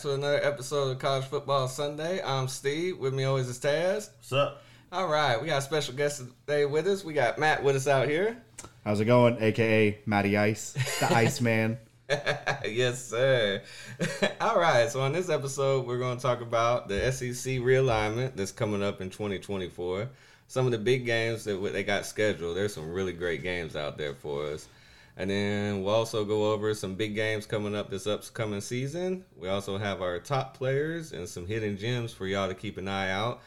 to another episode of College Football Sunday. I'm Steve. With me always is Taz. What's up? All right, we got a special guest today with us. We got Matt with us out here. How's it going? AKA Matty Ice, the Iceman. yes, sir. All right, so on this episode, we're going to talk about the SEC realignment that's coming up in 2024. Some of the big games that they got scheduled. There's some really great games out there for us. And then we'll also go over some big games coming up this upcoming season. We also have our top players and some hidden gems for y'all to keep an eye out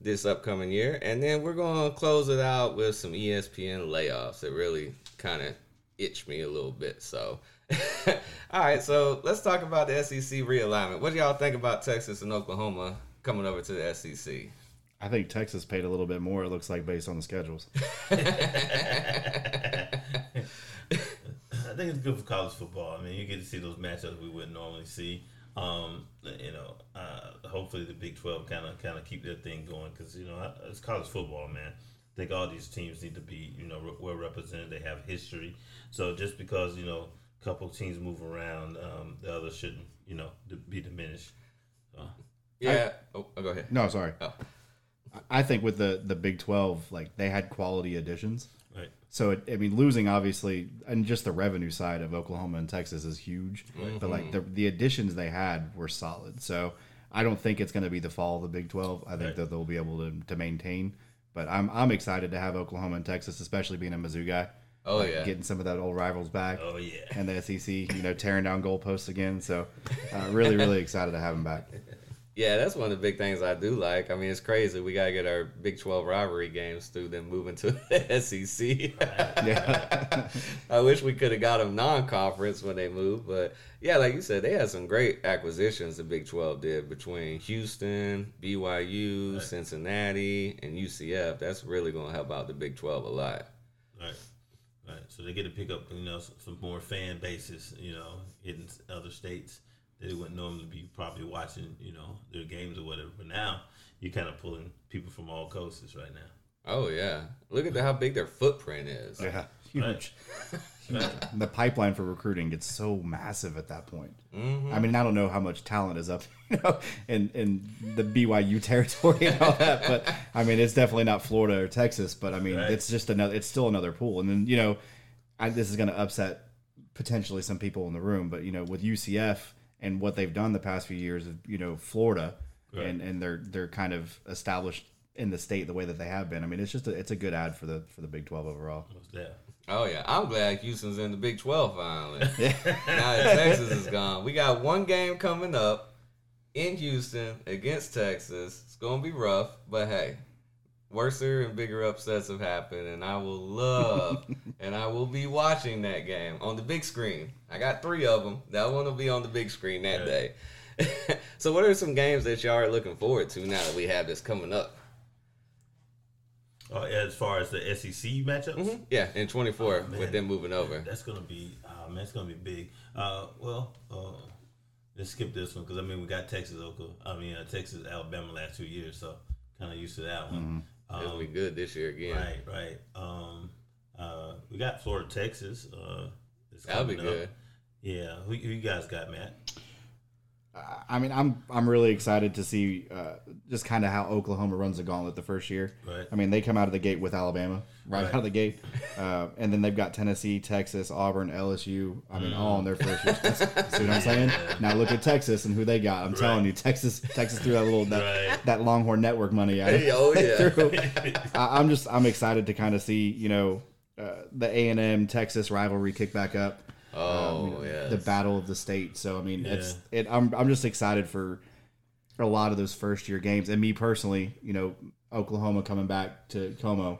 this upcoming year. And then we're going to close it out with some ESPN layoffs that really kind of itch me a little bit. So, all right, so let's talk about the SEC realignment. What do y'all think about Texas and Oklahoma coming over to the SEC? I think Texas paid a little bit more. It looks like based on the schedules. I think it's good for college football. I mean, you get to see those matchups we wouldn't normally see. Um, you know, uh, hopefully the Big Twelve kind of kind of keep their thing going because you know it's college football, man. I think all these teams need to be you know well represented. They have history, so just because you know a couple teams move around, um, the others shouldn't you know be diminished. So, Yeah. oh, go ahead. No, sorry. Oh. I think with the the Big Twelve, like they had quality additions. So it, I mean, losing obviously, and just the revenue side of Oklahoma and Texas is huge. But like the the additions they had were solid. So I don't think it's going to be the fall of the Big Twelve. I think Right. that they'll be able to, to maintain. But I'm I'm excited to have Oklahoma and Texas, especially being a Mizzou guy, Oh, yeah. getting some of that old rivals back. Oh yeah. and the SEC, you know, tearing down goalposts again. So, uh, really, really excited to have them back. Yeah, that's one of the big things I do like. I mean, it's crazy. We got to get our Big 12 rivalry games through, then moving to the SEC. Yeah, I wish we could have got them non-conference when they moved, but yeah, like you said, they had some great acquisitions. The Big Twelve did between Houston, BYU, Right. Cincinnati, and UCF. That's really going to help out the Big Twelve a lot. Right. Right. So they get to pick up, you know, some, some more fan bases, you know, in other states that they wouldn't normally be probably watching, you know, their games or whatever. But now you're kind of pulling people from all coasts right now. Oh yeah, look at the, how big their footprint is. yeah, huge. Right. The pipeline for recruiting gets so massive at that point. Mm-hmm. I mean, I don't know how much talent is up, you know, in in the BYU territory and all that, but I mean, it's definitely not Florida or Texas. But I mean, Right. it's just another. It's still another pool. And then you know, I, this is going to upset potentially some people in the room, but you know, with UCF and what they've done the past few years, of you know, Florida, Right. and and they're they're kind of established in the state the way that they have been. I mean, it's just a, it's a good ad for the for the Big Twelve overall. What's that? Oh yeah, I'm glad Houston's in the Big 12 finally. now that Texas is gone, we got one game coming up in Houston against Texas. It's gonna be rough, but hey, worser and bigger upsets have happened, and I will love and I will be watching that game on the big screen. I got three of them. That one will be on the big screen that day. so, what are some games that y'all are looking forward to now that we have this coming up? Uh, as far as the SEC matchups, Yeah, in 24 Oh, with them moving over. that's gonna be, uh, man, it's gonna be big. Uh, well, uh, let's skip this one because I mean we got Texas, Oklahoma. I mean uh, Texas, Alabama last two years, so kind of used to that one. It's gonna Um, be good this year again. Right, right. Um, uh, we got Florida, Texas. Uh, That'll be up. good. Yeah, who, who you guys got, Matt? I mean, I'm I'm really excited to see uh, just kind of how Oklahoma runs the gauntlet the first year. Right. I mean, they come out of the gate with Alabama right, Right. out of the gate, uh, and then they've got Tennessee, Texas, Auburn, LSU. I mean, all in their first year. See what I'm saying? Now look at Texas and who they got. I'm telling you, Texas Texas threw that little that, Right. that Longhorn Network money at it. Oh yeah. I, I'm just I'm excited to kind of see you know uh, the A and M Texas rivalry kick back up Oh yeah. the battle of the state. So I mean, it's it. I'm I'm just excited for a lot of those first year games, and me personally, you know, Oklahoma coming back to Como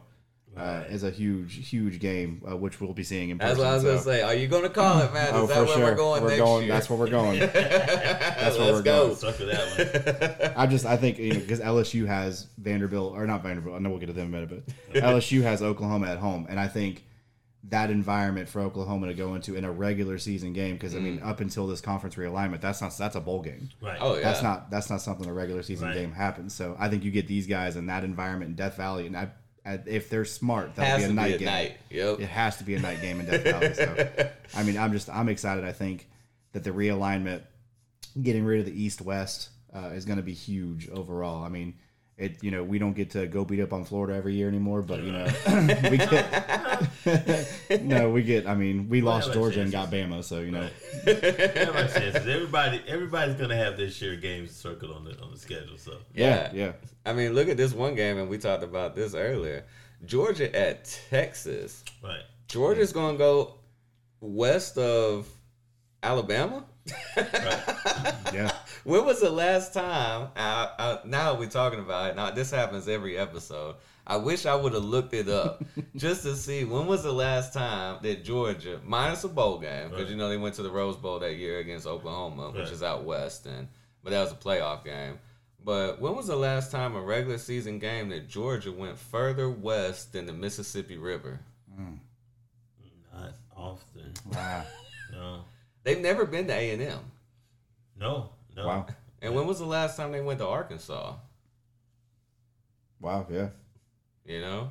uh, is a huge huge game, uh, which we'll be seeing in person. That's what I was gonna say. Are you gonna call it, man? Is Oh, that for where sure. we're going next going. year? That's where we're going. That's where we're going. Stuck with that one. I just I think you know because LSU has Vanderbilt or not Vanderbilt. I know we'll get to them in a minute, but LSU has Oklahoma at home, and I think that environment for Oklahoma to go into in a regular season game because I mean up until this conference realignment, that's not that's a bowl game. Right. Oh yeah. That's not that's not something a regular season Right. game happens. So I think you get these guys in that environment in Death Valley, and I, I, if they're smart, that'll be a night be a game. night. Yep. It has to be a night game in Death Valley. So I mean, I'm just I'm excited. I think that the realignment getting rid of the East West uh, is going to be huge overall. I mean, it you know we don't get to go beat up on Florida every year anymore, but you know we get no, we get. I mean, we lost Georgia and got Bama, so you know. Everybody everybody everybody's gonna have their share of games circled on the on the schedule. So Yeah, yeah. I mean, look at this one game, and we talked about this earlier. Georgia at Texas. right. Georgia's gonna go west of Alabama. Yeah. When was the last time? I, I, now we're talking about it. Now this happens every episode. I wish I would have looked it up just to see when was the last time that Georgia, minus a bowl game, because Right. you know they went to the Rose Bowl that year against Oklahoma, which Right. is out west, and but that was a playoff game. But when was the last time a regular season game that Georgia went further west than the Mississippi River? Hmm. Not often. Wow. No. They've never been to A and M. No. No. Wow. And when was the last time they went to Arkansas? Wow. Yeah. You know,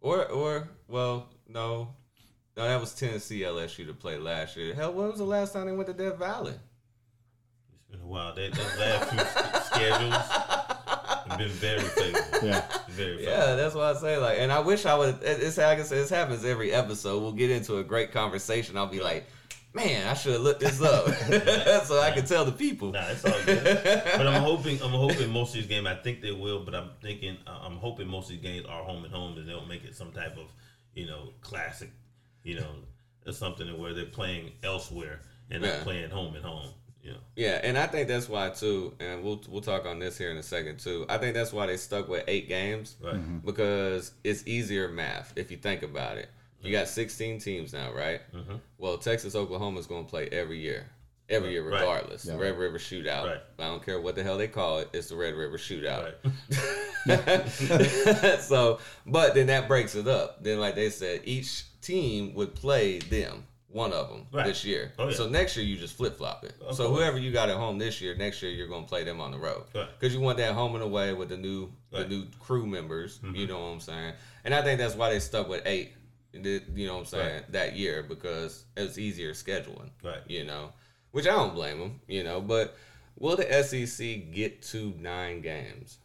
or or well, no, no, that was Tennessee LSU to play last year. Hell, when was the last time they went to Death Valley? It's been a while. They, those last few s- schedules have been very favorable. Yeah. Very favorable. Yeah, that's what I say. Like, and I wish I would. It's like I said, this happens every episode. We'll get into a great conversation. I'll be like, man, I should have looked this up so I can tell the people. Nah, it's all good. but I'm hoping I'm hoping most of these games. I think they will, but I'm thinking uh, I'm hoping most of these games are home and home, and they don't make it some type of you know classic, you know, or something where they're playing elsewhere and not Yeah. playing home and home. You know, Yeah, and I think that's why too, and we'll we'll talk on this here in a second too. I think that's why they stuck with eight games right? because it's easier math if you think about it. You got 16 teams now, right? Mhm. Well, Texas Oklahoma is going to play every year, every year regardless. The Yeah. Red River Shootout. Right. I don't care what the hell they call it. It's the Red River Shootout. Right. so, but then that breaks it up. Then, like they said, each team would play them, one of them, Right. this year. Oh, yeah. So next year you just flip flop it. Of so whoever you got at home this year, next year you're going to play them on the road Right. because you want that home and away with the new the Right. Mm-hmm. new crew members. You know what I'm saying? And I think that's why they stuck with eight. You know what I'm saying? Right. That year because it was easier scheduling. Right. You know, which I don't blame them. You know, but will the SEC get to nine games?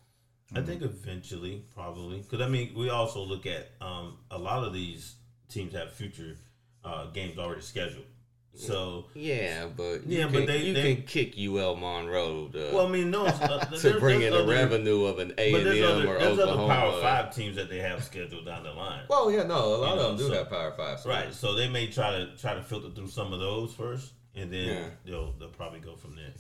I think eventually, probably, because I mean, we also look at um, a lot of these teams have future uh, games already scheduled. So, Yeah, but Yeah, you but can, they- you they- can kick UL Monroe to, well, I mean, no, uh, to bring in the other- revenue of an A and M or there's other Oklahoma. Power Five teams that they have scheduled down the line. Well, yeah, no, a lot You of know, them do so- have Power Five. schools. Right, so they may try to try to filter through some of those first, and then Yeah. they'll they'll probably go from there.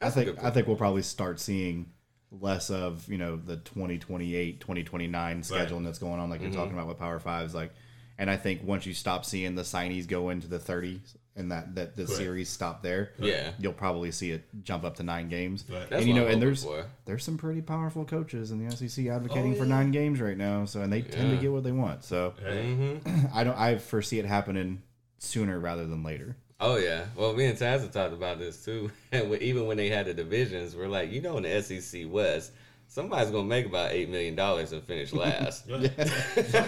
I That's think I think we'll probably start seeing less of you know the 2028 2029 scheduling that's going on like Mm-hmm. you're talking about with power fives like and i think once you stop seeing the signees go into the 30s and that that the Correct. series stop there Yeah. you'll probably see it jump up to nine games Right. That's and you know and there's for. there's some pretty powerful coaches in the sec advocating Oh, for nine games right now so and they tend to get what they want so Mm-hmm. i don't i foresee it happening sooner rather than later Oh yeah. Well, me and Taz have talked about this too. And even when they had the divisions, we're like, you know, in the SEC West, somebody's gonna make about eight million dollars and finish last. Right. Yeah.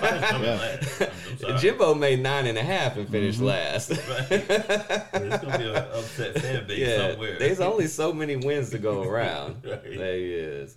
last. I'm, I'm. Jimbo made nine and a half and finished Mm-hmm. last. There's gonna be an upset fan base yeah, somewhere. there's only so many wins to go around. Right. There is.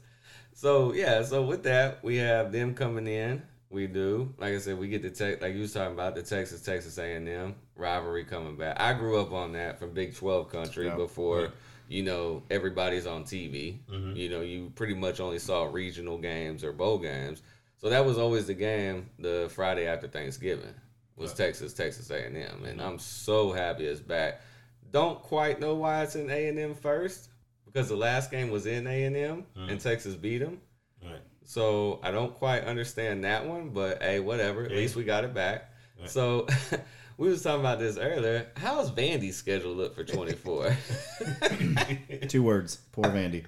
So yeah, so with that, we have them coming in. We do, like I said, we get the tech, like you was talking about the Texas Texas A and M rivalry coming back. I grew up on that from Big Twelve country Yeah. before. You know, everybody's on TV. Mm-hmm. You know, you pretty much only saw regional games or bowl games. So that was always the game. The Friday after Thanksgiving was Texas Texas A and M, and I'm so happy it's back. Don't quite know why it's in A and M first because the last game was in A and M and Texas beat them. Right. So I don't quite understand that one, but hey, whatever. At Yeah. least we got it back. Right. So we was talking about this earlier. How's Vandy's schedule look for 24? two words poor vandy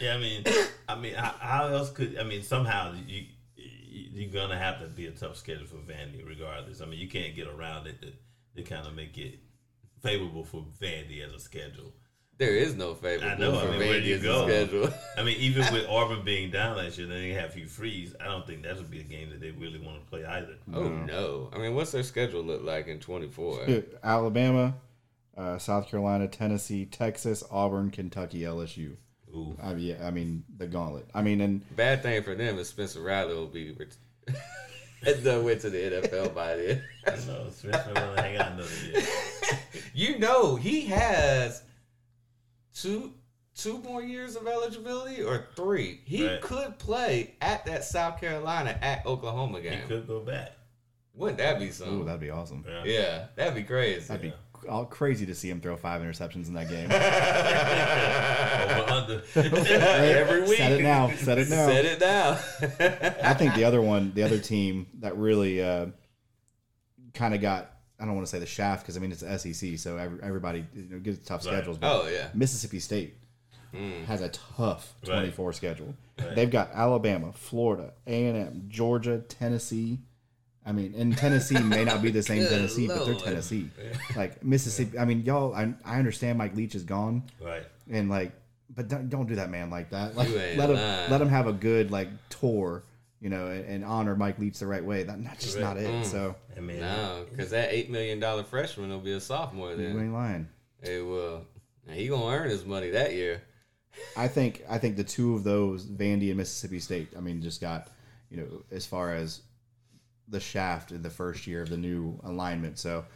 yeah, I mean, I mean, how, how else could I mean? Somehow you, you you're gonna have to be a tough schedule for Vandy, regardless. I mean, you can't get around it to, to kind of make it favorable for Vandy as a schedule. There is no favorable I know, I mean, where do you go? schedule. I mean, even with Auburn being down last year, then they have Hugh Freeze. I don't think that would be a game that they really want to play either. oh no! I mean, what's their schedule look like in 24? Alabama, uh, South Carolina, Tennessee, Texas, Auburn, Kentucky, LSU. Ooh. I mean, yeah, I mean the gauntlet. I mean, and Bad thing for them is Spencer Rattler will be ret- done went to the NFL by then. No, Smith will hang out another year. you know he has two two more years of eligibility or three. He Right. could play at that South Carolina at Oklahoma game. He could go back. Wouldn't that be ooh, something? that'd be awesome. Yeah. yeah, that'd be crazy. That'd be all crazy to see him throw five interceptions in that game. Over under. Every week. Set it now. Set it now. Set it down. I think the other one, the other team that really uh, kind of got, I don't want to say the shaft because I mean it's the SEC, so every, everybody you know, gets tough Right. schedules. But oh yeah. Mississippi State hmm. has a tough Right. 24 schedule. Right. They've got Alabama, Florida, A&M, Georgia, Tennessee. I mean, and Tennessee may not be the same Good Tennessee, but they're Lord. Tennessee. Like Mississippi, I mean, y'all, I, I understand Mike Leach is gone, right. and like, but don't, don't do that, man, like that. Like, You ain't let him lying. let him have a good like tour, you know, and, and honor Mike Leach the right way. That, that's just not it. Mm. So I mean, No, because that eight million dollar freshman will be a sophomore you then. ain't lying. It will. He gonna earn his money that year. I think I think the two of those, Vandy and Mississippi State, I mean, just got you know as far as the shaft in the first year of the new alignment. So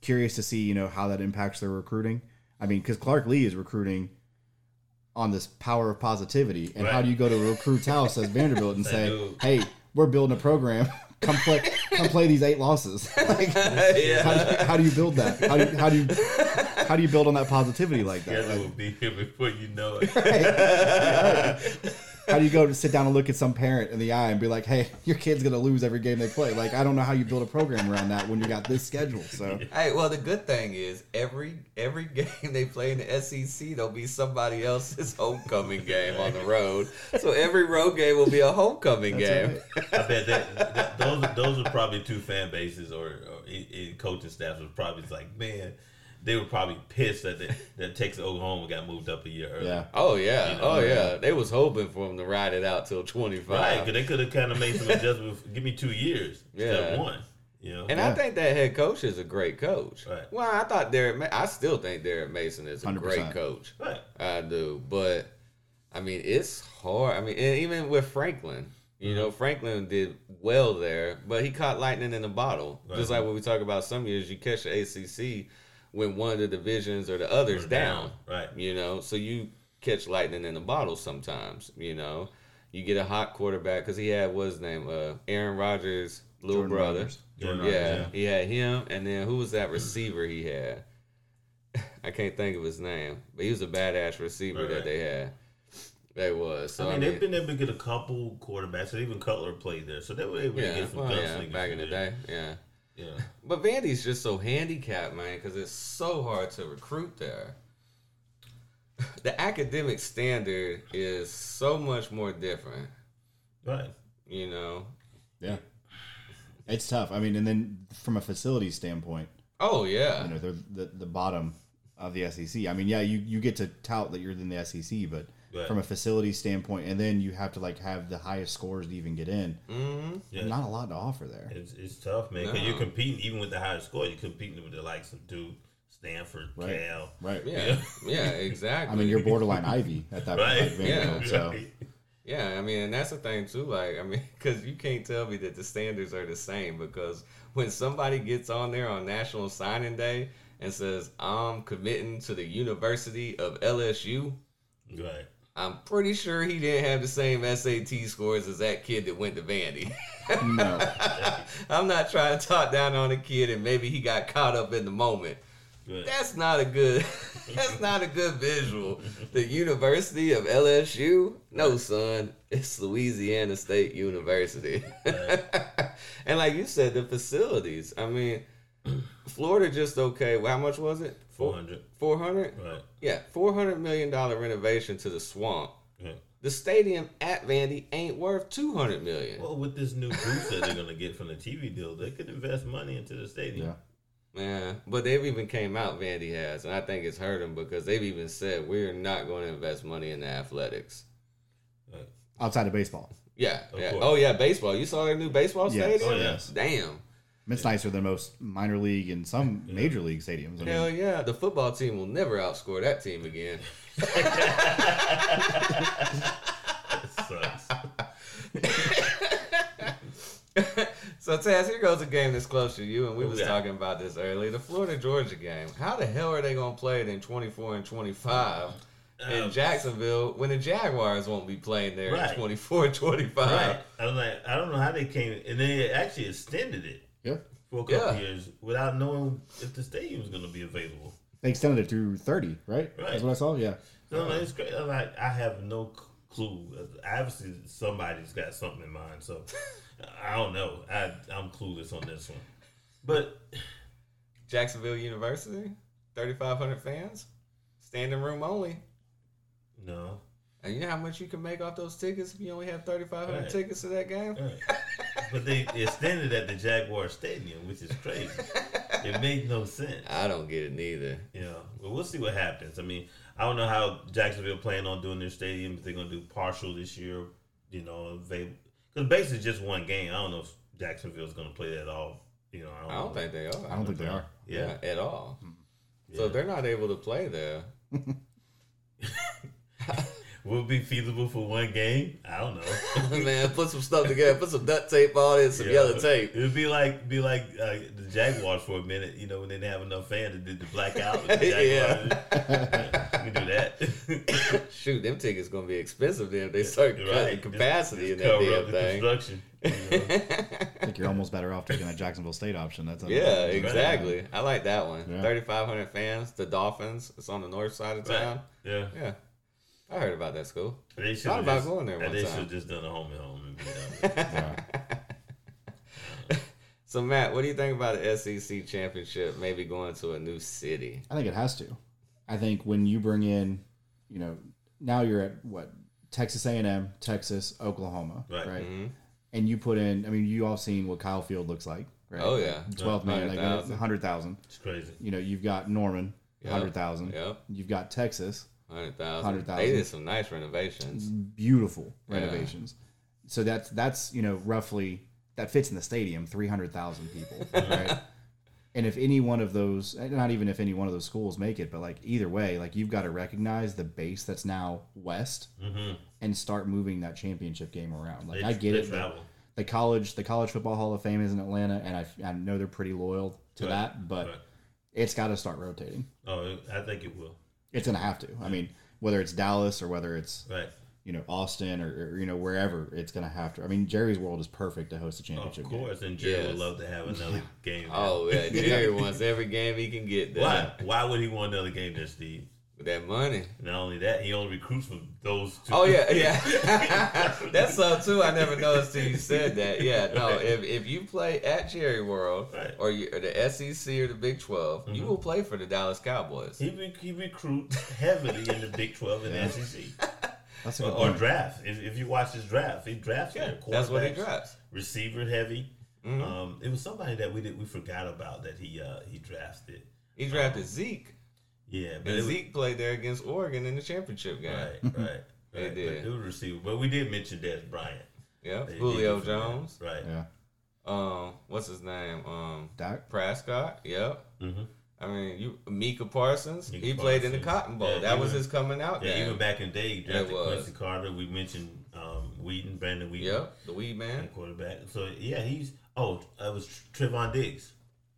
curious to see you know how that impacts their recruiting. I mean, because Clark Lea is recruiting on this power of positivity, and how do you go to a recruit's house as Vanderbilt and Say, dude. "Hey, we're building a program. Come play, come play these eight losses." Like, yeah. how, do you, how do you build that? How do you, how do you how do you build on that positivity like that? Together Like, will be here before you know it. How do you go to sit down and look at some parent in the eye and be like, "Hey, your kid's gonna lose every game they play"? Like, I don't know how you build a program around that when you got this schedule. So, Hey, well, the good thing is every every game they play in the SEC, there'll be somebody else's homecoming game on the road. So every road game will be a homecoming game. That's I bet that, that those those are probably two fan bases or, or in, in coaching staffs was probably like, man, they were probably pissed that they, that Texas Oklahoma got moved up a year early. yeah, Oh yeah, You know, oh yeah. yeah. They was hoping for him to ride it out till twenty five. Right, because they could have kind of made some adjustments. Give me two years instead Yeah. of one. You know, And I think that head coach is a great coach. Right. Well, I thought Derek. Ma- I still think Derek Mason is a 100%. great coach. right. I do, but I mean, it's hard. I mean, and even with Franklin, you know, mm-hmm. Franklin did well there, but he caught lightning in a bottle. Just like when we talk about some years, you catch the ACC when one of the divisions or the others Or down. Right. You know, so you catch lightning in a bottle sometimes. You know, you get a hot quarterback because he had what's his name, uh, Aaron Rodgers' little Jordan brother. Rodgers. Jordan yeah, Rodgers, he had him, and then who was that receiver he had? I can't think of his name, but he was a badass receiver Right, that they had. They was so I I mean, mean, they've been able to get a couple quarterbacks, and even Cutler played there, so they were able to get some well, yeah, back in the day, yeah. Yeah, But Vandy's just so handicapped, man, because it's so hard to recruit there. The academic standard is so much more different, right. you know. yeah, it's tough. I mean, and then from a facility standpoint, Oh yeah, you know, they're the the bottom of the SEC. I mean, yeah, you you get to tout that you're in the SEC, but Right. from a facility standpoint, and then you have to like have the highest scores to even get in. hmm Yeah. Not a lot to offer there. It's, it's tough, man, because No. you're competing even with the highest score. You're competing with the likes of Duke, Stanford, Right. Cal. Right. yeah, yeah, exactly. I mean, you're borderline Ivy at that Right. point. Vanderbilt, Yeah. So Yeah, I mean, and that's the thing too. Like, I mean, because you can't tell me that the standards are the same because when somebody gets on there on National Signing Day and says, "I'm committing to the University of LSU," Right. I'm pretty sure he didn't have the same SAT scores as that kid that went to Vandy. no, I'm not trying to talk down on a kid, and maybe he got caught up in the moment. Right. That's not a good. That's not a good visual. The University of LSU? No, son. It's Louisiana State University. and like you said, the facilities. I mean, Florida just okay. Well, how much was it? 400. Four hundred. Right. Yeah, four hundred million dollar renovation to the swamp. right. The stadium at Vandy ain't worth two hundred million. Well, with this new boost that they're going to get from the TV deal, they could invest money into the stadium. yeah, Yeah, but they've even came out. Vandy has, and I think it's hurt them because they've even said we're not going to invest money in the athletics. Right. outside of baseball. Yeah, Of yeah. course. Oh yeah, baseball. You saw their new baseball Yes. stadium? Oh, yes. Damn. It's nicer than most minor league and some major league stadiums. I mean, Hell yeah, the football team will never outscore that team again. sucks. So Taz, here goes a game that's close to you, and we Who was we got? talking about this earlier. The Florida Georgia game. How the hell are they gonna play it in twenty four and twenty five in Um, Jacksonville when the Jaguars won't be playing there Right. in 24 and 25? Right. I was like, I don't know how they came, and they actually extended it yeah, for a couple Yeah. years without knowing if the stadium was going to be available. they extended it through thirty, right? Right. That's what I saw. Yeah, No, no, it's great. I'm like, I have no clue. Obviously, somebody's got something in mind, so I don't know. I I'm clueless on this one, but Jacksonville University, 3,500 fans, standing room only. no. And you know how much you can make off those tickets if you only have 3,500 Right. tickets to that game? Right. but they extended at the Jaguar Stadium, which is crazy. It made no sense. I don't get it neither. You know, but we'll see what happens. I mean, I don't know how Jacksonville plan on doing their stadium. If they're going to do partial this year, you know, they because basically just one game. I don't know if Jacksonville's going to play that all. You know, I don't, I don't think they are. I don't think they are. Yeah, Yeah, at all. Mm-hmm. So Yeah. if they're not able to play there. will be feasible for one game. I don't know. Man, put some stuff together. Put some duct tape on it, some Yeah. yellow tape. It would be like be like uh, the Jaguars for a minute. You know, when they didn't have enough fans, they did the blackout. The Yeah. Jaguars. we can do that. Shoot, them tickets gonna be expensive then if they start cutting Right. capacity Just- in just that cover damn up the thing. construction. you know. I think you're almost better off taking that Jacksonville State option. That's yeah, exactly. I like that one. Yeah. 3,500 fans. The Dolphins. It's on the north side of Right. town. Yeah. Yeah, I heard about that school. They should Thought have about just, going there one They should have just done a home and home and be done with it. Yeah. So Matt, what do you think about the SEC championship? Maybe going to a new city. I think it has to. I think when you bring in, you know, now you're at what Texas A&M, Texas, Oklahoma, Right. right? Mhm. And you put in. I mean, you all seen what Kyle Field looks like, right? Oh, yeah. twelve million, like 100,000. hundred thousand. It's crazy. You know, you've got Norman, Yep. hundred thousand. Yep, You've got Texas, hundred thousand. 100,000. They did some nice renovations. beautiful Yeah. renovations. So that's that's you know roughly that fits in the stadium, three hundred thousand people, right? And if any one of those, not even if any one of those schools make it, but like either way, like you've got to recognize the base that's now west Mm-hmm. and start moving that championship game around. Like They, I get it, the, Travel. the college, the college football Hall of Fame is in Atlanta, and I, I know they're pretty loyal to Right. that, but Right. it's got to start rotating. Oh, I think it will. It's gonna have to. I mean, whether it's Dallas or whether it's Right. you know Austin or, or you know wherever, it's gonna have to. I mean, Jerry's World is perfect to host a Of championship game. course, and Jerry would love to have another game. Oh yeah, Jerry wants every game he can get there Why? Why would he want another game there, Steve? With that money. Not only that, he only recruits from those two. Oh yeah, yeah. That's so too. I never noticed till you said that. Yeah, no. If if you play at Jerry World Right. or, you, or the SEC or the Big 12 you will play for the Dallas Cowboys. He, re- he recruits heavily in the Big 12 and the SEC. That's a Or, good or point. draft. If, if you watch his draft, he drafts Yeah, their that's what he drafts. Receiver heavy. Mhm. Um, it was somebody that we did we forgot about that he uh, he drafted. He drafted Zeke, Yeah, but and it was, Zeke played there against Oregon in the championship game. right, right, They did. But it was receiver. But we did mention Dez Bryant. Yeah, They did Julio get that. Jones. Right. Yeah, Um, what's his name? Um, Dak. Prescott. Yep. Mm-hmm. I mean, you Micah Parsons. Micah he played in the Cotton Bowl. Yeah, that was his coming out Yeah, game. even back in the day, he drafted was. Quincy Carter. We mentioned um, Weeden, Brandon Weeden, Yep, the weed man. quarterback. So yeah, he's oh, it was Trevon Diggs.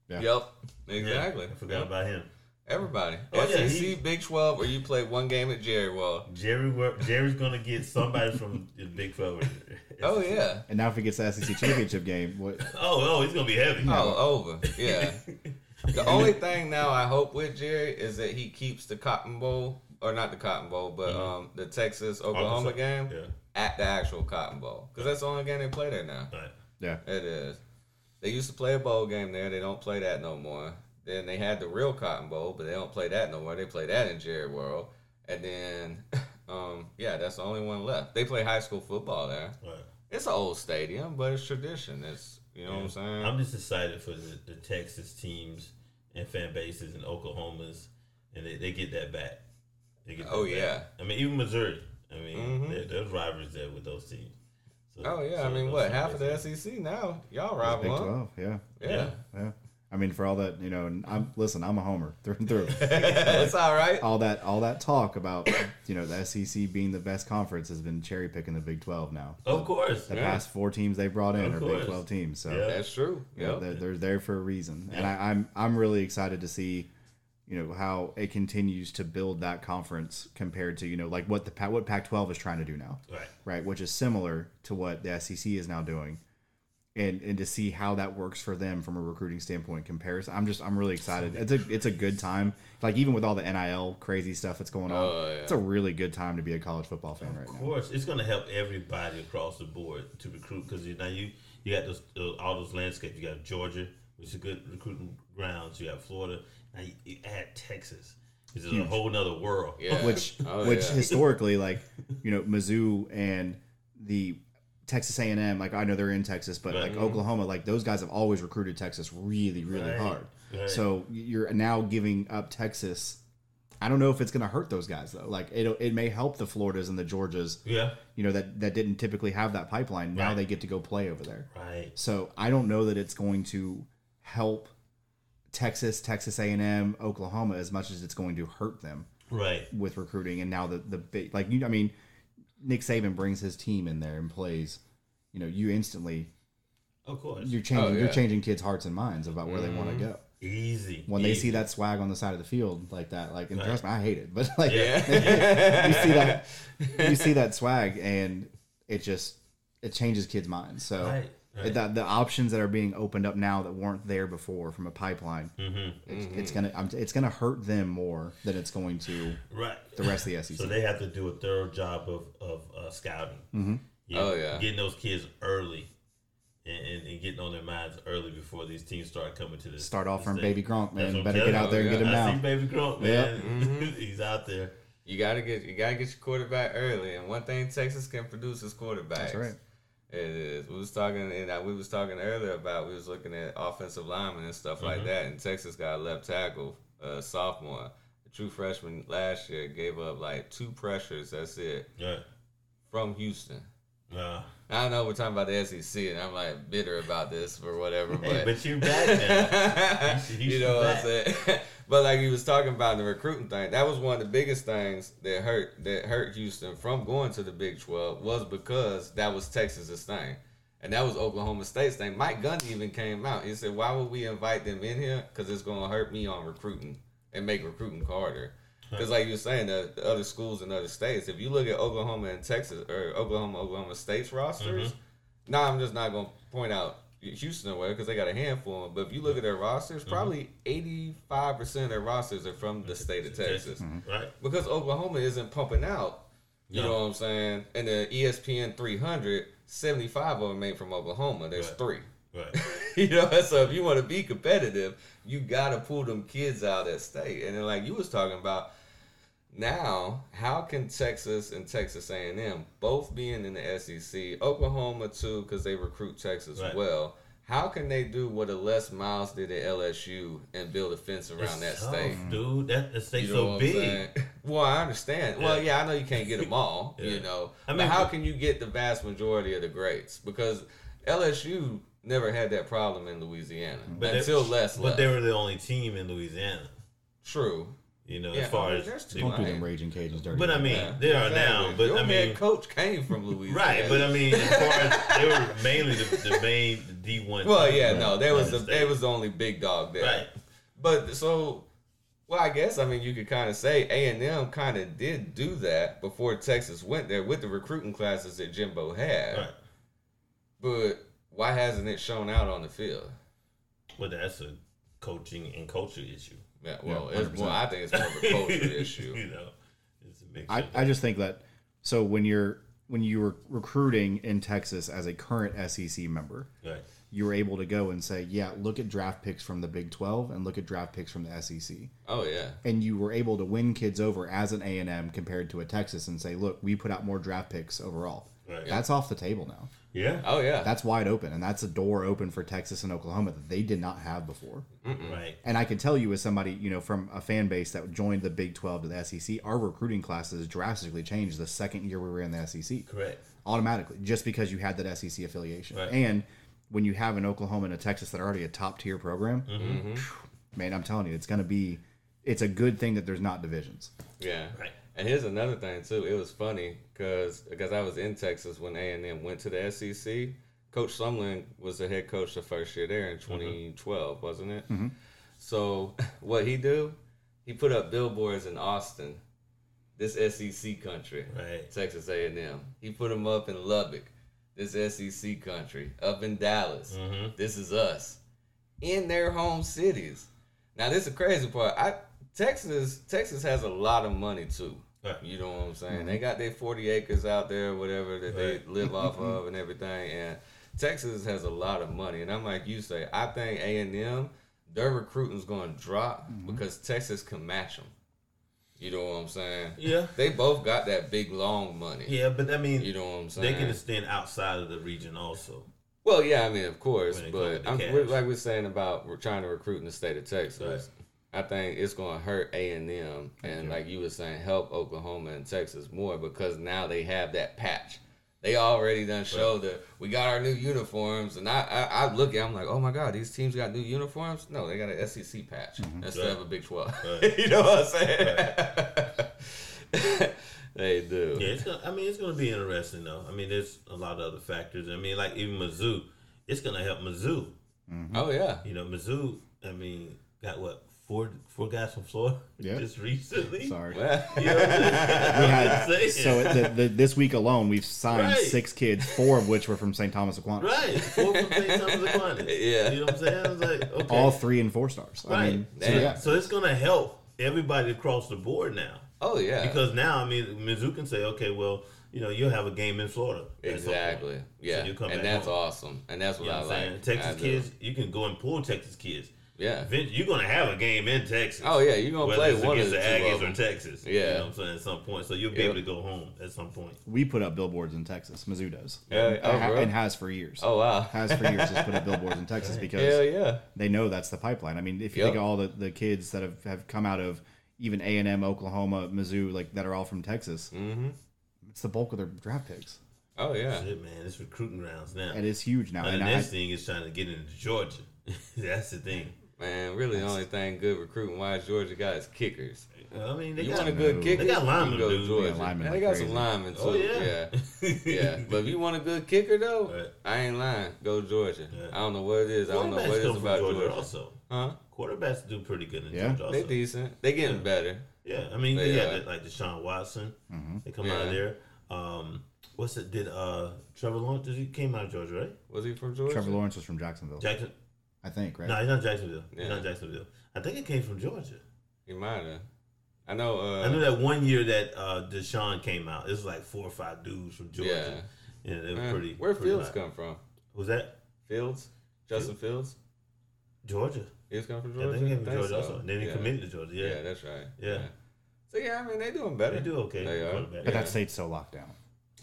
Yeah. Yep, Yeah, exactly. I forgot Yep. about him. Everybody. Oh, yeah, SEC, he- Big 12, or you play one game at Jerry Wall. Jerry, wor- Jerry's gonna get somebody from the Big Twelve. Oh, yeah. And now if he gets the SEC championship game, what? Oh, oh, he's gonna be heavy. Oh, over. Yeah. the only thing now I hope with Jerry is that he keeps the Cotton Bowl, or not the Cotton Bowl, but um, the Texas Oklahoma game Yeah. at the actual Cotton Bowl. Because that's the only game they play there now. Right. Yeah, It is. They used to play a bowl game there. They don't play that no more. Then they had the real Cotton Bowl, but they don't play that no more. They play that in Jerry World. And then, um, yeah, that's the only one left. They play high school football there. Right. It's an old stadium, but it's tradition. It's you know what I'm saying. I'm just excited for the, the Texas teams and fan bases and Oklahomas, and they, they get that back. They get that Oh, back. yeah. I mean, even Missouri. I mean, Mhm. there, there's rivalries there with those teams. So, Oh yeah, so I mean, what half of the SEC now? Y'all rival? Big one. Twelve, yeah, Yeah, yeah. I mean, for all that, you know, and I'm listen, I'm a homer through and through. That's all right. all that, all that talk about, you know, the SEC being the best conference has been cherry picking the Big Twelve now. Of course. The Yeah. past four teams they brought in Of are course. Big Twelve teams, so Yeah. That's true. you know, Yeah, they're, they're there for a reason, and I, I'm I'm really excited to see, you know, how it continues to build that conference compared to you know like what the Pa- what Pac-12 is trying to do now, Right. right? Which is similar to what the SEC is now doing, and and to see how that works for them from a recruiting standpoint comparison. I'm just I'm really excited. It's a it's a good time. Like even with all the NIL crazy stuff that's going on, Oh, yeah. it's a really good time to be a college football fan right Of now. course, it's going to help everybody across the board to recruit because you now you you got those, those all those landscapes. You got Georgia, which is a good recruiting grounds. You got Florida. Now you, you add Texas, which is a whole nother world. yeah. which Oh, which yeah. historically like you know Mizzou and the Texas A and M like I know they're in Texas but like mm-hmm. Oklahoma like those guys have always recruited Texas really really Right. hard Right. so you're now giving up Texas I don't know if it's going to hurt those guys though like it it may help the Floridas and the Georgias Yeah. you know that that didn't typically have that pipeline now Right. they get to go play over there Right. so I don't know that it's going to help Texas Texas A and M Oklahoma as much as it's going to hurt them Right. with recruiting and now the the big like you I mean Nick Saban brings his team in there and plays you know you instantly Of course. you're changing Oh, yeah. Mm-hmm. you're changing kids hearts and minds about where they want to go Easy. when they see that swag on the side of the field like that like and Right. trust me I hate it but like yeah. you see that you see that swag and it just it changes kids minds so Right, right. The, the options that are being opened up now that weren't there before from a pipeline Mm-hmm. it's, it's gonna I'm, it's gonna hurt them more than it's going to Right. the rest of the SEC So they have to do a thorough job of of uh, scouting. Mm-hmm. Oh, yeah. getting those kids early, and, and, and getting on their minds early before these teams start coming to this. Start off this from thing. Baby Gronk, man. Better get out there and you. get him I now. Baby Gronk, Yep. man. He's out there. You gotta get you gotta get your quarterback early, and one thing Texas can produce is quarterbacks. That's right. It is. We was talking, and we was talking earlier about we was looking at offensive linemen and stuff Mm-hmm. like that. And Texas got a left tackle, uh, sophomore, a true freshman last year, gave up like two pressures. That's it Yeah. from Houston. Uh, I know we're talking about the SEC, and I'm like bitter about this or whatever. hey, But, but you're back now. You you know what I'm saying? but like he was talking about the recruiting thing, that was one of the biggest things that hurt that hurt Houston from going to the Big Twelve was because that was Texas's thing. And that was Oklahoma State's thing. Mike Gundy even came out. He said, "Why would we invite them in here? Because it's going to hurt me on recruiting and make recruiting harder." Because, like you were saying, the, the other schools in other states, if you look at Oklahoma and Texas or Oklahoma, Oklahoma State's rosters, mm-hmm. no, I'm just not going to point out Houston away because they got a handful of them. But if you look at their rosters, mm-hmm. probably 85% of their rosters are from the state of Texas. Mm-hmm. Right. Because Oklahoma isn't pumping out, you No. know what I'm saying? And the ESPN 300, 75 of them ain't from Oklahoma. There's Right. three. Right. you know, so if you want to be competitive, you got to pull them kids out at state. And then, like you was talking about, now how can Texas and Texas A&M both being in the SEC, Oklahoma too, because they recruit Texas Right. well. How can they do what a Les Miles did at LSU and build a fence around that tough, state? dude. That state's You know so big. Well, I understand. Well, Yeah. yeah, I know you can't get them all, Yeah. you know. I mean, mean, how but- can you get the vast majority of the greats? Because LSU never had that problem in Louisiana But until Les But left. they were the only team in Louisiana. True. You know, Yeah, as far I mean, as there's Don't do them raging cages dirty. But I mean, Yeah, they are exactly. now. But Your I mean, head coach came from Louisiana, right? But I mean, as far as they were mainly the, the main D one. well, yeah, no, they was the State. they was the only big dog there. right. But so, well, I guess I mean you could kind of say A and M kind of did do that before Texas went there with the recruiting classes that Jimbo had. Right. But why hasn't it shown out on the field? Well, that's a coaching and culture issue. Yeah, well, Yeah, it's, well, I think it's more of a culture issue. You know, it's a mixture. I, I just think that so when you're when you were recruiting in Texas as a current SEC member, right. you were able to go and say, yeah, look at draft picks from the Big 12 and look at draft picks from the SEC. Oh yeah, And you were able to win kids over as an A&M compared to a Texas and say, look, we put out more draft picks overall. Right. That's off the table now. Yeah. oh yeah. That's wide open and that's a door open for Texas and Oklahoma that they did not have before. Right. And I can tell you as somebody, you know, from a fan base that joined the Big 12 to the SEC, our recruiting classes drastically changed the second year we were in the SEC. Correct. automatically just because you had that SEC affiliation. Right. And when you have an Oklahoma and a Texas that are already a top tier program, Mm-hmm. man, I'm telling you, it's going to be. It's a good thing that there's not divisions. Yeah. Right. And here's another thing too. It was funny because because I was in Texas when A and M went to the SEC. Coach Sumlin was the head coach the first year there in 2012, wasn't it? So what he do? He put up billboards in Austin, this SEC country, Right. Texas A and M. He put them up in Lubbock, this SEC country. Up in Dallas, Mm-hmm. this is us, in their home cities. Now this is the crazy part. I Texas Texas has a lot of money too. You know what I'm saying? Mm-hmm. They got their 40 acres out there, whatever that Right. they live off of, and everything. And Texas has a lot of money. And I'm like you say, I think A and M, their recruiting's going to drop mm-hmm. because Texas can match them. You know what I'm saying? Yeah. They both got that big long money. Yeah, but I mean, You know what I'm saying? they can extend outside of the region also. Well, yeah, I mean, of course, but I'm, we're, like we're saying about we're trying to recruit in the state of Texas. Right. I think it's going to hurt A and M, and like you were saying, help Oklahoma and Texas more because now they have that patch. They already done showed that we got our new uniforms, and I, I I look at, I'm like, oh my god, these teams got new uniforms. No, they got an SEC patch mm-hmm. instead Right. of a Big Twelve. Right. you know what I'm saying? they do. Yeah, it's gonna, I mean, it's going to be interesting though. I mean, there's a lot of other factors. I mean, like even Mizzou, it's going to help Mizzou. Oh yeah. You know, Mizzou. I mean, got what four four guys from Florida Yeah. just recently. Sorry. You know what I'm saying? We had, so the, the, this week alone, we've signed Right. six kids, four of which were from St. Thomas Aquinas. Right, four from St. Thomas Aquinas. Yeah. you know what I'm saying? I was like, okay, All three and four stars. I right. mean, so yeah. So it's gonna help everybody across the board now. oh yeah. Because now, I mean, Mizzou can say, okay, well, you know, you'll have a game in Florida. at some point. Exactly. Yeah. you come and back that's home. awesome. And that's what You know I what I'm like. saying? I Texas do. kids, you can go and pull Texas kids. Yeah. Event- You're gonna have a game in Texas. Oh yeah, you're gonna Whether play it's one of against the the Aggies of or. Texas. Yeah. You know what I'm saying? At some point. So you'll be Yep. able to go home at some point. We put up billboards in Texas. Mizzou does. Yeah, and, oh, ha- bro. and has for years. Oh wow. Has for years just put up billboards in Texas because Hell yeah. they know that's the pipeline. I mean, if you Yep. think of all the, the kids that have, have come out of even A and M, Oklahoma, Mizzou, like that are all from Texas, Mm-hmm. it's the bulk of their draft picks. Oh yeah. Shit, man, it's recruiting grounds now. And It is huge now. Now, the And I, next thing is trying to get into Georgia. That's the thing. Man, really the only thing good recruiting wise Georgia got is kickers. I mean, they You got want a good no. kicker? They got you linemen, go dude. Georgia. They got linemen Yeah, like they got some crazy. linemen too. Oh, yeah. yeah. yeah. But if you want a good kicker though, Right. I ain't lying. Go Georgia. Yeah. I don't know what it is. I don't know what it come is from about Georgia, Georgia. also. Huh? Quarterbacks do pretty good in Yeah. Georgia also. They decent. They getting Yeah. better. Yeah, I mean, They they are. got like Deshaun Watson. Mm-hmm. They come out of there. Um, what's it? Did uh Trevor Lawrence? Did He came out of Georgia, right? Was he from Georgia? Trevor Lawrence was from Jacksonville, Jackson? I think, right? No, he's not Jacksonville. He's Yeah. not Jacksonville. I think it came from Georgia. He might have. I know. Uh, I know that one year that uh, Deshaun came out, it was like four or five dudes from Georgia. Yeah, they were man, pretty. Where pretty Fields hot. come from? Was that Fields? Justin Fields? Georgia? He's come from Georgia. Yeah, Georgia. they came from Georgia so. also. Then he yeah. committed to Georgia. Yeah. Yeah, that's right. Yeah. So yeah, I mean they doing better. they do okay. They are. quarterback. But Yeah. that state's so locked down.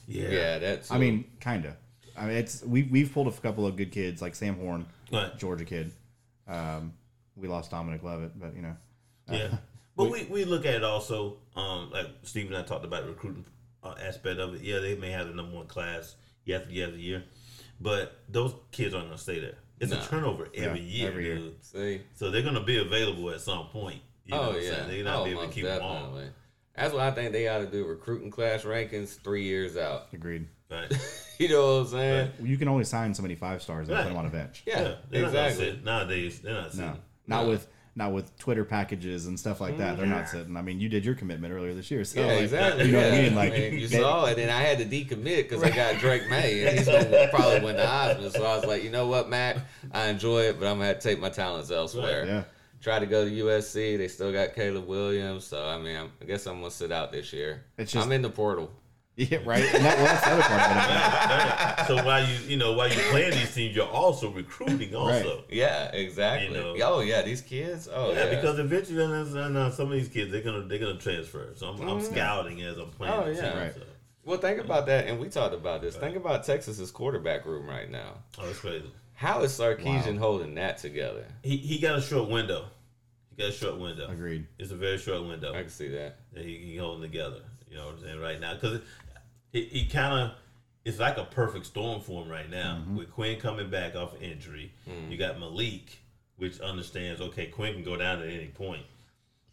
Yeah. Yeah, that's. I mean, kinda. I mean, it's we we've pulled a couple of good kids like Sam Horn, Right. Georgia kid. Um, we lost Dominic Lovett, but you know, Yeah. But we, we look at it also, um, like Steve and I talked about the recruiting uh, aspect of it. Yeah, they may have the number one class year after year after year, but those kids aren't going to stay there. It's Nah. a turnover every Yeah, year, every year. see. So they're going to be available at some point. You know oh what I'm yeah. saying? They're not oh, be able to most keep them on. That's why I think they ought to do recruiting class rankings three years out. agreed. Right. you know what I'm saying? You can only sign so many five stars and Right. put them on a bench. Yeah, Yeah, they're not gonna exactly. Nowadays, they're not sitting. No, not No. with not with Twitter packages and stuff like that. They're not mm-hmm. sitting. I mean, you did your commitment earlier this year, so Yeah, like, exactly. You know what I yeah. mean? Like you they- saw it, and I had to decommit because I got Drake Maye, and he's gonna probably win the Heisman. So I was like, you know what, Mac, I enjoy it, but I'm gonna have to take my talents elsewhere. yeah. Try to go to USC. They still got Caleb Williams, so I mean, I'm, I guess I'm gonna sit out this year. It's just- I'm in the portal. Yeah, right. And that, well, that's the other part of it. So while you you know while you're playing these teams, you're also recruiting also. Yeah, exactly. You know. oh yeah, these kids. Oh yeah, Yeah, because eventually, and, and, uh, some of these kids they're gonna they're gonna transfer. So I'm, I'm scouting as I'm playing. Oh, yeah. team, Right. so. well, think about that, and we talked about this. Think about Texas's quarterback room right now. Oh, that's crazy. How is Sarkisian Wow. holding that together? He he got a short window. He got a short window. Agreed. It's a very short window I can see that. that he, he holding together. You know what I'm saying right now because he, he kind of it's like a perfect storm for him right now. With Quinn coming back off injury, you got Malik, which understands okay, Quinn can go down at any point. point,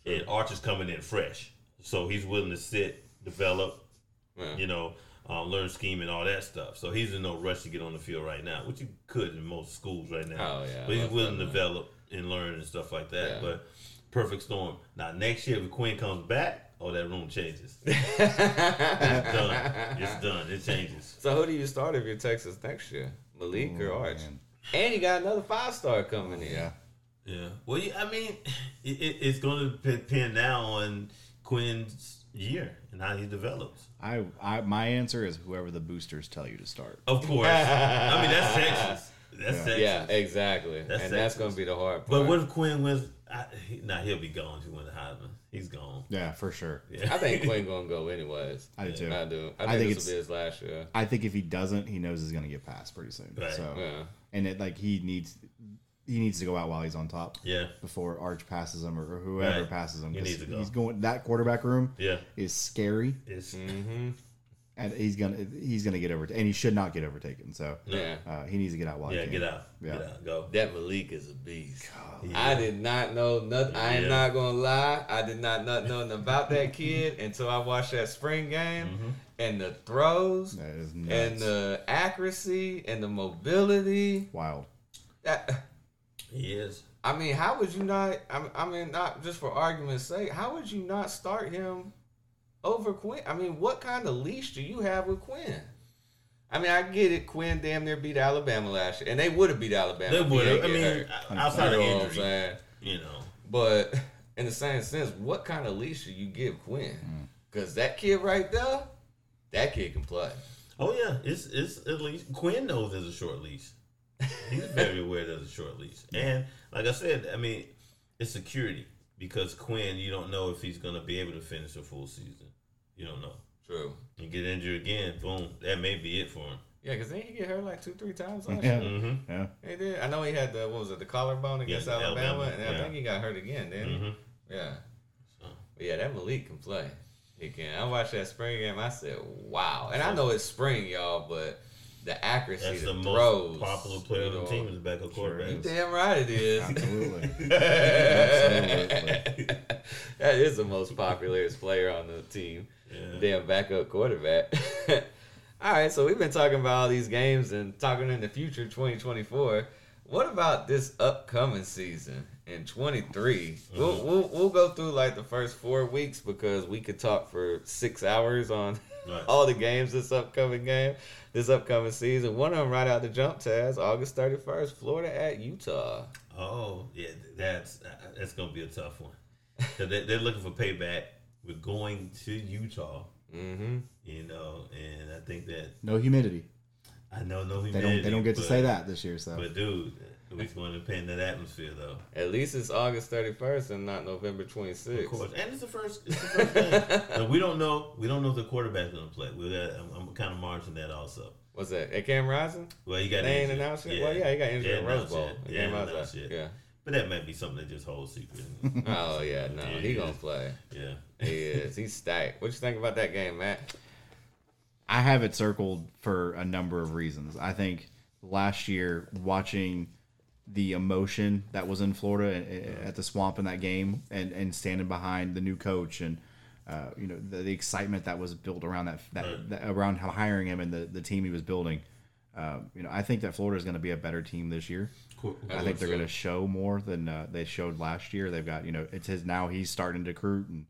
and Archer's coming in fresh, so he's willing to sit, develop, Yeah. you know, um, learn scheme and all that stuff. So he's in no rush to get on the field right now, which you could in most schools right now. Oh, yeah, but he's willing to develop and learn and stuff like that. Yeah. But perfect storm. Now next year, if Quinn comes back, oh, that room changes. it's done. It's done. It changes. So who do you start if you're Texas next year? Malik or Oh, Arch? man. And you got another five star coming in. Yeah. Yeah. Well, yeah, I mean, it, it, it's going to depend now on Quinn's year and how he develops. I, I my answer is whoever the boosters tell you to start. Of course. I mean, that's Texas. That's Texas. Yeah, exactly. That's and that's going to be the hard part. But what if Quinn wins? I, he, nah, he'll be gone if he wins the Heisman. He's gone. Yeah, for sure. Yeah. I think Quinn going to go anyways. I do too. I do. I I think, think this will be his last year. I think if he doesn't, he knows he's going to get passed pretty soon. Right. So, Yeah. and it like he needs he needs to go out while he's on top Yeah. before Arch passes him or, or whoever Right. passes him. He 'cause needs to go. He's going that quarterback room Yeah. is scary, It's Mm-hmm. And he's gonna he's gonna get over and he should not get overtaken. So Yeah. uh, he needs to get out while yeah. he. Get out. Yeah. Get out. Go. That Malik is a beast. Yeah. I did not know nothing. I am Yeah. not gonna lie. I did not know nothing about that kid until I watched that spring game Mm-hmm. and the throws That is nuts. and the accuracy and the mobility. wild. That He is. I mean, how would you not? I mean, I mean, not just for argument's sake. How would you not start him over Quinn? I mean, what kind of leash do you have with Quinn? I mean, I get it. Quinn damn near beat Alabama last year, and they would have beat Alabama. They would have. didn't I get mean, hurt. outside You of know what I'm injury, saying? you know. But in the same sense, what kind of leash do you give Quinn? Hmm. Because that kid right there, that kid can play. Oh yeah, it's it's at least Quinn knows there's a short leash. He's very aware there's a short leash, and like I said, I mean, it's security because Quinn, you don't know if he's gonna be able to finish a full season. You don't know. True. You get injured again, boom, that may be it for him. Yeah, because then he get hurt like two, three times last Yeah. year. Mm-hmm. Yeah. He did. I know he had the what was it, the collarbone against Yeah, Alabama, Alabama, and I yeah. think he got hurt again. Then Mm-hmm. yeah, So. but yeah, that Malik can play. He can. I watched that spring game. I said, wow. And I know it's spring, y'all, but the accuracy, That's the, the throws, most popular player you on the team is the backup Sure quarterback. You damn right it is. Absolutely. that is the most popular player on the team. Yeah. Damn backup quarterback. all right, so we've been talking about all these games and talking in the future, 2024. What about this upcoming season in 23? Mm-hmm. We'll, we'll we'll go through like the first four weeks because we could talk for six hours on Right. all the games this upcoming game, this upcoming season. One of them right out the jump, Taz, August 31st, Florida at Utah. Oh yeah, that's uh, that's gonna be a tough one. 'Cause they, they're looking for payback. We're going to Utah, Mm-hmm. you know, and I think that No humidity. I know no They humidity. don't. They don't get to say that this year. So But dude, we're going to paint that atmosphere though. At least it's August 31st and not November 26th. Of course, and it's the first. It's the first game. Now, we don't know. We don't know if the quarterback's going to play. We got, I'm, I'm kind of marching that also. What's that? At Cam Rising? Well, you got They ain't injured. announced it? Well, yeah, he got injured They in Rose Bowl. it. Yeah, came announced it. Yeah. But that might be something that just holds secret. Oh, yeah, no. Yeah, he yeah. gonna play. yeah. He is. He's stacked. What you think about that game, Matt? I have it circled for a number of reasons. I think last year watching the emotion that was in Florida a- a- at the swamp in that game and, and standing behind the new coach and uh, you know the, the excitement that was built around that, that, Right. that around hiring him and the, the team he was building. Um, you know, I think that Florida is going to be a better team this year. I, think they're so. going to show more than uh, they showed last year. They've got you know it's his now he's starting to recruit and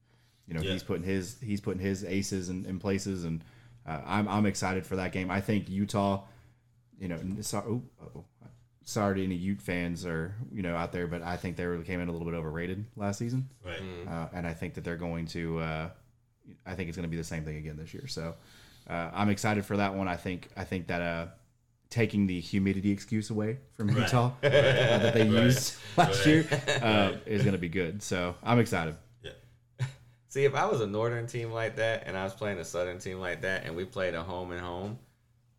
you know Yeah. he's putting his he's putting his aces in, in places and uh, I'm I'm excited for that game. I think Utah, you know, sorry, oh, oh, sorry to any Ute fans or you know out there, but I think they were, came in a little bit overrated last season, Right. uh, and I think that they're going to. Uh, I think it's going to be the same thing again this year. So uh, I'm excited for that one. I think I think that uh, taking the humidity excuse away from Right. Utah uh, that they Right. used last Right. year uh, is going to be good. So I'm excited. Yeah. See, if I was a northern team like that and I was playing a southern team like that and we played a home and home,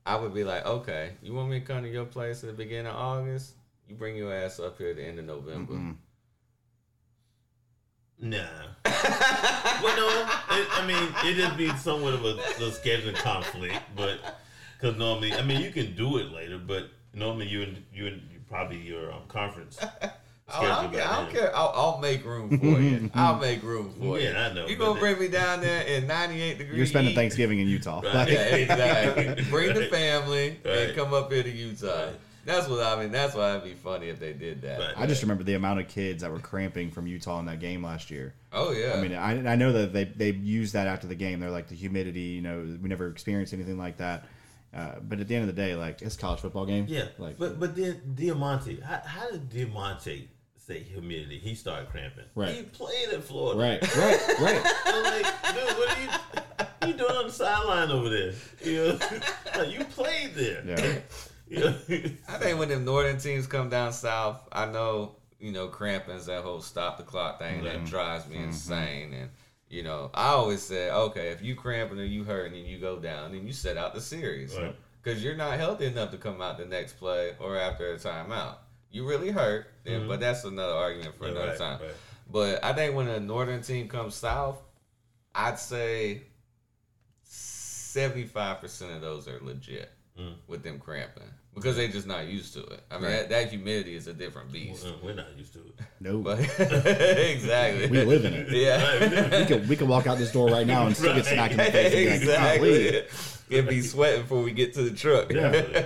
I would be like, okay, you want me to come to your place at the beginning of August? You bring your ass up here at the end of November. Mm-mm. Nah. well, no. It, I mean, it just be somewhat of a, a scheduling conflict, but Because normally, I mean, you can do it later, but normally you and you and you probably your um, conference. Oh, I don't, I don't care. I'll, I'll make room for you. I'll make room for you. Yeah, I know, You but gonna bring me down there in 98 degrees? You're spending? Thanksgiving in Utah. Right. Like, Yeah, exactly. Bring the Right. family and come up here to Utah. Right. That's what I mean. That's why it'd be funny if they did that. Right. I just remember the amount of kids that were cramping from Utah in that game last year. Oh yeah. I mean, I, I know that they they used that after the game. They're like the humidity. You know, we never experienced anything like that. Uh, but at the end of the day, like it's a college football game. Yeah, like but but then Diamante, how, how did Diamante say humidity? He started cramping. Right. He played in Florida. right, right, right. I'm like, dude, what are you, you doing on the sideline over there? You know, like, you played there. Yeah. You know? I think when them northern teams come down south, I know you know cramping's that whole stop the clock thing that mm-hmm. drives me mm-hmm. insane. And you know, I always say, okay, if you cramping or you hurting and you go down, then you set out the series Right. because you're not healthy enough to come out the next play or after a timeout. You really hurt, then, but that's another argument for Mm-hmm. Yeah, another right, time. right. But I think when a northern team comes south, I'd say seventy-five percent of those are legit Mm. with them cramping because they're just not used to it. I mean, Right. that, that humidity is a different beast. We're not used to it. No, But exactly, we live in it. Yeah, We can we could walk out this door right now and still get smacked in the face. And be like, exactly. It'd be sweating before we get to the truck. Yeah.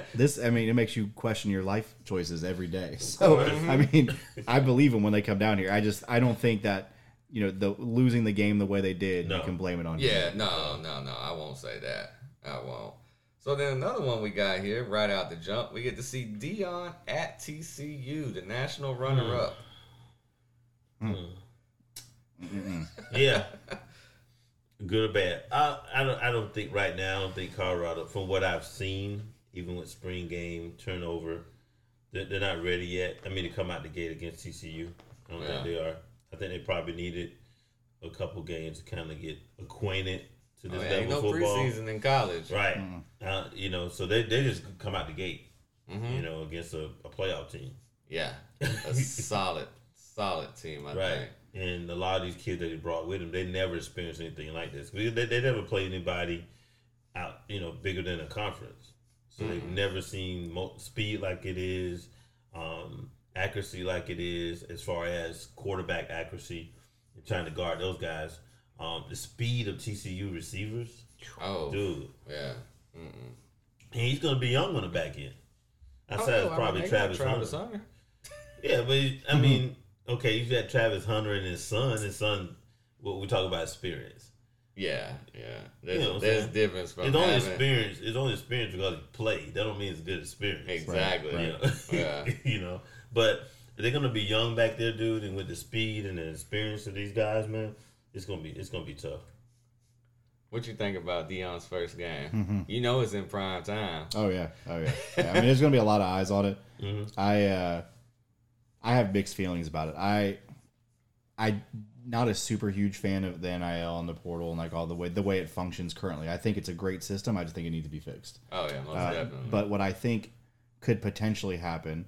This, I mean, it makes you question your life choices every day. So, I mean, I believe them when they come down here. I just, I don't think that, you know, the losing the game the way they did, No. you can blame it on. Yeah, no, no, no. I won't say that. I won't. So then another one we got here, right out the jump, we get to see Deion at TCU, the national runner-up. Hmm. Hmm. Yeah. Good or bad? I, I don't. I don't think right now. I don't think Colorado, from what I've seen, even with spring game turnover, they're, they're not ready yet. I mean, to come out the gate against TCU, I don't Yeah. think they are. I think they probably needed a couple games to kind of get acquainted to Oh, this yeah, level ain't no of football. preseason in college. Right. Uh, you know, so they they just come out the gate. Mhm. You know, against a, a playoff team. Yeah, a solid, solid team. I Right. think. And a lot of these kids that he brought with him, they never experienced anything like this. They, they, they never played anybody out, you know, bigger than a conference. So they've never seen mo- speed like it is, um, accuracy like it is, as far as quarterback accuracy and trying to guard those guys. Um, the speed of TCU receivers, Oh, dude, yeah. and he's going to be young on the back end. Outside Oh, is I mean, probably they got Travis, Travis Hunter. Hunter. Yeah, but he- I mean, okay, you got Travis Hunter and his son. His son, what we talk about experience. Yeah, yeah. There's, You know there's difference from It's only having- experience. It's only experience because he played. That don't mean it's good experience. Exactly. Right, You know? Yeah. you know, but they're gonna be young back there, dude, and with the speed and the experience of these guys, man, it's gonna be it's gonna be tough. What you think about Deion's first game? Mm-hmm. You know it's in prime time. Oh yeah, oh yeah. yeah I mean, there's gonna be a lot of eyes on it. Mhm. I uh, I have mixed feelings about it. I I not a super huge fan of the NIL and the portal and like all the way the way it functions currently. I think it's a great system. I just think it needs to be fixed. Oh yeah, most Uh, definitely. but what I think could potentially happen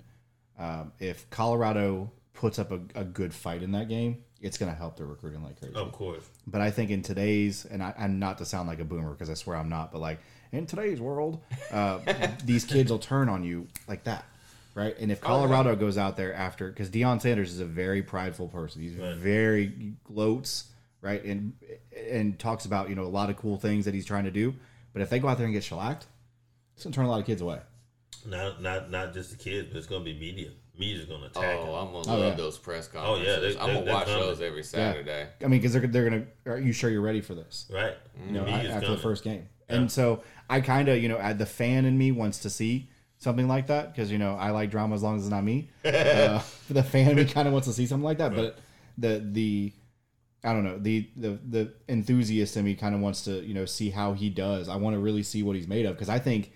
um, if Colorado puts up a, a good fight in that game, it's going to help their recruiting like crazy. Of course, But I think in today's, and I, am not to sound like a boomer because I swear I'm not, but like in today's world, uh, these kids will turn on you like that, right? And if Colorado goes out there after, because Deion Sanders is a very prideful person, he's Right. very gloats, right, and and talks about you know a lot of cool things that he's trying to do. But if they go out there and get shellacked, it's gonna turn a lot of kids away. not not not just the kids, but it's gonna be media. Media's gonna oh, attack. him. I'm gonna Oh, love yeah. those press Oh, yeah, conferences. they- I'm gonna watch coming. those every Saturday. I mean, because they're they're gonna. Are you sure you're ready for this? right? you know, Media's after coming. the first game. And so I kind of, you know, the fan in me wants to see something like that because you know I like drama as long as it's not me. uh, the fan in me kind of wants to see something like that, but the the I don't know the the the enthusiast in me kind of wants to you know see how he does. I want to really see what he's made of because I think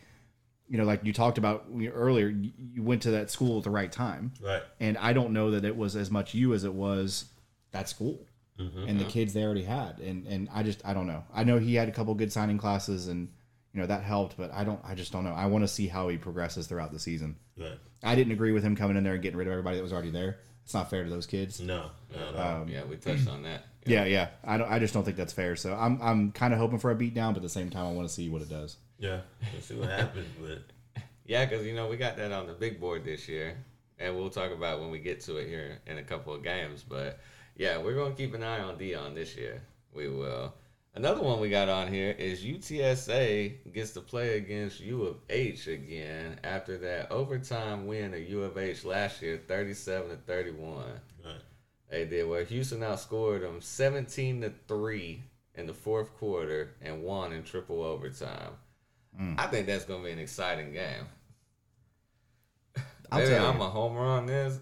you know like you talked about earlier, you you went to that school at the right time, Right. and I don't know that it was as much you as it was that school Mm-hmm. and the kids they already had. And and I just I don't know. I know he had a couple good signing classes and you know that helped, but I don't I just don't know. I want to see how he progresses throughout the season. Right. I didn't agree with him coming in there and getting rid of everybody that was already there. it's not fair to those kids. No, no, no. yeah, we touched on that. Yeah, yeah. I don't. I just don't think that's fair. So I'm I'm kind of hoping for a beatdown, but at the same time, I want to see what it does. Yeah. Let's see what happens. But Yeah, because you know we got that on the big board this year, and we'll talk about when we get to it here in a couple of games. But yeah, we're gonna keep an eye on Deion this year. We will. Another one we got on here is UTSA gets to play against U of H again after that overtime win of U of H last year, thirty-seven to thirty-one. right. They did where Houston outscored them seventeen to three in the fourth quarter and won in triple overtime. Mm. I think that's gonna be an exciting game. I'll Maybe tell I'm you. a homer on this.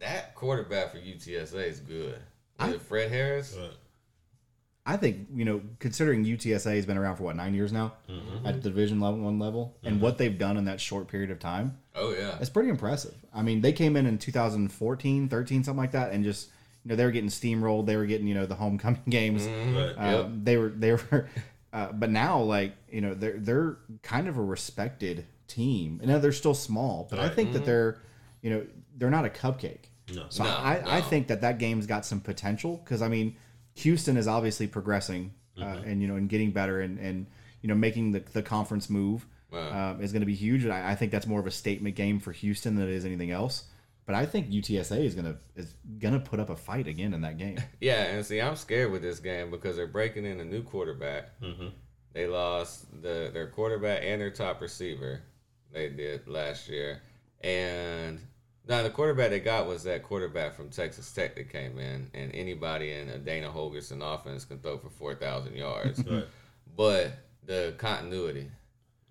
That quarterback for UTSA is good. Is it Fred Harris? Right. I think you know, considering UTSA has been around for what nine years now mm-hmm. at the Division level one level, and mm-hmm. what they've done in that short period of time, Oh yeah. it's pretty impressive. I mean, they came in in 2014, 13, something like that, and just you know they were getting steamrolled. They were getting you know the homecoming games. Mm-hmm. Right. Uh, They were they were, uh, but now like you know they're they're kind of a respected team. And now they're still small, but I Right. think that they're you know they're not a cupcake. No. So No, I, I think that that game's got some potential because I mean Houston is obviously progressing uh, and you know and getting better and and you know making the the conference move Wow. um, is going to be huge. And I, I think that's more of a statement game for Houston than it is anything else. But I think UTSA is gonna is gonna put up a fight again in that game. Yeah, and see, I'm scared with this game because they're breaking in a new quarterback. Mm-hmm. They lost the their quarterback and their top receiver. They did last year, and now the quarterback they got was that quarterback from Texas Tech that came in, and anybody in a Dana Holgorsen offense can throw for four thousand yards. Right. but the continuity,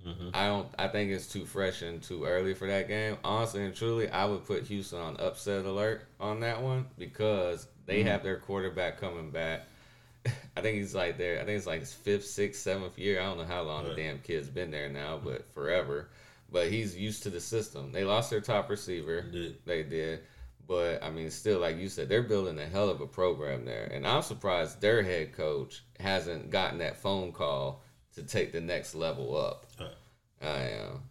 Mhm. I don't. I think it's too fresh and too early for that game. Honestly and truly, I would put Houston on upset alert on that one because they have their quarterback coming back. I think he's like there. I think it's like his fifth, sixth, seventh year. I don't know how long Right. the damn kid's been there now, but forever. But he's used to the system. They lost their top receiver. Did. They did. But I mean, still, like you said, they're building a hell of a program there, and I'm surprised their head coach hasn't gotten that phone call to take the next level up. Right. I am.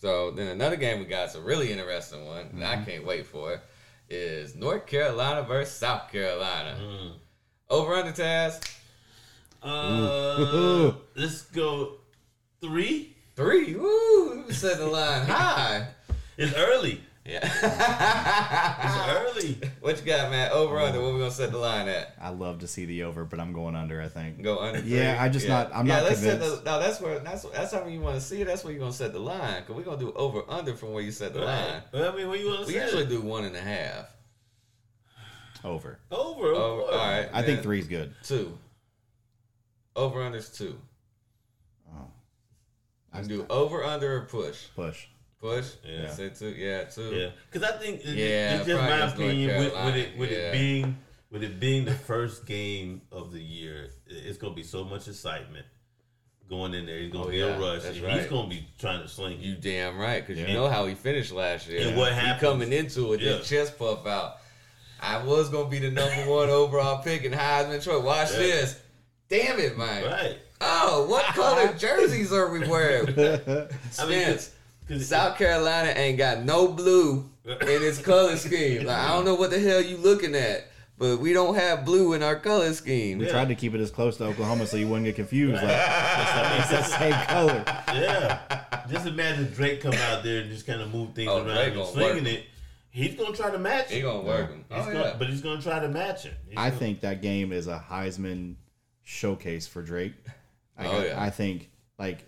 So then another game we got, is a really interesting one, and Mm-hmm. I can't wait for it, is North Carolina versus South Carolina. Mm. Over under Taz Uh, let's go three. three. Woo! Set the line high. It's early. Yeah. It's early. what you got, man? Over under. What we gonna set the line at? I love to see the over, but I'm going under. I think. Go under. Yeah. I just not- I'm yeah, not let's set convinced. the. No, that's where. That's that's how you want to see it. That's where you're gonna set the line. Cause we're gonna do over under from where you set the line. Well, I mean, what you want to We usually do one and a half. Over. over. Over. All right. I think man. three's good. Two. Over under's two. Oh, I do over under or push. push. Push. Yeah. Say two. Yeah, two. Yeah, because I think it- Yeah, it's just my opinion. With, with it, with yeah. it being, with it being the first game of the year, it's gonna be so much excitement going in there. He's gonna Oh, be yeah, a rush. and right. He's gonna be trying to sling You you. damn right, because Yeah. you know how he finished last year. And what He happens- coming into it, Yeah. chest puff out. I was gonna be the number one overall pick in Heisman Trophy. Watch Yeah. this. Damn it, Mike. Right. Oh, what color jerseys are we wearing? I mean, Spence. South Carolina ain't got no blue in its color scheme. Like I don't know what the hell you looking at, but we don't have blue in our color scheme. We Yeah. tried to keep it as close to Oklahoma so you wouldn't get confused. Like it's that, it's that same color. yeah. Just imagine Drake come out there and just kind of move things Oh, around Drake and gonna slinging work. it. He's gonna try to match He it. gonna work him. He's Oh, gonna, yeah. But he's gonna try to match it. He's I gonna- think that game is a Heisman showcase for Drake. I, Oh, yeah. I think like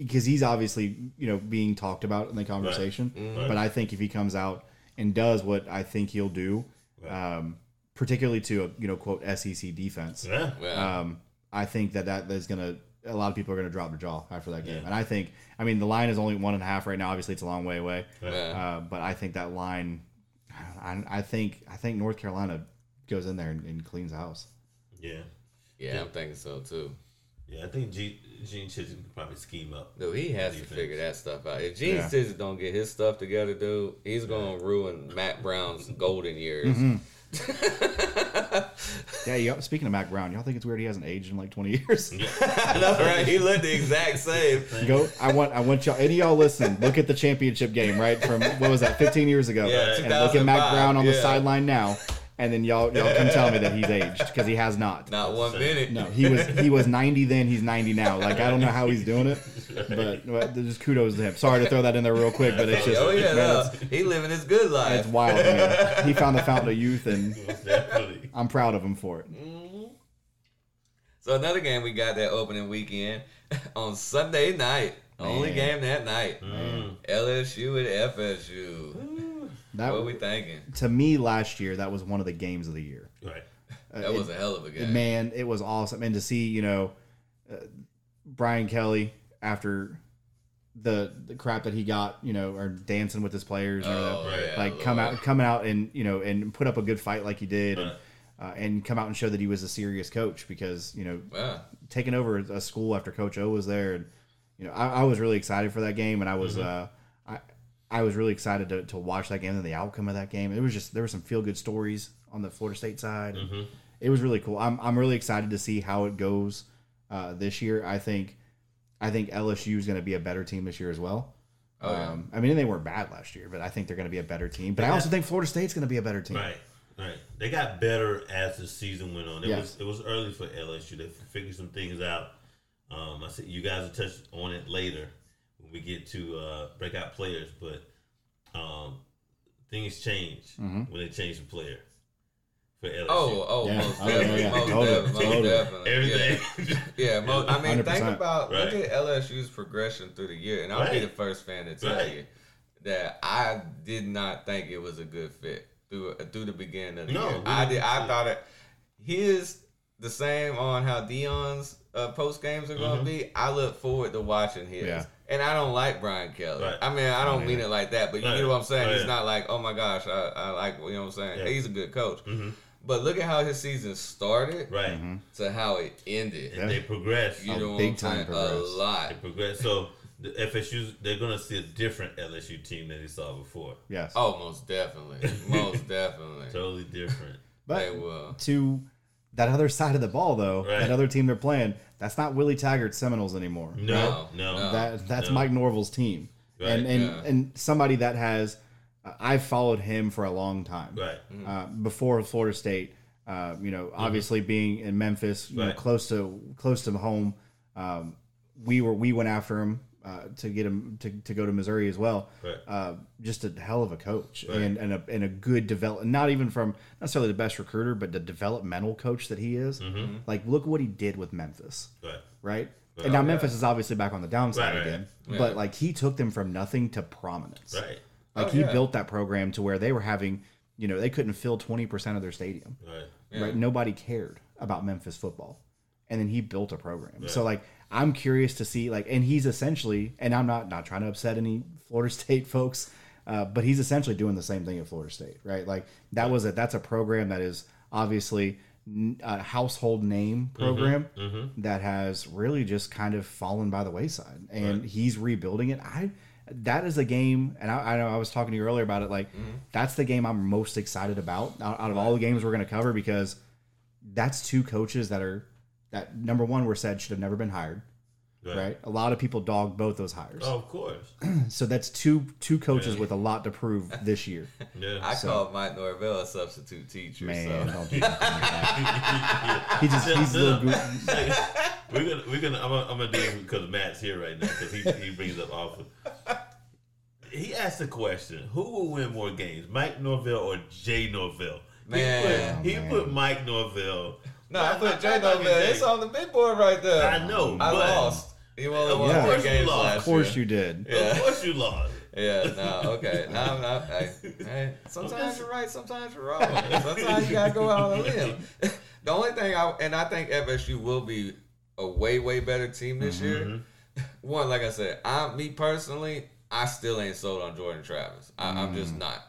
because he's obviously you know being talked about in the conversation, Mm-hmm. but I think if he comes out and does what I think he'll do, um, particularly to a you know quote SEC defense, Yeah. Well, um, I think that that is gonna a lot of people are gonna drop their jaw after that game, and I think I mean the line is only one and a half right now. Obviously, it's a long way away, well. uh, but I think that line, I, I think I think North Carolina goes in there and, and cleans house. Yeah. yeah, I'm thinking so too. Yeah, I think G, Gene Chizik can probably scheme up. Dude, he has to figure that stuff out. If Gene Yeah. Chizik don't get his stuff together, dude, he's gonna ruin Mack Brown's golden years. Mm-hmm. Yeah, y'all, speaking of Mack Brown, y'all think it's weird he hasn't aged in like 20 years? I know, right? He looked the exact same. Go. I want. I want y'all. Any of y'all listen? Look at the championship game, right? From what was that? 15 years ago. Yeah, and look at Mack Brown on the sideline now, and then y'all y'all come tell me that he's aged because he has not. Not one minute. No, he was he was 90 then. He's 90 now. Like I don't know how he's doing it, but, but just kudos to him. Sorry to throw that in there real quick, but it's just Oh yeah, man, no, it's, he living his good life. it's wild. Man. He found the fountain of youth, and I'm proud of him for it. So another game we got that opening weekend on Sunday night. Only game that night. Mm. LSU and FSU. That What we thinking? to me last year, that was one of the games of the year. Right. Uh, That it- was a hell of a game. man, it was awesome. And to see, you know, uh, Brian Kelly after the the crap that he got, you know, or dancing with his players, you know, Oh, yeah, like come Lord. out, coming out and you know, and put up a good fight like he did, and, uh, and come out and show that he was a serious coach because you know, Wow. taking over a school after Coach O was there, and you know, I, I was really excited for that game, and I was, uh, I, was really excited to, to watch that game and the outcome of that game. It was just there were some feel good stories on the Florida State side. and It was really cool. I'm I'm really excited to see how it goes uh, this year. I think I think LSU is going to be a better team this year as well. Oh, yeah. um, I mean, they weren't bad last year, but I think they're going to be a better team. But I also think Florida State's going to be a better team. Right. Right. They got better as the season went on. It Yes. was it was early for LSU. They figured some things out. Um, I said you guys will touch on it later when we get to uh, breakout players, but um, things change Mm-hmm. when they change the player for LSU. Oh, oh, Yeah. most Oh, yeah, definitely, yeah. most Totally, definitely, most totally. definitely. everything. Yeah, yeah mo- I mean, think 100%. about look at LSU's progression through the year, and I'll be the first fan to tell Right. you that I did not think it was a good fit through through the beginning of the No, year. we I didn't. I thought it. His the same on how Deion's uh, post games are going to be. I look forward to watching his. Mm-hmm. Yeah. And I don't like Brian Kelly. Right. I mean, I don't Oh, mean yeah. it like that, but you Right. get what I'm saying. Oh, He's yeah. not like, oh my gosh, I, I like, you know what I'm saying. Yeah. He's a good coach. Mhm. But look at how his season started Right. Mm-hmm. to how it ended. And they progressed. You know big what I'm time saying? progress. A lot. They progressed. So the FSU they're gonna see a different LSU team than they saw before. Yes. Oh, most definitely. Most definitely. Totally different. but they will. to that other side of the ball, though, Right. that other team they're playing, that's not Willie Taggart's Seminoles anymore. No, No, no. no. that that's no. Mike Norvell's team, and Right, and yeah. and somebody that has uh, I've followed him for a long time. Right. Uh, before Florida State, uh, you know, obviously being in Memphis, you know, Mm-hmm. Close to close to home, um, we were we went after him uh, to get him to, to go to Missouri as well. Right. Uh, just a hell of a coach Right. and and a, and a good develop not even from necessarily the best recruiter, but the developmental coach that he is. Mm-hmm. Like, look what he did with Memphis Right. right? and now yeah. Memphis is obviously back on the downside Right, right. again, Yeah. but like he took them from nothing to prominence. Right. Like Oh, he yeah. built that program to where they were having, you know, they couldn't fill twenty percent of their stadium. Right. Yeah. Right? Nobody cared about Memphis football, and then he built a program. So like, I'm curious to see like, and he's essentially, and I'm not not trying to upset any Florida State folks. Uh, but he's essentially doing the same thing at Florida State, right? Like that was a that's a program that is obviously a household name mm-hmm, program mm-hmm. that has really just kind of fallen by the wayside, and he's rebuilding it. I that is a game, and I, I know I was talking to you earlier about it. Like mm-hmm. that's the game I'm most excited about out, out of all the games we're going to cover because that's two coaches that are that number one were said should have never been hired. Right. Right, a lot of people dog both those hires, Oh, of course. so that's two two coaches Really? with a lot to prove this year. Yeah. I called Mike Norvell a substitute teacher. Man, so. don't do that. he just he's a little goo- we're gonna we're gonna I'm gonna, I'm gonna do it because Matt's here right now because he he brings up often. He asked the question: Who will win more games, Mike Norvell or Jay Norvell? Man. he put, he Oh, man. put Mike Norvell. No, I put Jay I'm not Norvell. gonna It's on the big board right there. I know, I but- lost. You only Of won course four you games lost. last Of course year. you did. Yeah. Of course you lost. Yeah, no, okay. No, I'm not. Hey, hey, sometimes you're right, sometimes you're wrong. Sometimes you gotta go out on a limb. The only thing I and I think FSU will be a way, way better team this mm-hmm. year. One, like I said, I me personally, I still ain't sold on Jordan Travis. I, I'm mm. just not.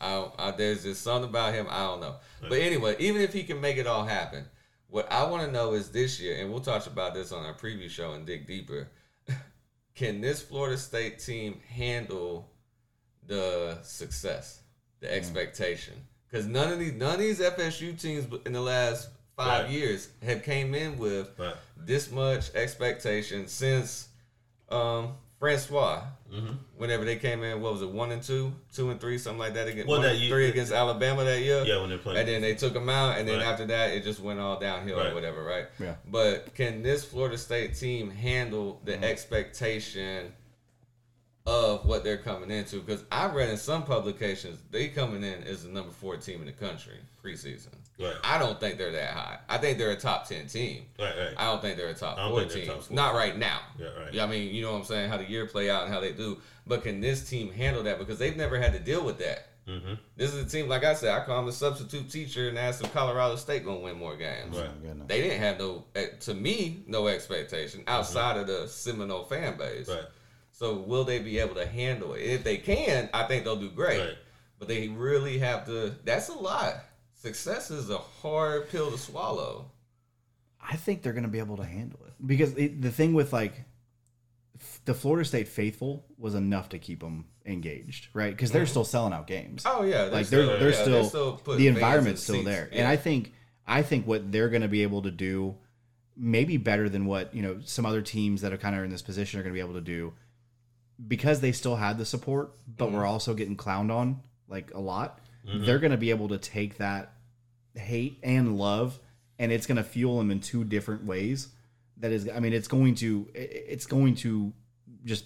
I, I there's just something about him I don't know. But anyway, even if he can make it all happen, What I want to know is this year, and we'll talk about this on our preview show and dig deeper. Can this Florida State team handle the success, the expectation? Because none of these none of these FSU teams in the last five Right. years have came in with Right. this much expectation since um, Francois. Mm-hmm. Whenever they came in, what was it, one and two, two and three, something like that against Well, one that and year- three against Alabama that year. Yeah, when they're playing. And then they took them out, and then Right. after that, it just went all downhill Right. or whatever, right? Yeah. But can this Florida State team handle the Mm-hmm. expectation of what they're coming into? Because I read in some publications they coming in as the number four team in the country preseason. Right. I don't think they're that high. I think they're a top ten team. Right, right. I don't think they're a top four team. top four. Not right now. Yeah, right. Yeah, I mean, you know what I'm saying? How the year play out and how they do. But can this team handle that? Because they've never had to deal with that. Mm-hmm. This is a team, like I said, I call them the substitute teacher and ask if Colorado State gonna win more games. Right. Oh. They didn't have no, eh, to me, no expectation outside of the Seminole fan base. Right. So will they be able to handle it? If they can, I think they'll do great. Right. But they really have to. That's a lot. Success is a hard pill to swallow. I think they're going to be able to handle it because it, the thing with like f- the Florida State faithful was enough to keep them engaged, right? Because they're still selling out games. Oh yeah, like they're they're yeah, still, putting the fans in environment's still seats. there, Yeah. and I think I think what they're going to be able to do, maybe better than what you know some other teams that are kind of in this position are going to be able to do, because they still had the support, but Mm-hmm. we're also getting clowned on like a lot. Mm-hmm. They're going to be able to take that hate and love, and it's going to fuel them in two different ways. That is, I mean, it's going to it's going to just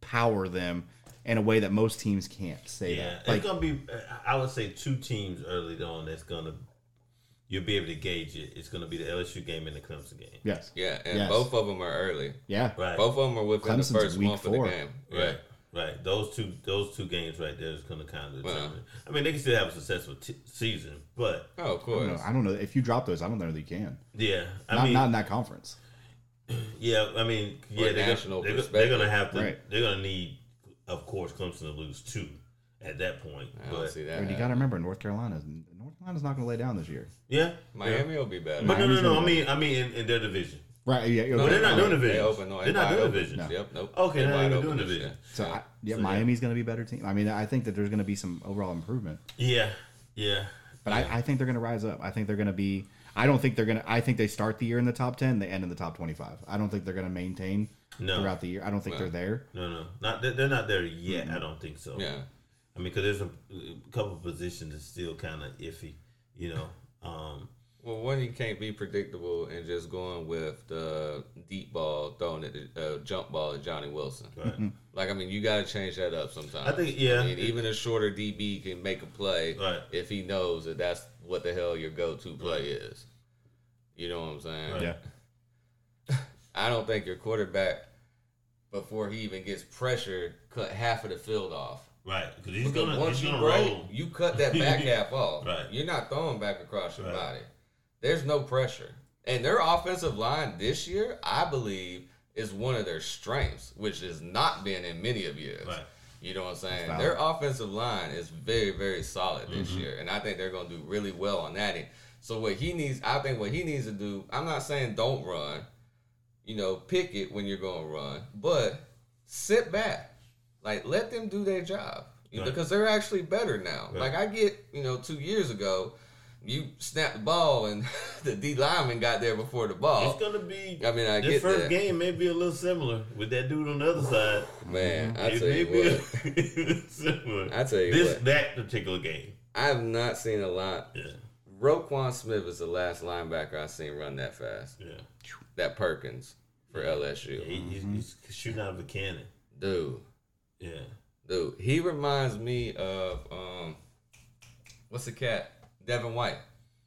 power them in a way that most teams can't say Yeah, that. Like, it's gonna be. I would say two teams early on that's gonna. You'll be able to gauge it. It's gonna be the LSU game and the Clemson game. yes, Yeah, and Yes. both of them are early. yeah, Right. Both of them are within Clemson's the first week month four. of the game. Right. Right. Those two. Those two games right there is gonna kind of Well. determine. I mean, they can still have a successful t- season, but Oh, of I don't, course. know, I don't know if you drop those. I don't know that you can. yeah. I Not, mean, not in that conference. yeah. I mean, yeah. a They're, national gonna, they're, they're gonna have to. Right. They're gonna need, of course, Clemson to lose two at that point. I don't But see that. But you got to remember, North Carolina, North Carolina's not going to lay down this year. yeah, Miami will be better. But no, no, no. I mean, I mean, in, in their division. Right? Yeah. No, they're not doing They divisions. open, no, They're not doing open. divisions. Yep, nope. Okay, They're they're not even doing this division. year. So I, yeah, So, yeah. Miami's going to be a better team. I mean, I think that there's going to be some overall improvement. Yeah, yeah. But I, I think they're going to rise up. I think they're going to be. I don't think they're going to. I think they start the year in the top ten. They end in the top twenty-five. I don't think they're going to maintain No. throughout the year. I don't think No. they're there. No, no, not they're, they're not there yet. I don't think so. Yeah. I mean, because there's a, a couple positions that's still kind of iffy. You know, um, Well, one, you can't be predictable and just going with the deep ball throwing at the uh, jump ball at Johnny Wilson. right. Like, I mean, you got to change that up sometimes. I think, yeah. I mean, even a shorter DB can make a play Right. if he knows that that's what the hell your go-to play is. You know what I'm saying? Right. Yeah. I don't think your quarterback, before he even gets pressured, cut half of the field off. right, because he's Because gonna once he's you gonna break, roll. you cut that back half off. Right. You're not throwing back across your Right. body. There's no pressure. And their offensive line this year, I believe, is one of their strengths, which has not been in many of years. Right. You know what I'm saying? Their offensive line is very, very solid this Mm-hmm. year. And I think they're going to do really well on that end. So what he needs, I think what he needs to do, I'm not saying don't run, you know, pick it when you're going to run, but sit back. Like, let them do their job. You know, Right. because they're actually better now. Right. Like, I get, you know, two years ago, you snapped the ball and the D lineman got there before the ball. It's gonna be. I mean, I this get first that. game may be a little similar with that dude on the other side. Man, I it tell may you be what. a- similar. I tell you this what. that particular game. I have not seen a lot. Yeah, Roquan Smith is the last linebacker I've seen run that fast. yeah. That Perkins for LSU. He, he's, he's shooting out of a cannon. Dude, Yeah, dude. He reminds me of um what's the cat? Devin White.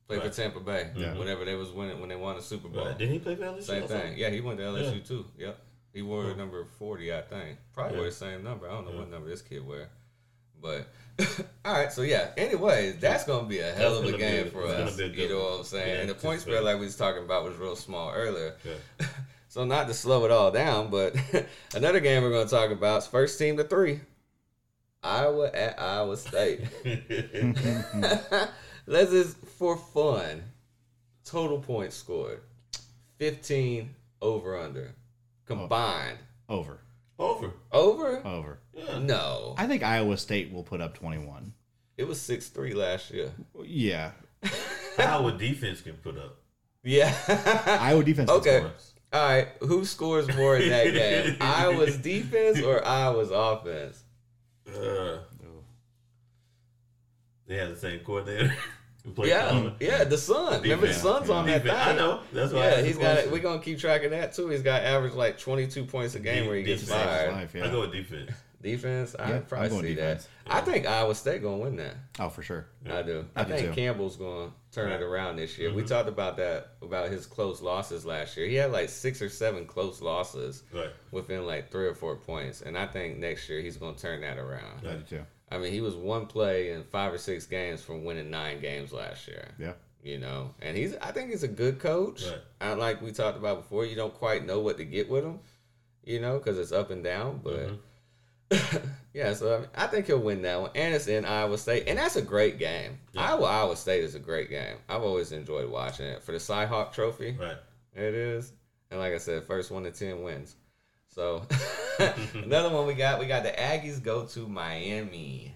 Played Right. for Tampa Bay. Yeah. Whenever they was winning when they won the Super Bowl. right. Did he play for LSU? Same thing. Yeah, he went to LSU Yeah. too. Yep. He wore number forty, I think. Probably Yeah. wore the same number. I don't know Yeah. what number this kid wear. But all right, so yeah. Anyways, that's gonna be a hell That's of a game a- for us. You know what I'm saying? Yeah, and the point spread, like we was talking about, was real small earlier. Yeah. So not to slow it all down, but another game we're gonna talk about is first team to three. Iowa at Iowa State. Let's just for fun. total points scored, 15 over under combined. Over. Over. Over? Over. Yeah. No. I think Iowa State will put up 21. It was 6 3 last year. Yeah. Iowa defense can put up. Yeah. Iowa defense. can Okay. score. All right. Who scores more in that game? Iowa's defense or Iowa's offense? Uh, they have the same coordinator. Who Yeah. Colin. Yeah. The Sun. Remember the Defense. Sun's on that thing. I know. That's why. I Yeah, asked he's the got it. We're going to keep track of that too. He's got average like 22 points a game where he gets Defense. fired. Life, I yeah. go with defense. Defense, Yeah, I I'm probably going see defense. that. I think Iowa State gonna win that. Oh, for sure. I do. I, I do think too. Campbell's gonna turn it around this year. We Mm-hmm. talked about that about his close losses last year. He had like six or seven close losses Right. within like three or four points, and I think next year he's gonna turn that around. I do too. I mean, he was one play in five or six games from winning nine games last year. Yeah. You know, and he's I think he's a good coach. Right. I like we talked about before. You don't quite know what to get with him, you know, because it's up and down. But Mm-hmm. yeah, so I, mean, I think he'll win that one, and it's in Iowa State, and that's a great game. Yeah. Iowa Iowa State is a great game. I've always enjoyed watching it for the Cyhawk Trophy. Right. It is, and like I said, first one to ten wins. So another one we got, we got the Aggies go to Miami.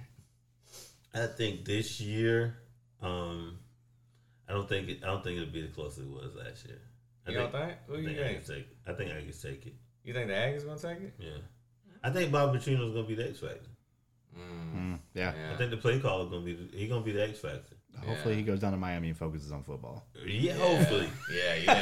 I think this year, um, I don't think it, I don't think it'll be the closest it was last year. I You don't think? Who I you think I think? take. I think I can take it. You think the Aggies gonna take it? Yeah. I think Bob Petrino's gonna be the X factor. Mm, Mm, yeah. yeah. I think the play caller gonna be the, he gonna be the X factor. Hopefully Yeah. he goes down to Miami and focuses on football. Yeah, hopefully. Yeah, yeah.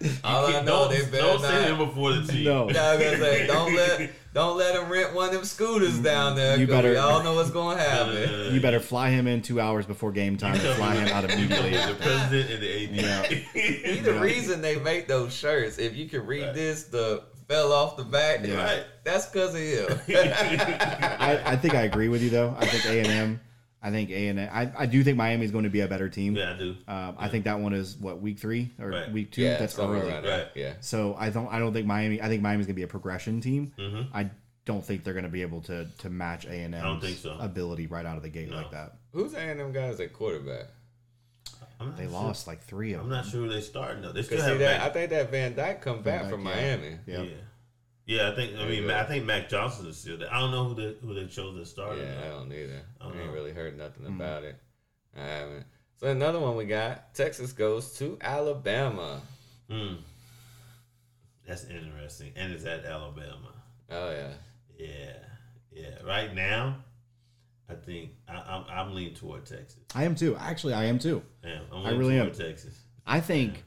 didn't. Uh, all I know, don't, they better don't not. send him before the team. No. Yeah, I was gonna say, don't let don't let him rent one of them scooters down there. You 'cause better- we all know what's gonna happen. Uh, You better fly him in two hours before game time and fly him out immediately. the president and the AD. He the reason they make those shirts. If you can read Right. this, the fell off the back. Yeah. Right. That's because of him. I, I think I agree with you though. I think A and M. I think A and I, I do think Miami is going to be a better team. yeah, I do. Um, I think that one is what week three or Right. week two. yeah, That's somewhere early. around there. Right. Yeah. So I don't. I don't think Miami. I think Miami's going to be a progression team. Mm-hmm. I don't think they're going to be able to to match A and M's so. ability right out of the gate No. like that. Who's A and M guys at quarterback? They sure. lost like three of them. I'm not sure who they starting though. They still have that I think that Van Dyke come back Dyke, from yeah. Miami. Yeah. Yeah. Yeah, I think. I mean, go. I think Max Johnson is still there. I don't know who they who they chose to start. Yeah, I don't either. I, I don't ain't know. really heard nothing Mm. about it. I haven't. So another one we got: Texas goes to Alabama. Hmm. That's interesting, and it's at Alabama. Oh yeah. Yeah, yeah. Right now, I think I, I'm I'm leaning toward Texas. I am too. Actually, I am too. Yeah, I'm I really toward am. Texas. I think.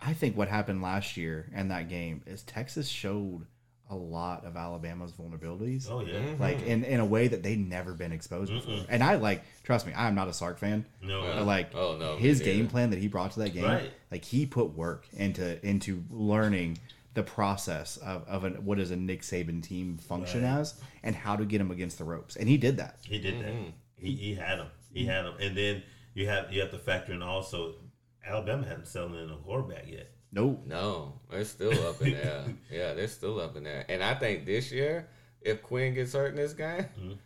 I think what happened last year in that game is Texas showed a lot of Alabama's vulnerabilities. Oh yeah. Mhm. like in, in a way that they'd never been exposed before. And I like, trust me, I'm not a Sark fan, No. But like Oh, no, his neither. game plan that he brought to that game, Right. like he put work into into learning the process of, of an, what does a Nick Saban team function Right. as and how to get him against the ropes. And he did that. He did that. Mhm. He he had him. He had him. And then you have you have to factor in also Alabama hadn't settled in a quarterback yet. No, No, they're still up in there. yeah, they're still up in there. And I think this year, if Quinn gets hurt in this game, Mhm.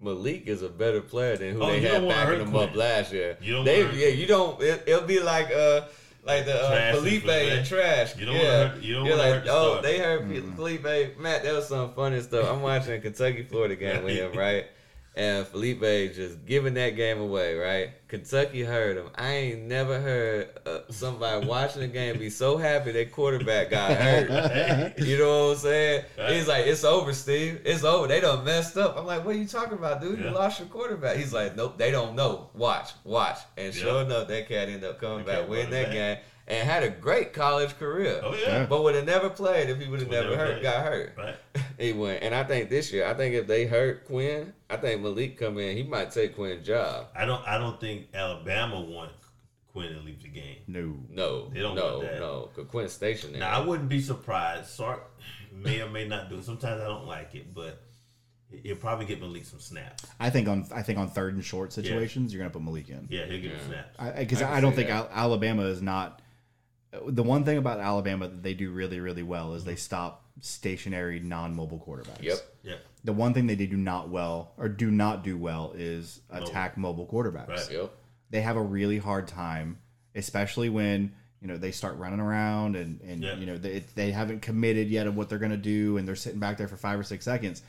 Malik is a better player than who Oh, they had backing hurt him up last year. You don't they, hurt yeah, you don't. It, it'll be like uh. Like the uh, Feleipe and Trask. You don't yeah. hurt- you don't You're like, the oh, they heard Feleipe. Matt, that was some funny stuff. I'm watching a Kentucky Florida game with him, right? And Feleipe just giving that game away, right? Kentucky heard him. I ain't never heard uh, somebody watching the game be so happy that quarterback got hurt. you know what I'm saying? He's like, it's over, Steve. It's over. They done messed up. I'm like, what are you talking about, dude? You Yeah. lost your quarterback. He's like, nope, they don't know. Watch, watch. And sure Yeah. enough, that cat ended up coming back, cat winning that back. game, and had a great college career. Oh yeah. But would have never played if he would have Would've never never hurt, played. got hurt. Right. He went, and I think this year, I think if they hurt Quinn, I think Malik come in, he might take Quinn's job. I don't I don't think Alabama want Quinn to leave the game. no. No, They don't no, want that. no, because Quinn's stationed there. Now I wouldn't be surprised. Sark may or may not do it. Sometimes I don't like it, but he'll probably get Malik some snaps. I think on I think on third and short situations, you're gonna put Malik in. Yeah, he'll get Yeah. snaps. because I I, I don't think that. Al- Alabama is not. The one thing about Alabama that they do really, really well is they stop stationary, non-mobile quarterbacks. Yep. Yeah. The one thing they do not well or do not do well is attack mobile quarterbacks. Right. Yep. They have a really hard time especially when you know they start running around and and Yeah. you know they they haven't committed yet of what they're gonna do, and they're sitting back there for five or six seconds.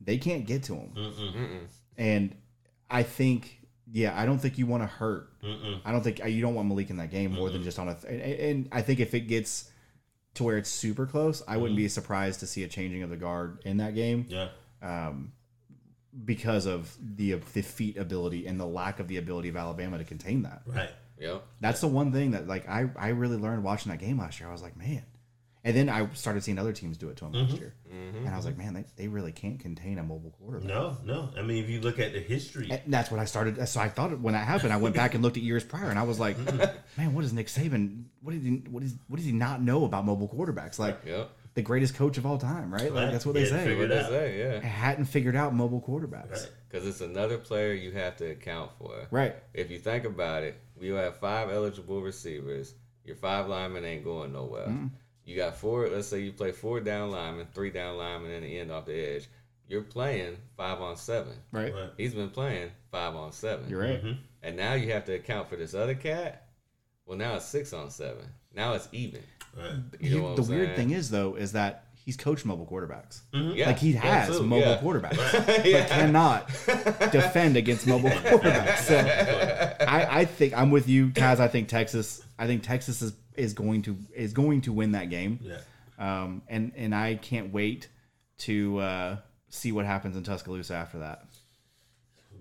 They can't get to them, Mm-mm. and I think. Yeah, I don't think you want to hurt. Mm-mm. I don't think you don't want Malik in that game more than just on a. Th- and, and I think if it gets to where it's super close, I wouldn't be surprised to see a changing of the guard in that game Yeah. um, because of the the feet ability and the lack of the ability of Alabama to contain that. Right. Yep. That's the one thing that like I I really learned watching that game last year. I was like, man. And then I started seeing other teams do it to him last mm-hmm. year, mm-hmm. and I was like, man, they, they really can't contain a mobile quarterback. No, no. I mean, if you look at the history, And that's what I started. So I thought when that happened, I went back and looked at years prior, and I was like, mm-hmm. man, what is Nick Saban? What did he? What is? What does he not know about mobile quarterbacks? Like Yep. the greatest coach of all time, right? Like that's what they say. figure What they out. say, yeah. Hadn't figured out mobile quarterbacks, Right. Because it's another player you have to account for. right? If you think about it, you have five eligible receivers. Your five linemen ain't going nowhere. You got four. Let's say you play four down linemen, three down linemen, and the end off the edge. You're playing five on seven. Right. Right. He's been playing five on seven. You're right. Mhm. And now you have to account for this other cat. Well, now it's six on seven. Now it's even. Right. You know what the I'm weird saying? thing is though is that he's coached mobile quarterbacks. Yeah, like he has too, mobile yeah. quarterbacks, Yeah. but cannot defend against mobile quarterbacks. So I, I think I'm with you, Taz. I think Texas. I think Texas is, is going to is going to win that game. Yeah. Um, and and I can't wait to uh, see what happens in Tuscaloosa after that.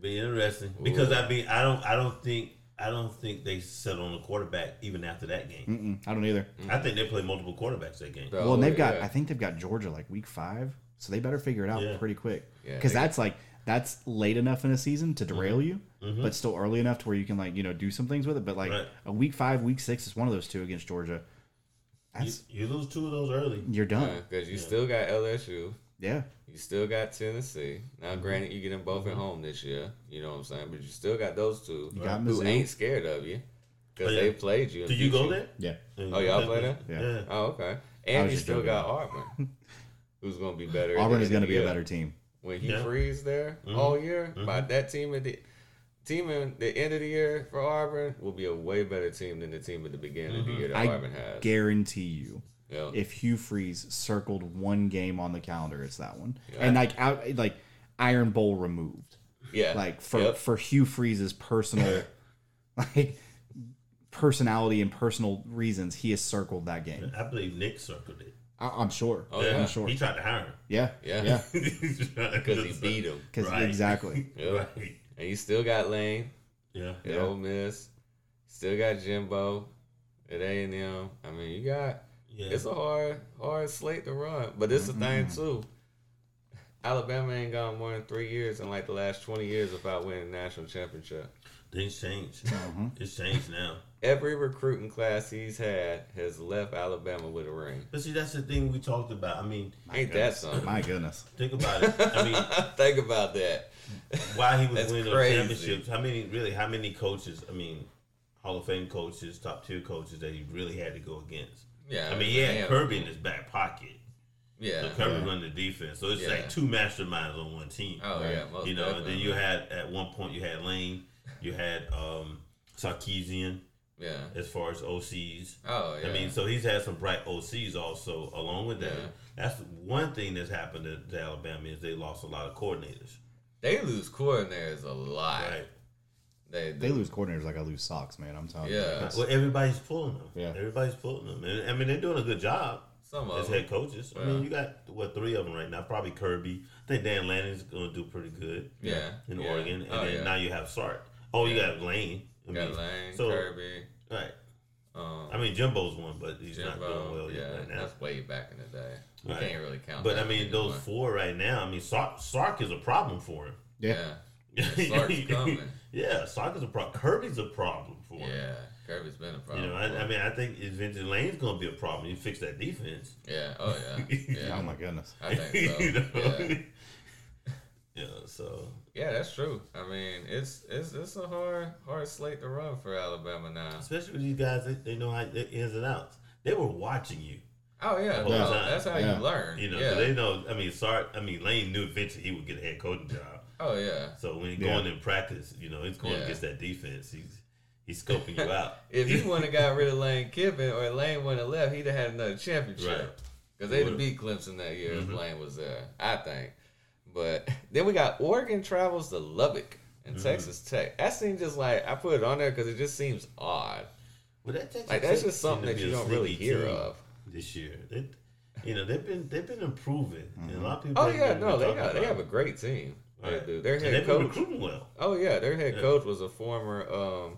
Be interesting because I mean I don't I don't think I don't think they settle on a quarterback even after that game. Mm, I don't either. I think they play multiple quarterbacks that game. Bro, Well, and they've got yeah. I think they've got Georgia like week five, so they better figure it out Yeah. pretty quick Yeah, because they- that's like that's late enough in a season to derail you, Mm-hmm. but still early enough to where you can like you know do some things with it. But like Right. a week five, week six is one of those two against Georgia. You, That's you lose two of those early. you're done. Because you still got LSU. Yeah, You still got Tennessee. Now, Mm-hmm. granted, you get them both at home this year. You know what I'm saying? But you still got those two You got who ain't scared of you because Oh, yeah. they played you. and Did you beat go there? yeah. Oh, y'all play there? Yeah. Yeah. Oh, okay. And you still got Auburn, who's going to be better. at Auburn is going to be a year. better team. When he Yeah. frees there Mhm. all year, by Mhm. that team at the team at the end of the year for Auburn will be a way better team than the team at the beginning of the year that I Auburn has. Guarantee you, yeah. if Hugh Freeze circled one game on the calendar, it's that one. Yeah. And like out like Iron Bowl removed. yeah. like for Yep. for Hugh Freeze's personal like personality and personal reasons, he has circled that game. I believe Nick circled it. I, I'm sure. Oh, yeah. I'm sure. He tried to hire him. Yeah, Yeah. yeah. because he beat him. Because Right. exactly. Yep. Right. And you still got Lane Yeah. at Yeah. Ole Miss. Still got Jimbo at A and M. I mean, you got Yeah. it's a hard hard slate to run, but it's the thing too. Alabama ain't gone more than three years in like the last twenty years without winning a national championship. Things change. Mm-hmm. It's changed now. Every recruiting class he's had has left Alabama with a ring. But see, that's the thing we talked about. I mean, Ain't that something? My goodness. think about it. I mean, Think about that. why he was That's winning those crazy. championships. How many really? How many coaches? I mean, Hall of Fame coaches, top tier coaches that he really had to go against. Yeah, I mean, he had. Kirby in his back pocket. Yeah. So Kirby Yeah. run the defense. So it's Yeah. like two masterminds on one team. Oh yeah, most you know, and then you had at one point you had Lane, you had um Sarkisian yeah. as far as OCs. Oh yeah. I mean, so he's had some bright OCs also along with that. Yeah. That's one thing that's happened to, to Alabama is they lost a lot of coordinators. they lose coordinators a lot. Right. They, They lose coordinators like I lose socks, man. I'm telling you. Yeah. Well, everybody's pulling them. Yeah. Everybody's pulling them. And, I mean, they're doing a good job some as of head them. coaches. I Yeah. mean, you got what three of them right now? Probably Kirby. I think Dan Lanning's going to do pretty good. Yeah. in yeah. Oregon, and oh, then yeah. now you have Sark. Oh, you Yeah. got Lane. I got mean, Lane, so- Kirby. Right. Um, I mean, Jimbo's one, but he's not doing well yeah, right now. that's way back in the day. You Right. can't really count. But that I mean, anymore. those four right now. I mean, Sark, Sark is a problem for him. Yeah. Yeah, Sark's coming. yeah, Sark is a problem. Kirby's a problem for him. Yeah, Kirby's been a problem. You know, I. I mean, I think eventually Lane's going to be a problem. You fix that defense. yeah. Oh yeah. Yeah. Oh my goodness. I think so. you know? Yeah. yeah. So yeah, that's true. I mean, it's it's it's a hard hard slate to run for Alabama now. especially with these guys, they, they know how the ins and outs. They were watching you. Oh yeah, no, that's how Yeah. you learn. You know, yeah. so they know. I mean, Sark. I mean, Lane knew eventually he would get a head coaching job. oh yeah. So when he's Yeah. going in practice, you know, he's going Yeah. against that defense. He's he's scoping you out. If he wouldn't have got rid of Lane Kiffin or Lane wouldn't have left, he'd have had another championship. Right. Because they'd have beat Clemson that year Mhm. if Lane was there, I think. But then we got Oregon travels to Lubbock and Mhm. Texas Tech. That seems just like, I put it on there because it just seems odd. Well, that Texas Like, that's Tech just something seemed that you don't really hear of. this year. They, you know, they've been they've been improving, and a lot of people. Oh, yeah, no, they got they have a great team. They Right. do. Their head they've been coach. recruiting well. Oh yeah, their head Yeah. coach was a former um,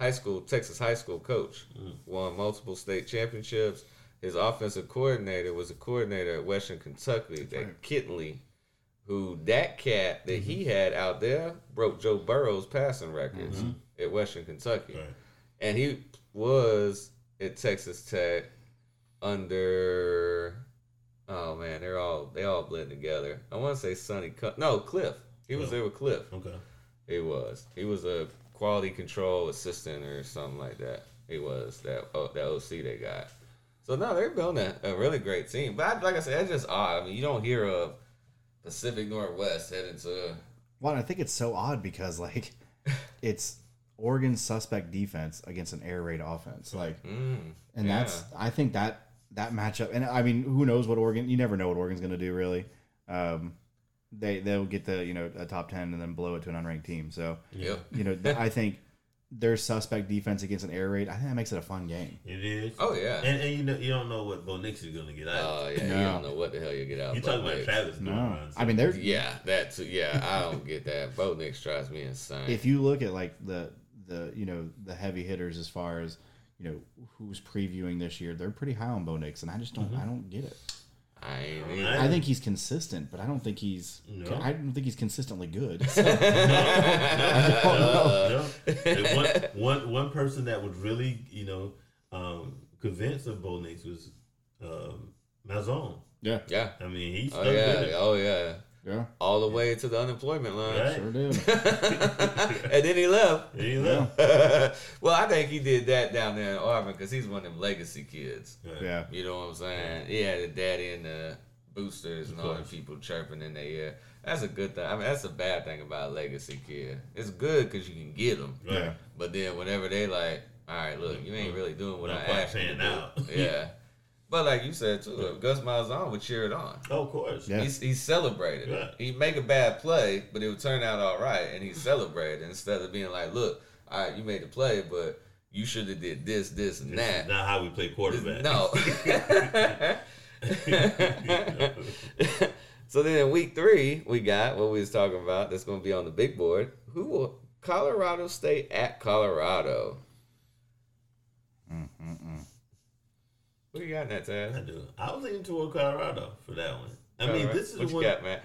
high school Texas high school coach. Mm. Won multiple state championships. His offensive coordinator was a coordinator at Western Kentucky, that right. Kittley, who that cat that he Mm-hmm. had out there broke Joe Burrow's passing records Mhm. at Western Kentucky, Right. and he was at Texas Tech under. Oh man, they're all they all blend together. I want to say Sonny, no Cliff. He was Yeah. there with Cliff. Okay. He was. He was a quality control assistant or something like that. He was that oh, that OC they got. So no, they're building a, a really great team. But I, like I said, it's just odd. I mean, you don't hear of Pacific Northwest heading to. Well, I think it's so odd because like it's Oregon suspect defense against an air raid offense. Like Mm, and yeah. that's I think that that matchup and I mean who knows what Oregon you never know what Oregon's going to do really. Um they they'll get the, you know, a top 10 and then blow it to an unranked team. So, yeah, you know, I think their suspect defense against an air raid, I think that makes it a fun game. It is. Oh yeah. And, and you know you don't know what Bo Nix is going to get out. Oh yeah. You don't know what the hell you get out. you of talking about Nix. Travis doing No. runs. I mean, they're Yeah, that too. Yeah, I don't get that. Bo Nix drives me insane. if you look at like the the you know the heavy hitters as far as you know who's previewing this year, they're pretty high on Bo Nix, and I just don't mm-hmm. I don't get it. I mean. I- I think he's consistent, but I don't think he's No. I don't think he's consistently good. no, no. And one, one, one person that would really, you know, um, convince of Bo Nix was um, Malzahn. yeah, yeah. I mean, he's Oh yeah. it. Oh yeah. Yeah, All the way to the unemployment line. Right. sure do. and then he left. He left. well, I think he did that down there in Auburn because he's one of them legacy kids. Right. Yeah, You know what I'm saying? He had the daddy and the boosters and Of all the people chirping in their ear. That's a good thing. I mean, that's a bad thing about a legacy kid. It's good because you can get them. Right. yeah. But then whenever they like, all right, look, you ain't really doing what Not I asked you to do. out. Yeah. But like you said too, if Gus Malzahn would cheer it on. Oh, of course. Yeah. He's, he celebrated. Yeah. He'd make a bad play, but it would turn out all right, and he celebrated instead of being like, "Look, all right, you made the play, but you should have did this, this, and This that." is not how we play quarterback. No. so then in week three, we got what we was talking about. That's going to be on the big board. Who will Colorado State at Colorado? Mm, mm, mm. What you got in that, I do. I was leaning toward Colorado for that one. I mean, this is what the you one. got, Matt?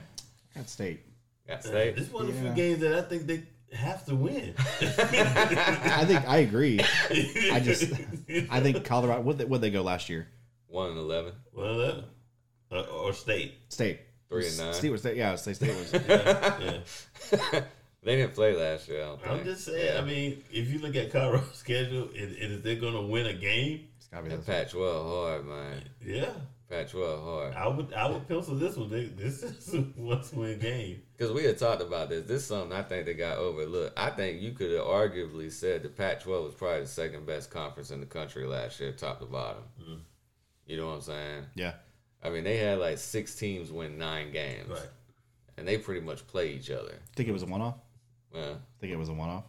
Got state. Got uh, State. This is one of the few games that I think they have to win. I think I agree. I just I think Colorado. What they, what they go last year? One and eleven. well, uh, uh, or state. State Three and nine. State was state. Yeah, state state was. Yeah, yeah. they didn't play last year. I don't think. I'm just saying. Yeah. I mean, if you look at Colorado's schedule, and, and if they're going to win a game, It's gotta be And this. Patchwell hard, man. yeah, Patchwell hard. I would I would pencil this one. This is a must-win game. Because we had talked about this. This is something I think they got overlooked. I think you could have arguably said the Pac 12 was probably the second best conference in the country last year, top to bottom. Mhm. You know what I'm saying? Yeah, I mean, they had like six teams win nine games. Right. And they pretty much play each other. think it was a one off. Well, Think it was a one off.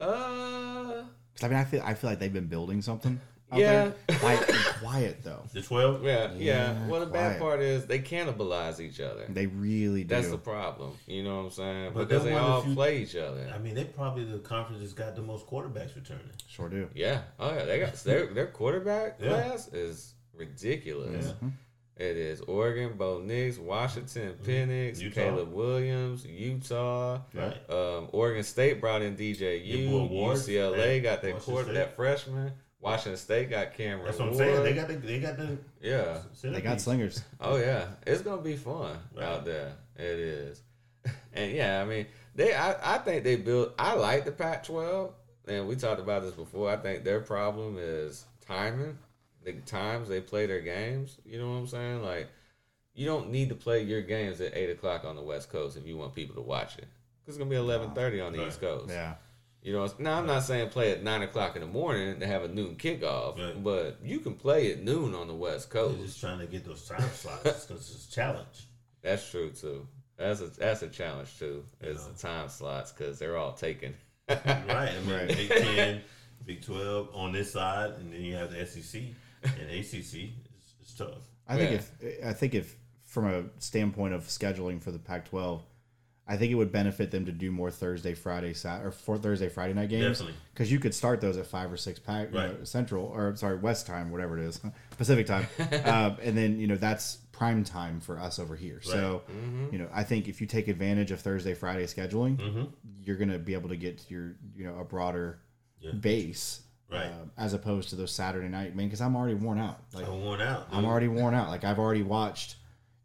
uh, I mean, I feel I feel like they've been building something. Out Yeah. there. Quiet, quiet though. The 12. yeah, yeah. Yeah, Well, the bad part is they cannibalize each other. They really do. That's the problem. You know what I'm saying? But because they're they one of all the few- play each other. I mean, they probably the conference that's got the most quarterbacks returning. sure do. Yeah. Oh yeah. They got their their quarterback Yeah. class is ridiculous. Yeah. It is Oregon, Bo Nix, Washington, Penix, Mm-hmm. Utah. Caleb Williams, Utah. Right. Um, Oregon State brought in DJU. Your Ward, UCLA right. got that Washington quarter, State. that freshman. Washington State got Cameron That's what I'm Ward. saying. They got the they got the yeah. They got slingers. Oh yeah, it's gonna be fun Right. out there. It is, and yeah, I mean, they. I, I think they built. I like the Pac-12, and we talked about this before. I think their problem is timing. The times they play their games. You know what I'm saying? Like, you don't need to play your games at eight o'clock on the West Coast if you want people to watch it. Cause it's gonna be eleven thirty on the Right. East Coast. Yeah. You know, now I'm not saying play at nine o'clock in the morning to have a noon kickoff, Right. but you can play at noon on the West They're Coast. just trying to get those time slots because it's a challenge. That's true too. That's a that's a challenge too. Is the time slots because they're all taken. Right. I mean, Right. Big Ten, Big Twelve on this side, and then you have the SEC and ACC. It's, it's tough. I think Yeah. if I think if from a standpoint of scheduling for the Pac-12, I think it would benefit them to do more Thursday, Friday, Sat or for Thursday, Friday night games. Definitely. because you could start those at five or six pack you know, Central or sorry West time, whatever it is, Pacific time, um, and then you know that's prime time for us over here. So you know I think if you take advantage of Thursday, Friday scheduling, Mm-hmm. you're going to be able to get to your you know a broader Yeah. base. Right. um, as opposed to those Saturday night, man, because I'm already worn out. Like I'm worn out. I'm already worn out. Like I've already watched,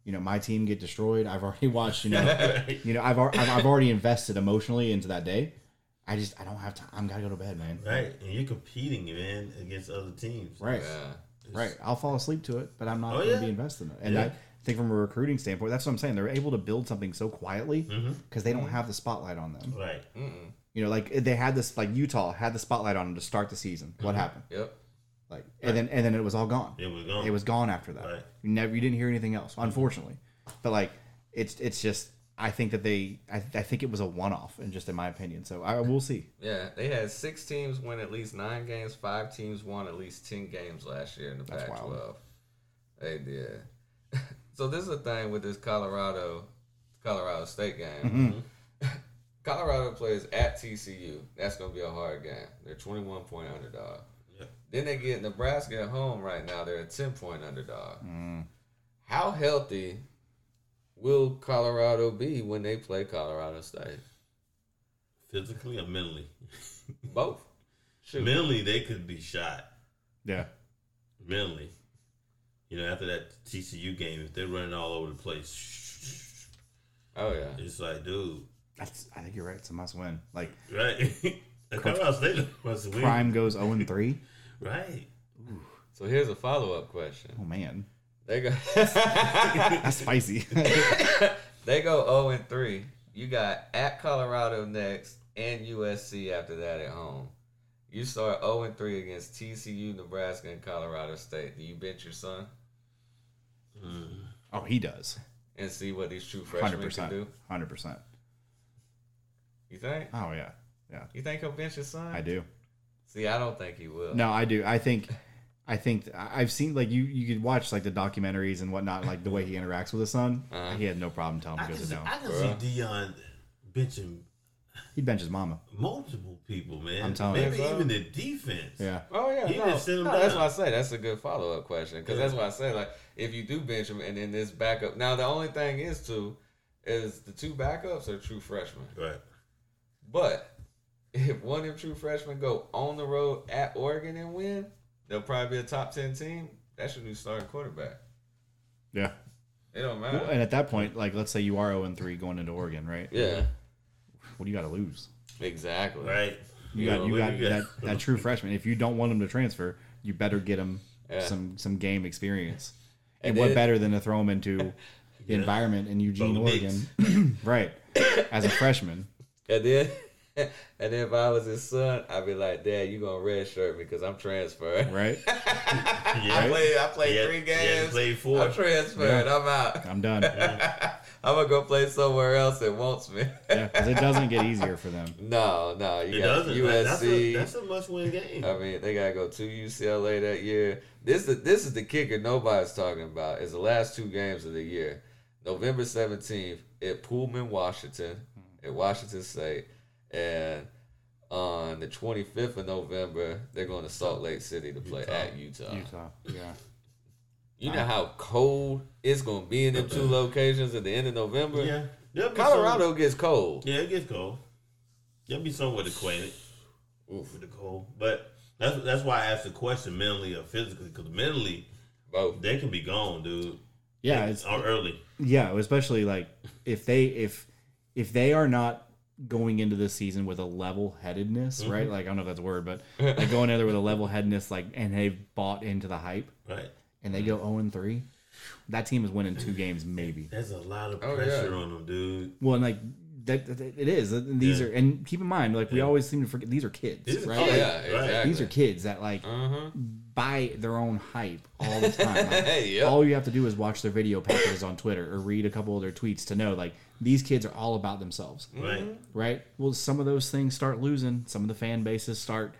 you know, my team get destroyed. I've already watched, you know, you know, I've I've I've already invested emotionally into that day. I just I don't have time. I'm gotta go to bed, man. Right, and you're competing, man, against other teams. Right, Yeah. right. I'll fall asleep to it, but I'm not Oh, going to yeah. be invested in it. And Yeah. I think from a recruiting standpoint, that's what I'm saying. They're able to build something so quietly because Mm-hmm. they don't have the spotlight on them. Right. You know, like they had this, like Utah had the spotlight on them to start the season. Mm-hmm. What happened? Yep. Like, and then and then it was all gone. It was gone. It was gone after that. Right. You never, you didn't hear anything else, unfortunately. But like, it's it's just, I think that they, I, I think it was a one off, and just in my opinion. So I will see. Yeah, they had six teams win at least nine games. Five teams won at least ten games last year in the That's Pac-12. wild. They did. so this is the thing with this Colorado, Colorado State game. Mm-hmm. Colorado plays at TCU. That's gonna be a hard game. They're twenty-one point underdog. Yeah. Then they get Nebraska at home right now. They're a ten point underdog. Mm. How healthy will Colorado be when they play Colorado State? Physically or mentally? Both. Shoot. Mentally, they could be shot. Yeah. Mentally. You know, after that TCU game, if they're running all over the place, Oh yeah. it's like, dude, That's, I think you're right. It's a must win. Like, right? Colorado State must win. Prime goes 0 and 3. Right. So here's a follow up question. Oh, man. They go That's spicy. they go 0 and 3. You got at Colorado next and USC after that at home. You start 0 and 3 against TCU, Nebraska, and Colorado State. Do you bench your son mm. oh, he does. and see what these true freshmen can 100%. do? 100%. You think? Oh, yeah. Yeah. You think he'll bench his son? I do. See, I don't think he will. No, I do. I think, I think I- I've seen like you. You could watch like the documentaries and whatnot, like the way he interacts with his son. Uh-huh. He had no problem telling him I to go can, sit see, down. I can Bruh. see Deion benching He'd bench his mama. multiple people, man. I'm telling you. Maybe even the defense. Yeah. Oh yeah, He no, even sent him no, that's down. why I say that's a good follow up question because Yeah. that's why I say like if you do bench him and then this backup. Now the only thing is too is the two backups are true freshmen, Right. but if one of them true freshmen go on the road at Oregon and win, they'll probably be a top ten team. That's your new starting quarterback. Yeah. It don't matter. Well, and at that point, like let's say you are 0 and 3 going into Oregon, right? yeah, What do you got to lose? exactly. Right. You got you got that, that true freshman. If you don't want him to transfer, you better get him Yeah. some some game experience. And, And what then- better than to throw him into the environment in Eugene, Bo Oregon, right? As a freshman, And then, and if I was his son, I'd be like, Dad, you gonna redshirt me because I'm transferring. right? I played. I played Yeah, three yeah, games. played four. I'm transferring. I'm out. I'm done. I'm gonna go play somewhere else that wants me. Yeah, because it doesn't get easier for them. no, no. You It got doesn't. man. That's a, USC. that's a must-win game. I mean, they gotta go to UCLA that year. This is this is the kicker nobody's talking about. Is the last two games of the year, November seventeenth at Pullman, Washington, at Washington State, and on the twenty fifth of November they're going to Salt Lake City to play Utah. at Utah. Utah, yeah. You know how cold it's gonna be in them two locations at the end of November. yeah. There'll be Colorado gets cold. Yeah, it gets cold. You'll be somewhat acquainted Oof, with the cold, but that's that's why I asked the question mentally or physically because mentally both. they can be gone, dude. Yeah, it's or early. yeah, especially like if they if if they are not going into this season with a level headedness, mm-hmm. right? Like I don't know if that's a word, but like going in there with a level headedness, like and they've bought into the hype Right. and they go 0 and 3, that team is winning two games maybe. There's a lot of Oh, pressure yeah. on them, dude. Well, and like that, that- it is. And These Yeah. are and keep in mind, like we Yeah. always seem to forget, these are kids, These are right? Oh kids. yeah, Right. exactly. These are kids that like Uh-huh. buy their own hype all the time. Like, Yep. All you have to do is watch their video packages on Twitter or read a couple of their tweets to know like these kids are all about themselves, Right. right? Well, some of those things start losing. Some of the fan bases start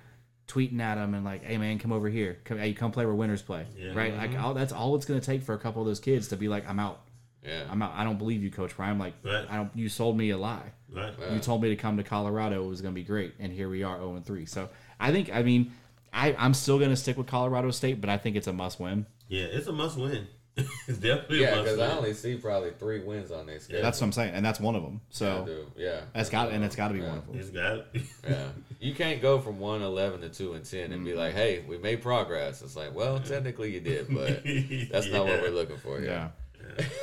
tweeting at them and like, "Hey man, come over here. Come, hey, come play where winners play." Yeah. Right? Like all, that's all it's going to take for a couple of those kids to be like, "I'm out. Yeah. I'm out. I don't believe you, Coach Prime. Like, Right. I don't. You sold me a lie." Right. You told me to come to Colorado. It was going to be great, and here we are, zero and three. So I think, I mean, I I'm still going to stick with Colorado State, but I think it's a must win. Yeah, it's a must win. it's definitely Yeah, a must because. I only see probably three wins on their schedule. That's what I'm saying, and that's one of them. So do. Yeah. that's got and it's got to be Yeah. one of them. It's got Yeah. You can't go from 1 11 to 2 and 10 and be like, mm-hmm. hey, we made progress. It's like, well, technically you did, but that's not what we're looking for here. Yeah,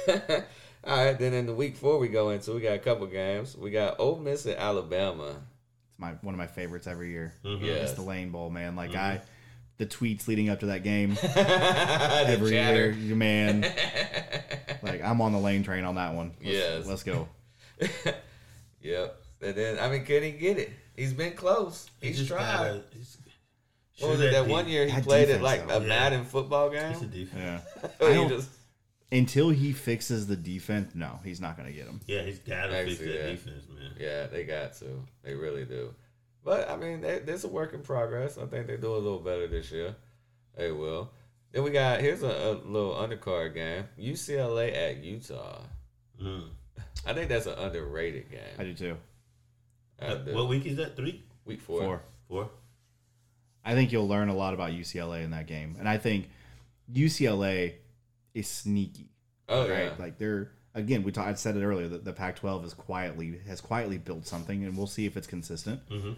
All right, then in the week four we go into, we got a couple games. We got Ole Miss at Alabama. it's my one of my favorites every year. Mhm. Yeah. It's the Lane Bowl, man. Like I, the tweets leading up to that game Every every year, you man. Like I'm on the Lane train on that one. Let's, Yes. let's go. Yep. And then, I mean, could he get it? He's been close. He He's just tried. gotta- he's- what was it, that be- one year he That played it like though. a Yeah. Madden football It's a game? defense. Yeah, He I don't, just- until he fixes the defense. No, he's not going to get him. Yeah, he's got to fix Actually, that yeah. defense, man. Yeah, they got to. They really do. But I mean, they, there's a work in progress. I think they do a little better this year. They will. Then we got here's a, a little undercard game: UCLA at Utah. Mm. I think that's an underrated game. I do too. I Uh, do. what week is that? Three, Week four. Four. four. I think you'll learn a lot about UCLA in that game, and I think UCLA is sneaky. Oh right? yeah. Like they're again, we talked. I said it earlier that the Pac-12 is quietly has quietly built something, and we'll see if it's consistent Mhm.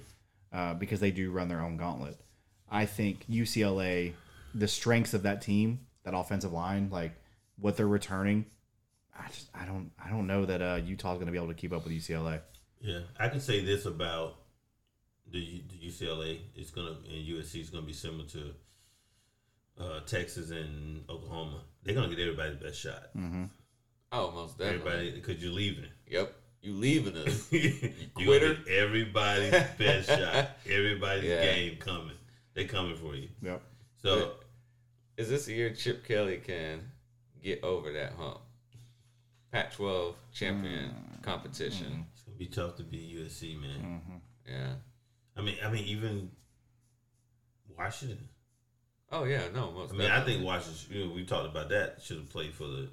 uh, because they do run their own gauntlet. I think UCLA, the strengths of that team, that offensive line, like what they're returning. I just I don't I don't know that uh, Utah's going to be able to keep up with UCLA. Yeah, I can say this about the, the UCLA. It's gonna and USC is gonna be similar to uh, Texas and Oklahoma. They're gonna get everybody's best shot. Mm-hmm. Oh, most definitely. Everybody, because you're leaving. Yep. You leaving us? you quitter. Get everybody's best shot. Everybody's Yeah. game coming. They coming for you. Yep. So Is this the year Chip Kelly can get over that hump? Pac-12 champion mm. competition. Mm-hmm. it's gonna be tough to beat USC, man. Mm-hmm. Yeah. I mean, I mean, even Washington. Oh yeah, no, most I mean, I think Washington. You know, we talked about that. Should have played for the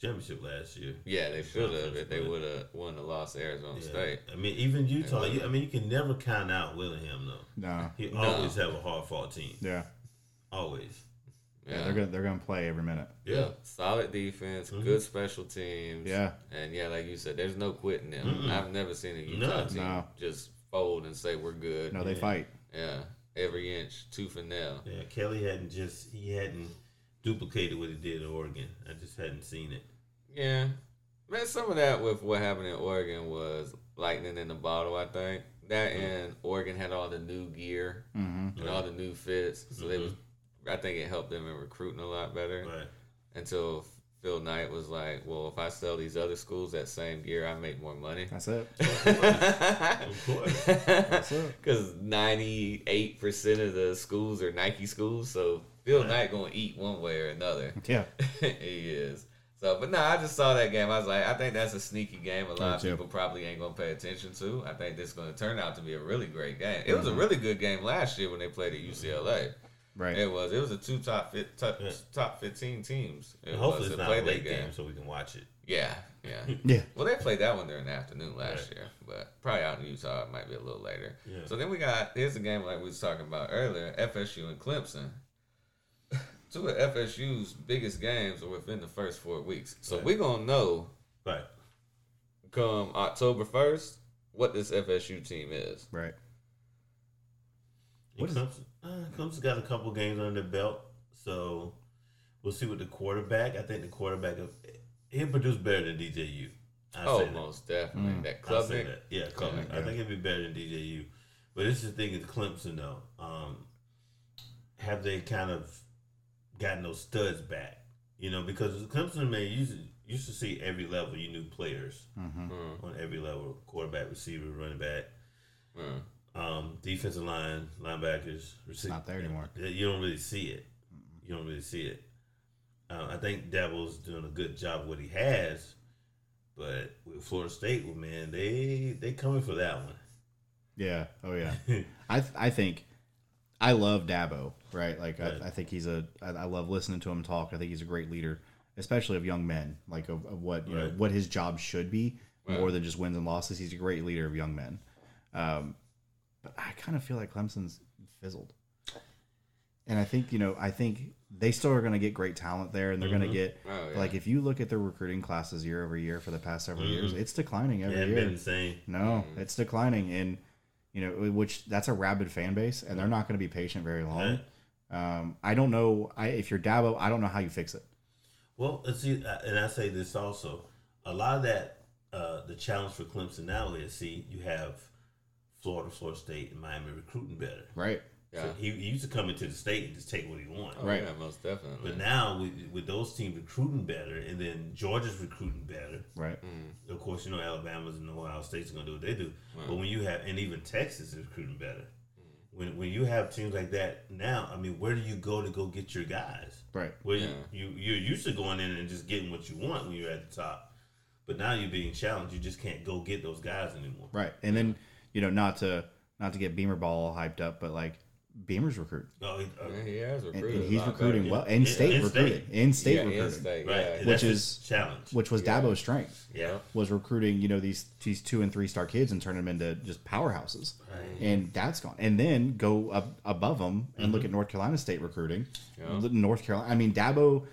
championship last year. Yeah, they should have if they would have won the loss to Arizona Yeah. State. I mean, even Utah. You, I mean, you can never count out Whittingham though. No. He No. always have a hard fought team. Yeah. Always. Yeah. Yeah. They're gonna they're gonna play every minute. Yeah. Solid defense, Mhm. good special teams. Yeah. And yeah, like you said, there's no quitting them. Mm-mm. I've never seen a Utah No. team No. just fold and say we're good. No, they Yeah. fight. Yeah. Every inch, tooth and nail. Yeah, Kelly hadn't just he hadn't duplicated what he did in Oregon. I just hadn't seen it. Yeah. Man, some of that with what happened in Oregon was lightning in the bottle, I think. That and Oregon had all the new gear Mm-hmm. and all the new fits. So they Mhm. was I think it helped them in recruiting a lot better. Right. Until Phil Knight was like, Well, if I sell these other schools that same year, I make more money. That's it. Of course. That's it. Because ninety eight percent of the schools are Nike schools, so Phil Right. Knight gonna eat one way or another. Yeah. he is. So, but no, I just saw that game. I was like, I think that's a sneaky game. A lot of too. people probably ain't gonna pay attention to. I think this is gonna turn out to be a really great game. It Mm-hmm. was a really good game last year when they played at UCLA. Right. It was. It was a two top fit, top, Yeah. top fifteen teams. It hopefully was it's to not play a that late game so we can watch it. Yeah, yeah. Yeah. Well, they played that one during the afternoon last Right. year, but probably out in Utah it might be a little later. Yeah. So then we got here's a game like we was talking about earlier: FSU and Clemson. Two of FSU's biggest games are within the first four weeks, so Right. we're gonna know Right. come October first what this FSU team is. Right. What is Clemson? Uh, Clemson's got a couple games under their belt, so we'll see what the quarterback. I think the quarterback he'll produce better than DJU. I oh, say that. most definitely Mm. that I'll say Klubnik. that. Yeah, Klubnik. Yeah. I think it'd be better than DJU. But this is the thing is Clemson though. Um, have they kind of gotten those studs back? You know, because Clemson man used to, used to see every level. You knew players Mm-hmm. on every level: quarterback, receiver, running back, Mm. Um, defensive line, linebackers. Receiver. not there anymore. You don't really see it. You don't really see it. Uh, I think Dabo's doing a good job of what he has, but with Florida State, well, man, they they coming for that one. Yeah. Oh yeah. I th- I think I love Dabo. Right. Like Right. I, I think he's a. I, I love listening to him talk. I think he's a great leader, especially of young men. Like of, of what you know what his job should be more than just wins and losses. He's a great leader of young men. Um, but I kind of feel like Clemson's fizzled. And I think you know I think they still are going to get great talent there, and they're going to get Oh, yeah. like if you look at their recruiting classes year over year for the past several years, it's declining every Yeah, year. been the. No, Mm-hmm. it's declining, and you know, which that's a rabid fan base, and they're not going to be patient very long. Um, I don't know. I if you're Dabo, I don't know how you fix it. Well, let's see, uh, and I say this also. A lot of that, uh, the challenge for Clemson now is see, you have Florida, Florida State, and Miami recruiting better. Right. Yeah. So he, he used to come into the state and just take what he wanted. Oh, Right. Yeah, most definitely. But now with, with those teams recruiting better, and then Georgia's recruiting better. Right. Mm. Of course, you know Alabama's and Ohio State's going to do what they do. But when you have, and even Texas is recruiting better. When when you have teams like that now, I mean, where do you go to go get your guys? Right. Where Yeah. you, you you're used to going in and just getting what you want when you're at the top, but now you're being challenged. You just can't go get those guys anymore. Right. And then you know, not to not to get Beamer ball all hyped up, but like Beamer's recruit, Oh, he- uh, Yeah, he has and, recruited. and a he's recruiting better. well, in Yeah, state in-state. recruiting, in state Yeah, in recruiting, state, right, yeah. Which that's is- challenge. which was Yeah. Dabo's strength. yeah, Was recruiting, you know, these these two and three star kids and turn them into just powerhouses, and that's gone. And then go up above them and look at North Carolina State recruiting. Yeah. North Carolina, I mean, Dabo,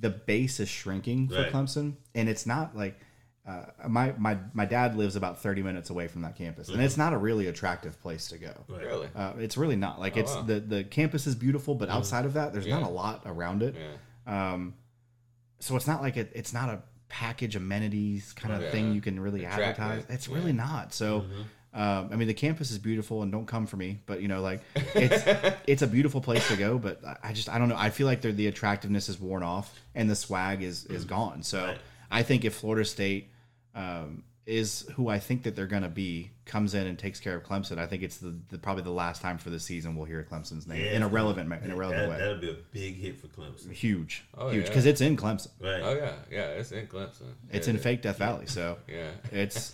the base is shrinking for Right. Clemson, and it's not like uh, my my my dad lives about thirty minutes away from that campus, and it's not a really attractive place to go. Really? Uh, it's really not like it's wow. the the campus is beautiful, but outside of that, there's not a lot around it. Yeah. Um, so it's not like it, it's not a package amenities kind of Yeah. thing you can really Attractive. advertise. It's really not. So, Mm-hmm. um, I mean, the campus is beautiful, and don't come for me, but you know, like it's it's a beautiful place to go. But I- I just I don't know. I feel like they're, the attractiveness is worn off, and the swag is is gone. So Right. I think if Florida State um, is who I think that they're going to be, comes in and takes care of Clemson, I think it's the, the probably the last time for the season we'll hear Clemson's name in a relevant in a relevant that, way. That'll be a big hit for Clemson. Huge, Oh, huge, yeah. because it's in Clemson. Right. Oh yeah, yeah. It's in Clemson. It's Yeah, in fake Death Valley, so Yeah. it's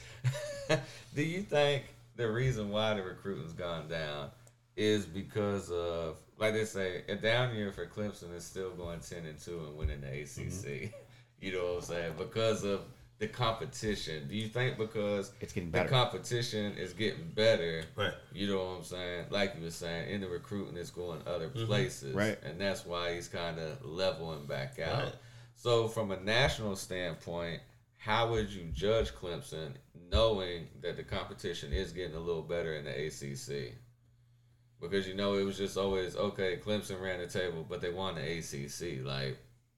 Do you think the reason why the recruiting's gone down is because of, like they say, a down year for Clemson is still going ten and two and winning the ACC? Mm-hmm. You know what I'm saying? Because of the competition. Do you think because It's getting the competition is getting better? Right. You know what I'm saying? Like you were saying, in the recruiting, it's going other places, Mm-hmm. Right. And that's why he's kind of leveling back out. Right. So, from a national standpoint, how would you judge Clemson, knowing that the competition is getting a little better in the ACC? Because you know it was just always okay. Clemson ran the table, but they won the ACC. Like,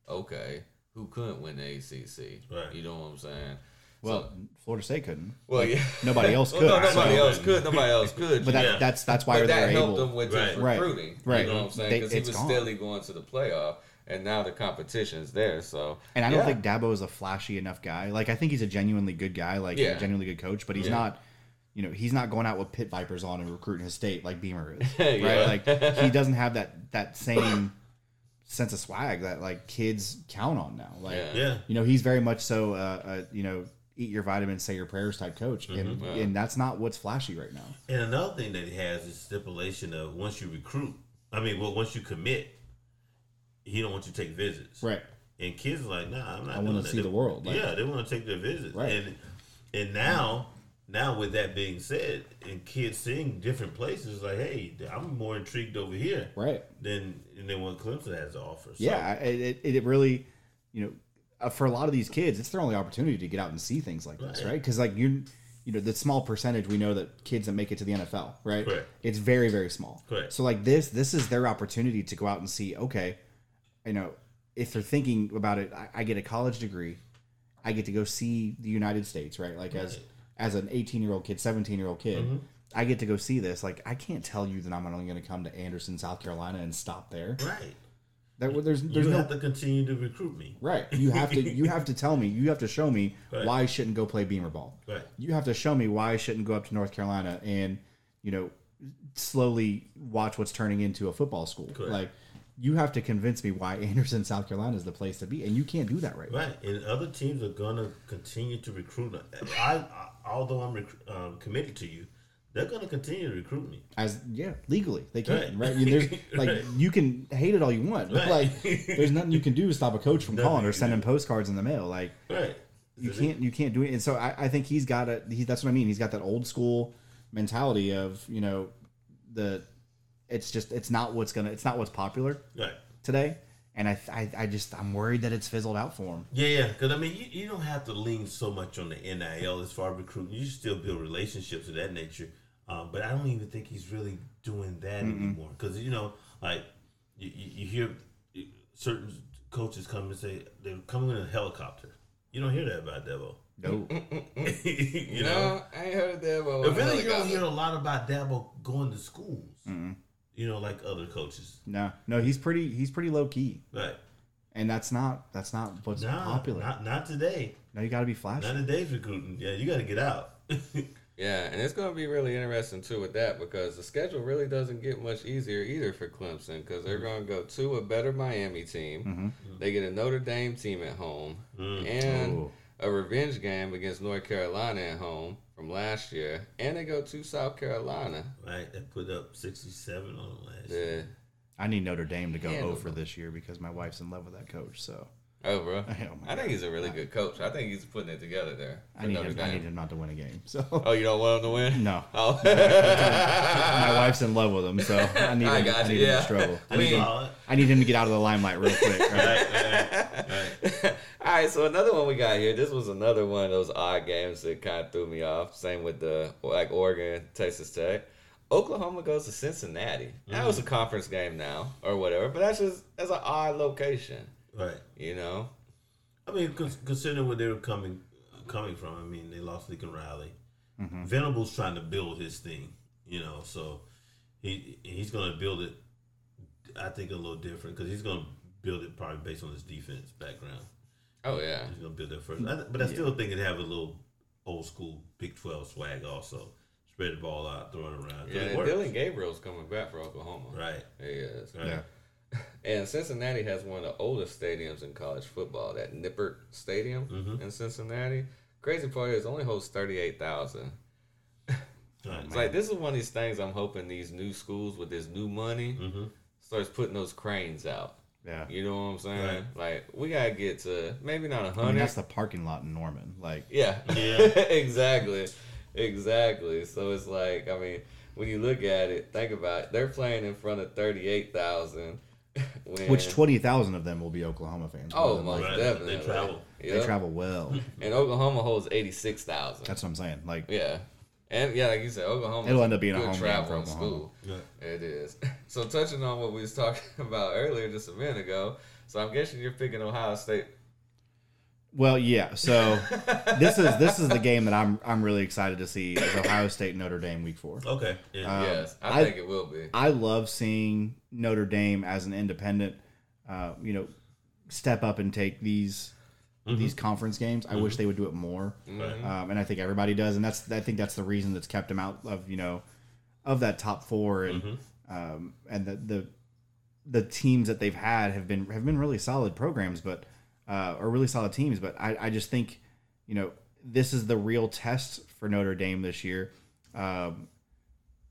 okay, who couldn't win the ACC? Right. You know what I'm saying? well, So- Florida State couldn't. well, yeah. nobody else Well, could, no, nobody so- else could. Nobody else could. But that, Yeah. that's that's why but they're that helped able. him with Right. his Right. recruiting. Right. You know what I'm saying? Because he was gone. steadily going to the playoff, and now the competition's there. So, And I don't yeah. think Dabo is a flashy enough guy. Like I think he's a genuinely good guy, like Yeah. a genuinely good coach. But he's Yeah. not, you know, he's not going out with pit vipers on and recruiting his state like Beamer is, Yeah. right? Like he doesn't have that that same sense of swag that like kids count on now. Like Yeah. Yeah. you know, he's very much so, uh, uh, you know, eat your vitamins, say your prayers type coach, and Yeah. and that's not what's flashy right now. And another thing that he has is stipulation of once you recruit, I mean, well, once you commit, he don't want you to take visits. Right. And kids are like, nah, I'm not. I wanna doing see They- the world, like- yeah, they want to take their visits. Right. And and now, now with that being said, and kids seeing different places, like, hey, I'm more intrigued over here Right. than than what Clemson has to offer. So, Yeah, it, it, it really, you know, uh, for a lot of these kids, it's their only opportunity to get out and see things like this, Right. right? Because like you, you know, the small percentage we know that kids that make it to the NFL, right? Correct. It's very very small. Correct. So like this, this is their opportunity to go out and see. Okay, you know, if they're thinking about it, I, I get a college degree, I get to go see the United States, right? Like Right. as an 18 year old kid, 17 year old kid. Mm-hmm. I get to go see this. Like, I can't tell you that I'm only going to come to Anderson, South Carolina, and stop there Right. That there's You there's no have to continue to recruit me. right. You have to you have to tell me. You have to show me Right. why I shouldn't go play Beamer ball. Right. You have to show me why I shouldn't go up to North Carolina and you know slowly watch what's turning into a football school. Correct. Like you have to convince me why Anderson, South Carolina, is the place to be, and you can't do that right, now. Right, and other teams are gonna continue to recruit. I, I although I'm rec- um, committed to you, they're gonna continue to recruit me. As yeah, legally they can, Right. right? I mean, there's like Right. you can hate it all you want, but Right. like there's nothing you can do to stop a coach from Nothing calling or sending postcards in the mail. Like Right, you can't you can't do it. And so I, I think he's got a he, that's what I mean. He's got that old school mentality of you know the it's just it's not what's gonna it's not what's popular Right. today. And I, I I just I'm worried that it's fizzled out for him. Yeah, yeah. Because I mean, you, you don't have to lean so much on the NIL as far as recruiting. You still build relationships of that nature. Um, but I don't even think he's really doing that anymore. Because you know, like you, you, you hear certain coaches come and say they're coming in a helicopter. You don't hear that about Dabo. No, you know, I ain't heard of that. But but really, you don't hear a lot about Dabo going to schools. Mm-hmm. You know, like other coaches. no, no. He's pretty he's pretty low key, Right. and that's not that's not what's Nah, popular. Not not today. no, you got to be flashy. Not today's recruiting. Yeah, you got to get out. Yeah, and it's going to be really interesting too with that because the schedule really doesn't get much easier either for Clemson because they're mm-hmm. going to go to a better Miami team. Mm-hmm. Mm-hmm. They get a Notre Dame team at home mm. and Oh. a revenge game against North Carolina at home from last year, and they go to South Carolina. right. They put up sixty-seven on them last. year. I need Notre Dame to go Handle over them. this year because my wife's in love with that coach. So Oh, bro. Oh, I think he's a really good coach. I think he's putting it together there. I for need Notre him, I need him not to win a game. So Oh, you don't want him to win? no, Oh. my wife's in love with him. So I need him, I I need you, him yeah. to struggle. I mean- saw it. I need him to get out of the limelight real quick. Right? Right, right, right. So another one we got here. This was another one of those odd games that kind of threw me off. Same with the like Oregon, Texas Tech. Oklahoma goes to Cincinnati. That was a mm-hmm. conference game now or whatever, but that's just that's an odd location, Right. you know. I mean, considering where they were coming coming from, I mean, they lost Lincoln Riley. Mm-hmm. Venable's trying to build his thing, you know, so he he's going to build it. I think a little different because he's going to build it probably based on his defense background. Oh yeah, He's going to build that first, I, but I still think it have a little old school Big Twelve swag. Also, spread the ball out, throw it around. 'cause yeah. it And. Dillon Gabriel's coming back for Oklahoma. Right. He is. Right. Yeah. And Cincinnati has one of the oldest stadiums in college football, that Nippert Stadium Mm-hmm. in Cincinnati. Crazy part is it only holds thirty eight thousand. Right. It's like this is one of these things I'm hoping these new schools with this new money Mm-hmm. starts putting those cranes out. Yeah. You know what I'm saying? Right. Like we gotta get to maybe not a I mean, hundred. that's the parking lot in Norman. Like, yeah. Yeah. exactly. Exactly. So it's like I mean, when you look at it, think about it. They're playing in front of thirty eight thousand. which twenty thousand of them will be Oklahoma fans. Oh More than most. Right. definitely. They travel. Yeah. They travel well. And Oklahoma holds eighty six thousand. That's what I'm saying. Like, Yeah. And yeah, like you said, Oklahoma. It'll end up being a good home travel for in school. Yeah. It is. So touching on what we was talking about earlier just a minute ago. So I'm guessing you're picking Ohio State. well, yeah. So this is this is the game that I'm I'm really excited to see is Ohio State Notre Dame week four. Okay. Yeah. Um, yes, I, I- think it will be. I love seeing Notre Dame as an independent, uh, you know, step up and take these these conference games. I wish they would do it more, Right. um, and I think everybody does. And that's I think that's the reason that's kept them out of you know of that top four and um, and the, the the teams that they've had have been have been really solid programs, but uh, or really solid teams. But I, I just think you know this is the real test for Notre Dame this year. Um,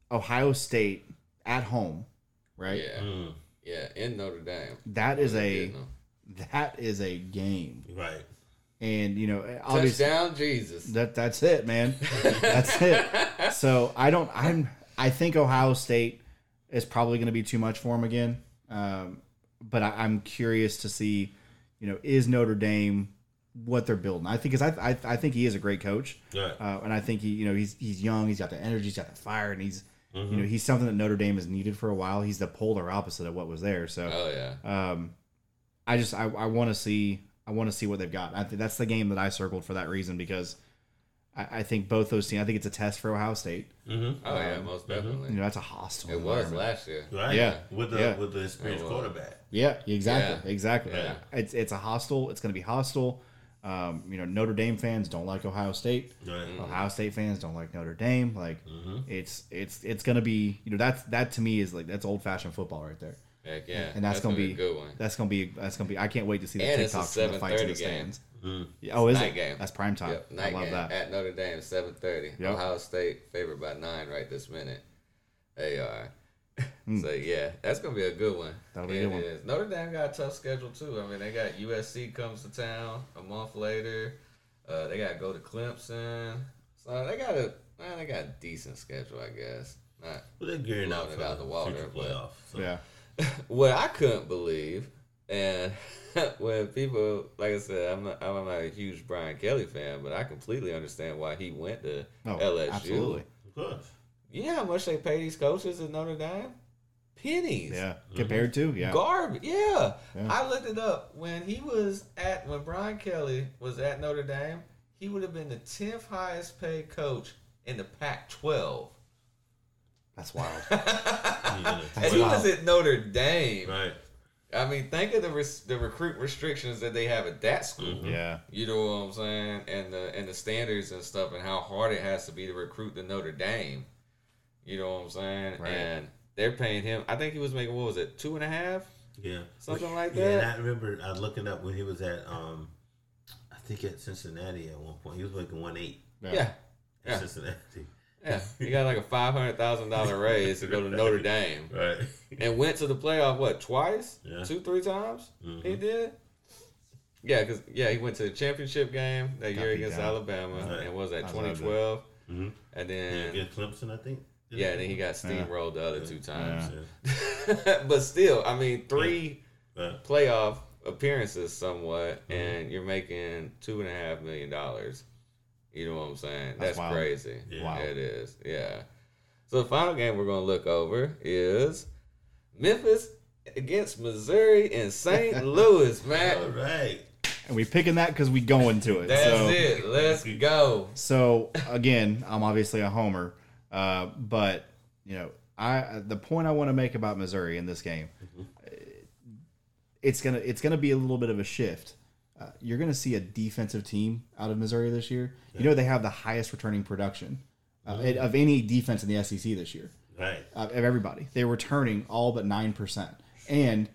Ohio State at home, right? Yeah. Mm, Yeah, in Notre Dame. That is a Getting them. That is a game, right. and you know obviously Touchdown, Jesus. that that's it, man. that's it. So I don't. I'm. I think Ohio State is probably going to be too much for him again. Um, but I, I'm curious to see, you know, is Notre Dame what they're building? I think because I, I I think he is a great coach, Right. uh, and I think he you know he's he's young, he's got the energy, he's got the fire, and he's Mm-hmm. you know he's something that Notre Dame has needed for a while. He's the polar opposite of what was there. So Oh yeah. um, I just I, I want to see I want to see what they've got. I think that's the game that I circled for that reason because I, I think both those teams. I think it's a test for Ohio State. Mm-hmm. Oh yeah, most definitely. You know, that's a hostile. It was last year. Right. Yeah. With the Yeah. with the experienced quarterback. Yeah, exactly, Yeah. exactly. Yeah. It's it's a hostile. It's going to be hostile. Um, you know, Notre Dame fans don't like Ohio State. Right. Ohio State fans don't like Notre Dame. Like Mm-hmm. it's it's it's going to be you know that's that to me is like that's old fashioned football right there. Heck yeah, And that's, gonna, be, a good one. That's gonna be that's gonna be. I can't wait to see the And it's TikToks from the fights in the game. stands. Mm. Yeah, Oh, is Night it? game. That's prime time. Yep, I love game that. at Notre Dame, seven thirty. Yep. Ohio State favored by nine right this minute. They are. Hmm. so yeah, that's gonna be a good one. That'll be a It good one. is. Notre Dame got a tough schedule too. I mean, they got USC comes to town a month later. Uh, they got to go to Clemson. So they got a man, they got a decent schedule, I guess. Not Well, they're gearing up Blowing for it out the the water, future but- playoff. So. Yeah. what I couldn't believe, and when people, like I said, I'm not, I'm not a huge Brian Kelly fan, but I completely understand why he went to Oh, LSU. absolutely. Of course. You know how much they pay these coaches at Notre Dame? Pennies. Yeah. Compared to yeah. Garbage. Yeah. Yeah. I looked it up. When he was at, when Brian Kelly was at Notre Dame, he would have been the 10th highest paid coach in the Pac 12. That's wild. and That's he wild. was at Notre Dame. Right. I mean, think of the res- the recruit restrictions that they have at that school. yeah. You know what I'm saying, and the and the standards and stuff, and how hard it has to be to recruit the Notre Dame. You know what I'm saying? Right. And they're paying him. I think he was making what was it, two and a half? Yeah. Something like yeah, that? And I remember I looking up when he was at um I think at Cincinnati at one point. He was making one eight Yeah. Yeah, at Yeah. Cincinnati. Yeah. He got like a five hundred thousand dollar raise to go to Notre Dame, Right. and went to the playoff what twice, Yeah. two, three times. Mhm. He did. Yeah, because yeah, he went to the championship game that Got year against down. Alabama, Right. and was that I love that. 2012, Mm-hmm. and Yeah, then against Clemson, I think. yeah, and then he got steamrolled the other two times. Yeah. but still, I mean, three Right. playoff appearances, somewhat, Mm-hmm. and you're making two and a half million dollars. You know what I'm saying? That's That's, crazy. Yeah. Wow. It is. Yeah. So the final game we're gonna look over is Memphis against Missouri in St. Louis, All man. right. And we picking that because we going to it. That's so, it. Let's go. So again, I'm obviously a homer, uh, but you know, I the point I want to make about Missouri in this game, it's gonna it's gonna be a little bit of a shift. Uh, you're gonna see a defensive team out of Missouri this year. You know they have the highest returning production uh, of any defense in the SEC this year Right. uh, of everybody. They're returning all but nine percent, and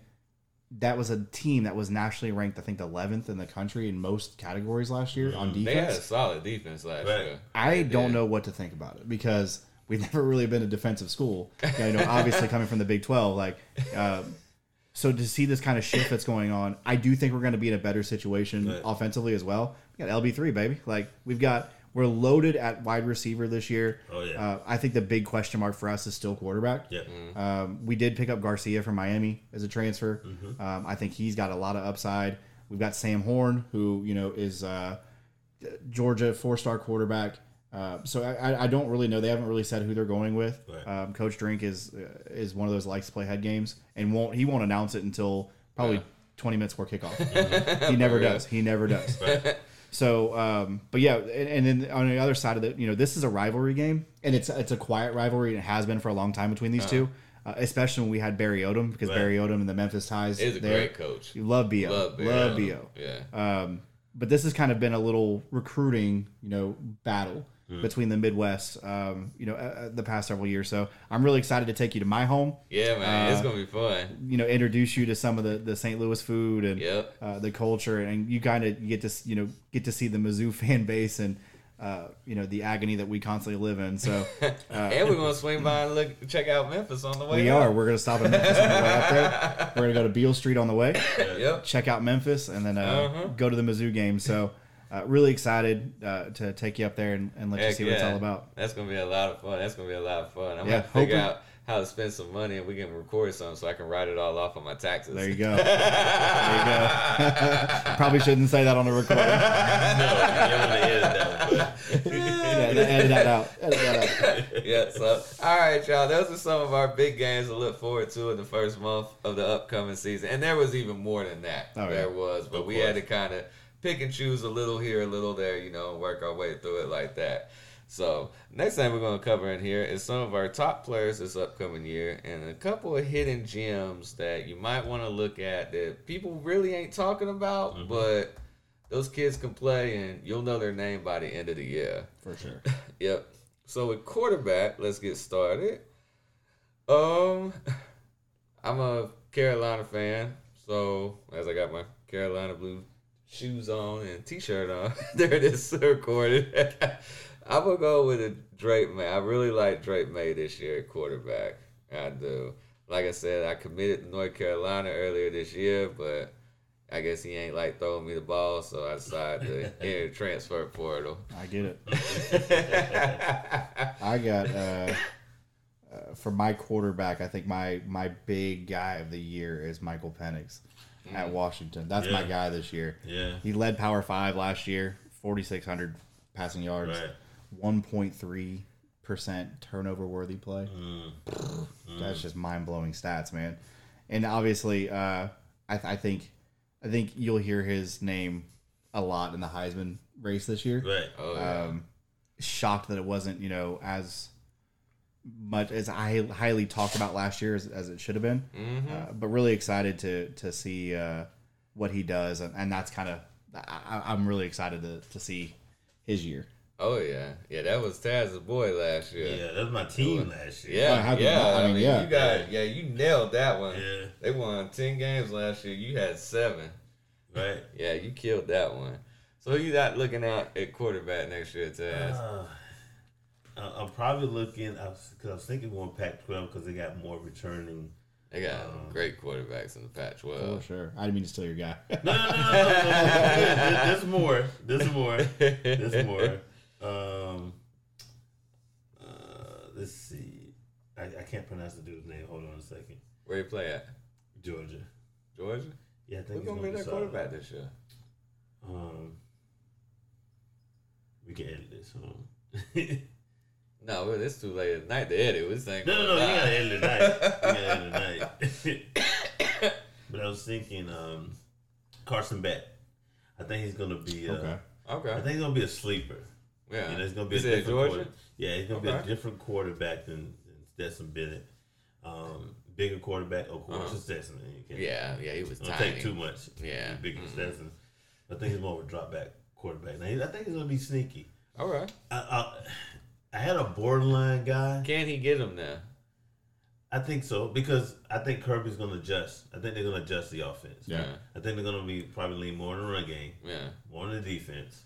that was a team that was nationally ranked, I think, 11th in the country in most categories last year on defense. They had a solid defense last Right. year. I They don't did. know what to think about it because we've never really been a defensive school. You know, obviously coming from the Big 12, like, um, so to see this kind of shift that's going on, I do think we're going to be in a better situation Right. offensively as well. We got LB3, baby. Like, we've got, we're loaded at wide receiver this year. Oh, yeah. Uh, I think the big question mark for us is still quarterback. Yeah. Um, we did pick up Garcia from Miami as a transfer. Mm-hmm. Um, I think he's got a lot of upside. We've got Sam Horn, who you know is uh, Georgia four-star quarterback. Uh, so I, I- don't really know. They haven't really said who they're going with. Right. Um, Coach Drink is uh, is one of those likes to play head games and won't he won't announce it until probably Yeah. 20 minutes before kickoff. he never does. He never does. So, um, but yeah, and, and then on the other side of it, you know, this is a rivalry game, and it's it's a quiet rivalry, and it has been for a long time between these two. Uh, especially when we had Barry Odom, because Right. Barry Odom and the Memphis ties. He's a great coach. You love Bo. Love Love, Bo. Bo. Yeah. Um, but this has kind of been a little recruiting, you know, battle between the Midwest, um, you know, uh, uh, the past several years. So I'm really excited to take you to my home. Yeah, man. it's Uh, gonna be fun. You know, introduce you to some of the, the St. Louis food and Yep. uh, the culture, and you kind of get to you know get to see the Mizzou fan base and uh, you know the agony that we constantly live in. So and we're gonna swing by and look check out Memphis on the way. we up. are. We're gonna stop in Memphis on the way up there. We're gonna go to Beale Street on the way. Yep. check out Memphis and then uh, Uh-huh. go to the Mizzou game. So, uh, really excited uh, to take you up there and, and let you Heck see what it's all about. That's gonna be a lot of fun. That's gonna be a lot of fun. I'm Yeah, gonna figure hoping- out how to spend some money and we can record something so I can write it all off on my taxes. There you go. there you go. Probably shouldn't say that on the recording. no, you want to edit that one. Yeah, edit that out. Edit that out. yeah, so all right, y'all. Those are some of our big games to look forward to in the first month of the upcoming season, and there was even more than that. Oh, yeah. there was, but Of we course. had to kind of pick and choose a little here, a little there, you know, work our way through it like that. So next thing we're gonna cover in here is some of our top players this upcoming year and a couple of hidden gems that you might want to look at that people really ain't talking about, Mm-hmm. but those kids can play and you'll know their name by the end of the year. for sure. Yep. So with quarterback, let's get started. Um, I'm a Carolina fan, so as I got my Carolina blue shoes on and t-shirt on, there it is recorded. I'm gonna go with a Drake Maye. I really like Drake Maye this year at quarterback. I do. Like I said, I committed to North Carolina earlier this year, but I guess he ain't like throwing me the ball, so I decided to enter transfer portal. I get it. I got uh, uh, for my quarterback. I think my my big guy of the year is Michael Penix at Washington. That's my guy this year. Yeah. He led Power Five last year, forty six hundred passing yards, Right. one point three percent turnover worthy play. Mm. That's just mind blowing stats, man. And obviously, uh, I, th- I think I think you'll hear his name a lot in the Heisman race this year Right. Oh yeah. um, shocked that it wasn't you know as much as I highly talked about last year as, as it should have been. Mm-hmm. Uh, but really excited to to see uh, what he does, and, and that's kind of I, I'm really excited to, to see his year. Oh yeah, yeah. That was Taz's boy last year. Yeah, that was my team last year. Yeah, Oh, how yeah. you not? I I mean, mean, yeah. you got yeah, you nailed that one. Yeah. They won ten games last year. You had seven. Right. Yeah, you killed that one. So who you got looking at at quarterback next year, Taz? Uh, I- I'm probably looking because I, was thinking going Pac-12 because they got more returning. they got um, great quarterbacks in the Pac-12. For sure. I didn't mean to steal your guy. No, no, no, no, no, no, no. There's more. There's more. There's more. Um, uh, let's see. I, I can't pronounce the dude's name. Hold on a second. Where you play at? Georgia. Georgia. Yeah, I think Who's think gonna be their solid. quarterback this year? Um, we can edit this. Hold on. No, well, it's too late at night to edit. This ain't No, no, no. You gotta end it tonight. You gotta end it tonight. but I was thinking, um, Carson Beck. I think he's gonna be. Uh, okay. I think he's gonna be a sleeper. Yeah. You know, he's gonna be You a different Georgia. quarter- Yeah, he's gonna be a different quarterback than, than Stetson Bennett. Um, bigger quarterback, of course, Uh-huh. Stetson. Yeah, yeah. He was don't tiny. take too much. Yeah. Bigger than Mhm. Stetson. I think he's more of a drop back quarterback. Now, I think he's gonna be sneaky. All right. I, I, I had a borderline guy. Can he get him now? I think so because I think Kirby's going to adjust. I think they're going to adjust the offense. Yeah. I think they're going to be probably lean more on the run game, Yeah. more on the defense,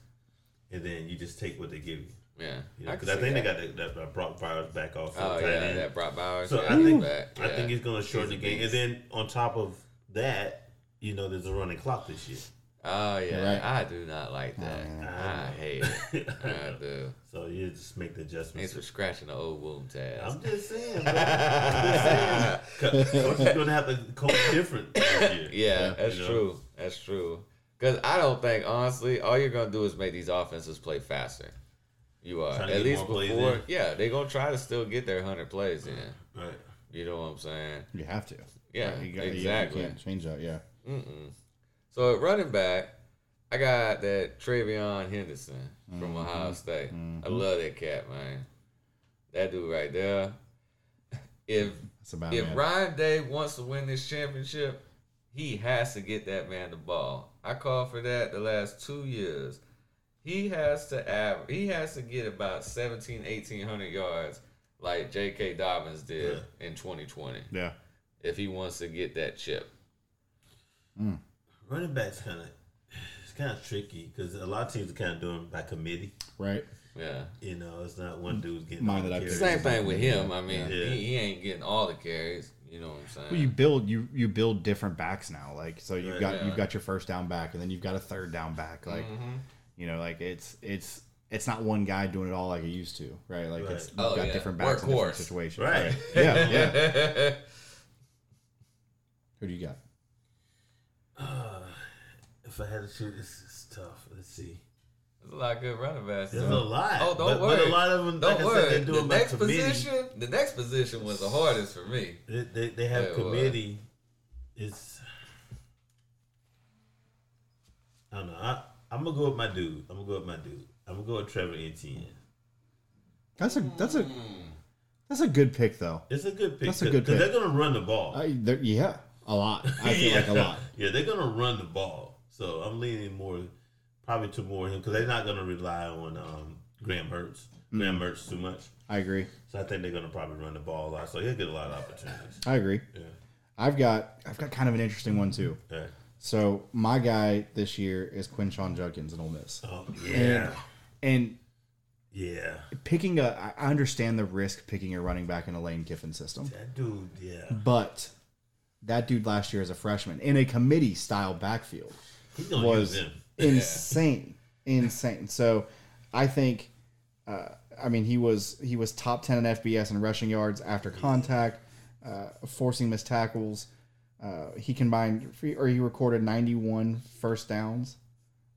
and then you just take what they give you. Yeah. You know, can because I, think that. they got that, that Brock Bowers back off. Oh tight yeah, end. that Brock Bowers. So yeah, I think back. I think he's going to shorten the He's a game, and then on top of that, you know, there's a running clock this year. Oh yeah, Right. I do not like that. Oh, I hate it. I do. so you just make the Thanks adjustments. for scratching the old wound, Taz. I'm just saying, bro. I'm just saying. Coach is going to have to coach different this year. yeah, that's You know? true. That's true. Because I don't think honestly, all you're gonna do is make these offenses play faster. You are to at get least more plays before. in. Yeah, they're gonna try to still get their hundred plays in. Right. You know what I'm saying? You have to. Yeah, Right, you got- you- exactly. You can't change that. Yeah. Mm-mm. So at running back, I got that TreVeyon Henderson from Ohio State. I love that cat, man. That dude right there. If if man. Ryan Day wants to win this championship, he has to get that man the ball. I called for that the last two years. He has to average, he has to get about 17, 1800 yards like J.K. Dobbins did in 2020 Yeah. if he wants to get that chip. Running backs kind of it's kind of tricky because a lot of teams are kind of doing by committee. Right. Yeah. You know, it's not one dude's getting Mine all the carries. Same thing with him. I mean, Yeah. he, he ain't getting all the carries. You know what I'm saying? Well, you build you you build different backs now. Like so, you've Right, got yeah. you've got your first down back, and then you've got a third down back. Like Mhm. you know, like it's it's it's not one guy doing it all like it used to, right? Like it's Right. you've Oh, got yeah. different backs in different Workhorse. situations. Right. Yeah. Yeah. Who do you got? Uh, if I had to choose, this is tough. Let's see. There's a lot of good running backs. There's though. a lot. Oh, don't but, worry. But a lot of them, Don't like I worry. said, they're the doing by next committee. position, the next position was the hardest for me. They, they, they have Yeah, well. committee. It's I don't know. I I'm gonna go with my dude. I'm gonna go with my dude. I'm gonna go with Trevor Etienne. That's a that's a that's a good pick though. It's a good pick. That's a good pick. they're gonna run the ball. I, yeah, a lot. I feel like a lot. Yeah, they're gonna run the ball. So I'm leaning more, probably to more him because they're not gonna rely on um, Graham Mertz. Graham Mm. Mertz too much. I agree. So I think they're gonna probably run the ball a lot. So he'll get a lot of opportunities. I agree. Yeah. I've got I've got kind of an interesting one too. Yeah. So my guy this year is Quinshon Judkins in Ole Miss, Oh yeah. and Yeah. picking a I understand the risk picking a running back in a Lane Kiffin system, That dude. Yeah. but that dude last year as a freshman in a committee style backfield He's was use him. insane, insane. So I think, uh, I mean, he was he was top ten in FBS in rushing yards after contact, uh, forcing missed tackles. Uh, he combined or he recorded 91 first downs.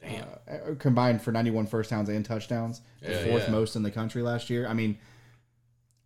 Damn. Uh, combined for 91 first downs and touchdowns, the Yeah, fourth yeah. most in the country last year. I mean,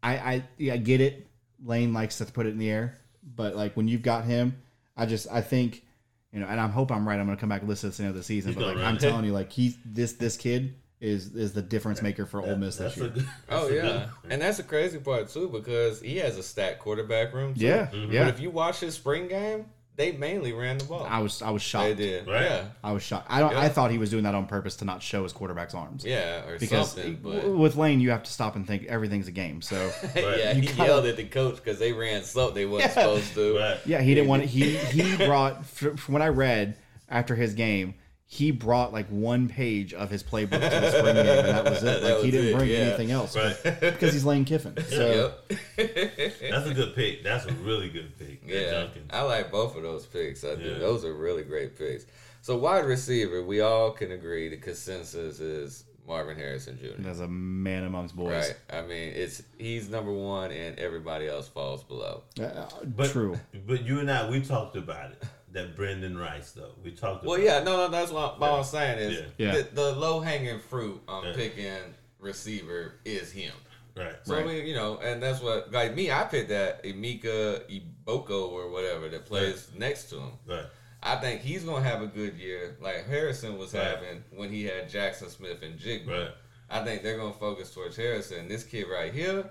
I I yeah, I get it. Lane likes to put it in the air, but like when you've got him, I just I think you know, and I hope I'm right. I'm going to come back and listen to the end of the season, He's but like gonna I'm telling you, like he's this this kid is is the difference maker for Ole Miss this That's year. a good. Oh yeah, and that's the crazy part too because he has a stacked quarterback room. Too. Yeah, Mhm. yeah. But if you watch his spring game, they mainly ran the ball. I was I was shocked. they did, Right. yeah, I was shocked. I don't. Yeah. I thought he was doing that on purpose to not show his quarterback's arms. yeah, or Because something. But with Lane, you have to stop and think everything's a game. So yeah, You he gotta- yelled at the coach because they ran something they wasn't Yeah. supposed to. Right. yeah, he didn't want. it. He he brought from from what I read after his game. He brought like one page of his playbook to the spring game, and that was it. That Like he didn't it, bring yeah. anything else Right. because he's Lane Kiffin. So That's a good pick. That's a really good pick. Yeah, Jenkins. I like both of those picks. I do. Yeah. Those are really great picks. So wide receiver, we all can agree the consensus is Marvin Harrison Jr. as a man amongst boys, Right. I mean, it's he's number one, and everybody else falls below. Uh, But, true. But you and I, we talked about it. That Brenden Rice, though. We talked about Well, yeah, no, no, that's what, what I'm saying is Yeah. the, the low hanging fruit on Yeah. picking receiver is him. Right. So Right. I mean, you know, and that's what like me. I picked that Emeka Egbuka or whatever that plays next to him. Right. I think he's gonna have a good year, like Harrison was Right. having when he had Jaxon Smith-Njigba. Right. I think they're gonna focus towards Harrison. This kid right here,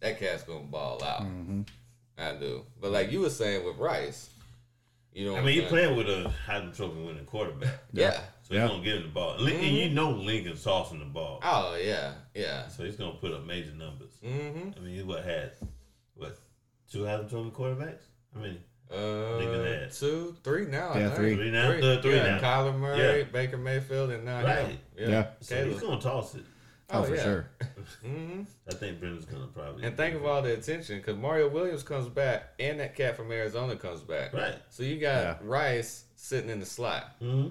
that cat's gonna ball out. Mm-hmm. I do, but like you were saying with Rice, you know, I mean, you're playing with a Heisman Trophy winning quarterback. yeah. So he's Yeah. going to give him the ball. Lin- And you know Lincoln's tossing the ball. Oh yeah, yeah. So he's going to put up major numbers. Mm-hmm. I mean, he what had, what, two Heisman Trophy quarterbacks? I mean, Lincoln Uh, had. two, three now. Yeah, three. Three now? Three yeah, now. Kyler Murray, Yeah. Baker Mayfield, and now Right. him. Yeah. so Caleb. he's going to toss it. Oh, for sure. hmm I think Brenden's going to probably. And think of all the attention because Mario Williams comes back and that cat from Arizona comes back. Right. So you got Yeah. Rice sitting in the slot. hmm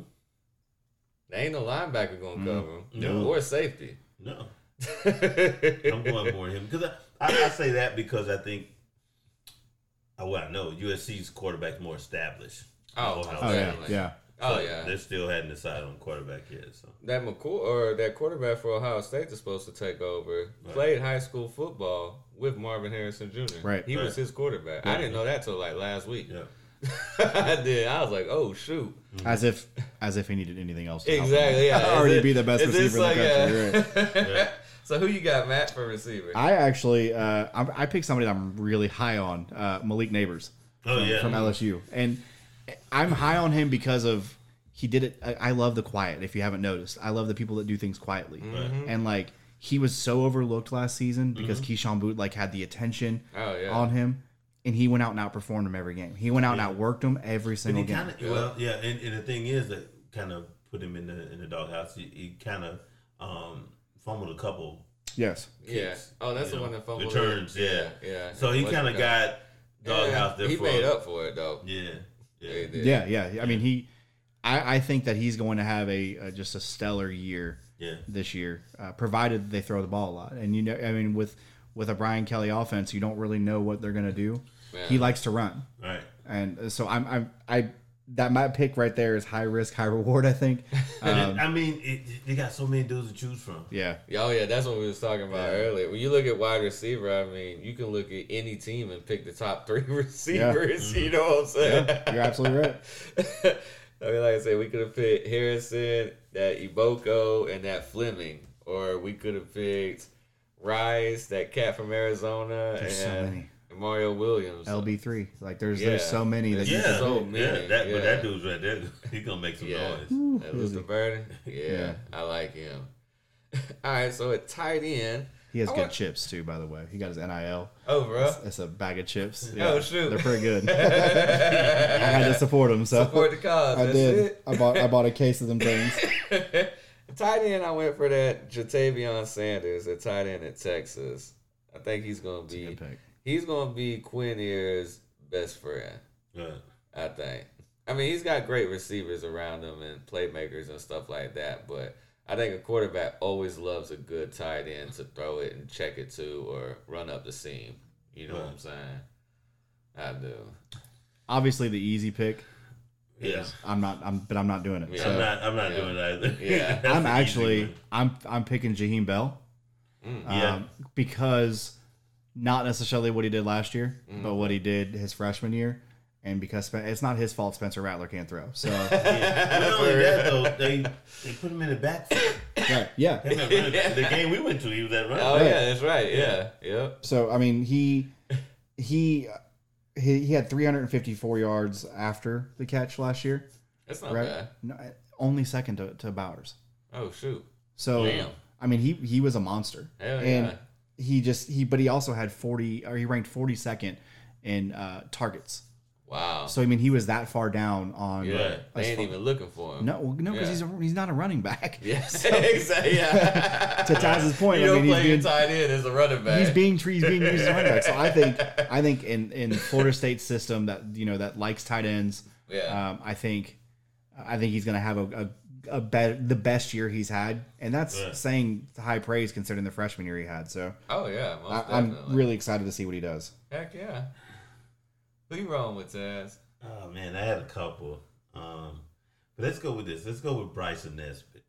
There ain't no linebacker gonna cover him. No. Or safety. No. I'm going for him because I, I, I say that because I think, uh, well, I know USC's quarterback's more established. Oh, Oh yeah, yeah. Oh So yeah. They still hadn't decided on quarterback yet. So That McCoy or that quarterback for Ohio State is supposed to take over. Played high school football with Marvin Harrison Jr. Right. He was his quarterback. I didn't know that till like last week. yeah. I did. I was like, oh shoot. As if as if he needed anything else. To help him. Exactly. Yeah. Is already it- be the best is this receiver in the like, country. yeah. Yeah. so who you got, Matt, for receiver? I actually uh, I, I picked somebody that I'm really high on, uh, Malik Nabers. Oh from, yeah. from LSU, and I'm high on him because of he did it. I, I love the quiet. If you haven't noticed, I love the people that do things quietly, Mm-hmm. and like he was so overlooked last season because Kayshon Boutte like had the attention Oh, yeah. on him, and he went out and outperformed him every game. He went out Yeah. and outworked him every But single he game. kind of well, yeah, and, and the thing is that kind of put him in the in the doghouse. He, he kind of um, fumbled a couple. yes, yeah. Oh, that's the know, one that fumbled. returns. Yeah, Yeah. So he kind of got doghouse there He for made up for it though. Yeah, Yeah, yeah, yeah, yeah. I mean, he. I, I think that he's going to have a, a just a stellar year yeah. this year, uh, provided they throw the ball a lot. And you know, I mean, with with a Brian Kelly offense, you don't really know what they're going to do. Yeah. He likes to run, Right. and so I'm I'm I that my pick right there is high risk, high reward. I think. Um, I mean, it, they got so many dudes to choose from. yeah, Oh yeah, that's what we was talking about Yeah. earlier. When you look at wide receiver, I mean, you can look at any team and pick the top three receivers. You know what I'm saying? yeah, you're absolutely right. I mean, like I said, we could have picked Harrison, that Egbuka, and that Fleming, or we could have picked Rice, that cat from Arizona, There's so and many. Mario Williams. LB three. Like there's Yeah. there's so many that you Yeah, can so pick. many, yeah, that, yeah. but that dude's right there. He's gonna make some Yeah, noise. that was the Easy. burden. Yeah, Yeah. I like him. All right, so at tight end, He has I good want- chips too, by the way. He got his NIL. oh, bro. It's a bag of chips. Oh, shoot. they're pretty good. I had to support him, so Support the cause. I That's did. it. I bought I bought a case of them things. tight end, I went for that Ja'Tavion Sanders at tight end at Texas. I think he's gonna be Good pick. He's gonna be Quinn Ewers' best friend. Right. I think. I mean, he's got great receivers around him and playmakers and stuff like that. But I think a quarterback always loves a good tight end to throw it and check it to or run up the seam. You know what I'm saying? I do. Obviously, the easy pick. Yeah. I'm not. I'm, but I'm not doing it. Yeah. So I'm not. I'm not Yeah. doing that either. Yeah. I'm actually. I'm I'm picking Jaheim Bell. Mm. Yeah. Um, because not necessarily what he did last year, Mm-hmm. but what he did his freshman year, and because Spen- it's not his fault Spencer Rattler can't throw. So Yeah. Not only that though, they they put him in the backfield. right, yeah. Him at running back. The game we went to, he was at running. Oh back. yeah, that's right. Yeah, yep. So I mean he he he, he had 354 yards after the catch last year, That's not right? bad. No, only second to, to Bowers. Oh shoot. So Damn. I mean he he was a monster. Hell and yeah. He just he but he also had 40 or he ranked 42nd in uh, targets. Wow. So I mean he was that far down on yeah, as they ain't far- even looking for him. No, no, because Yeah. he's a, he's not a running back. Yes, exactly. Yeah. To Taz's point, you I don't mean, he's being- tight end as a running back. He's being he's being used as a running back. So I think I think in in Florida State's system that you know that likes tight ends. Yeah. Um, I think I think he's going to have a, a a better the best year he's had, and that's Yeah. saying high praise considering the freshman year he had. So oh yeah, most I, I'm really excited to see what he does. Heck yeah. Who you rolling with, Taz? Oh man, I had a couple. Um, but let's go with this. Let's go with Bryson Nesbit.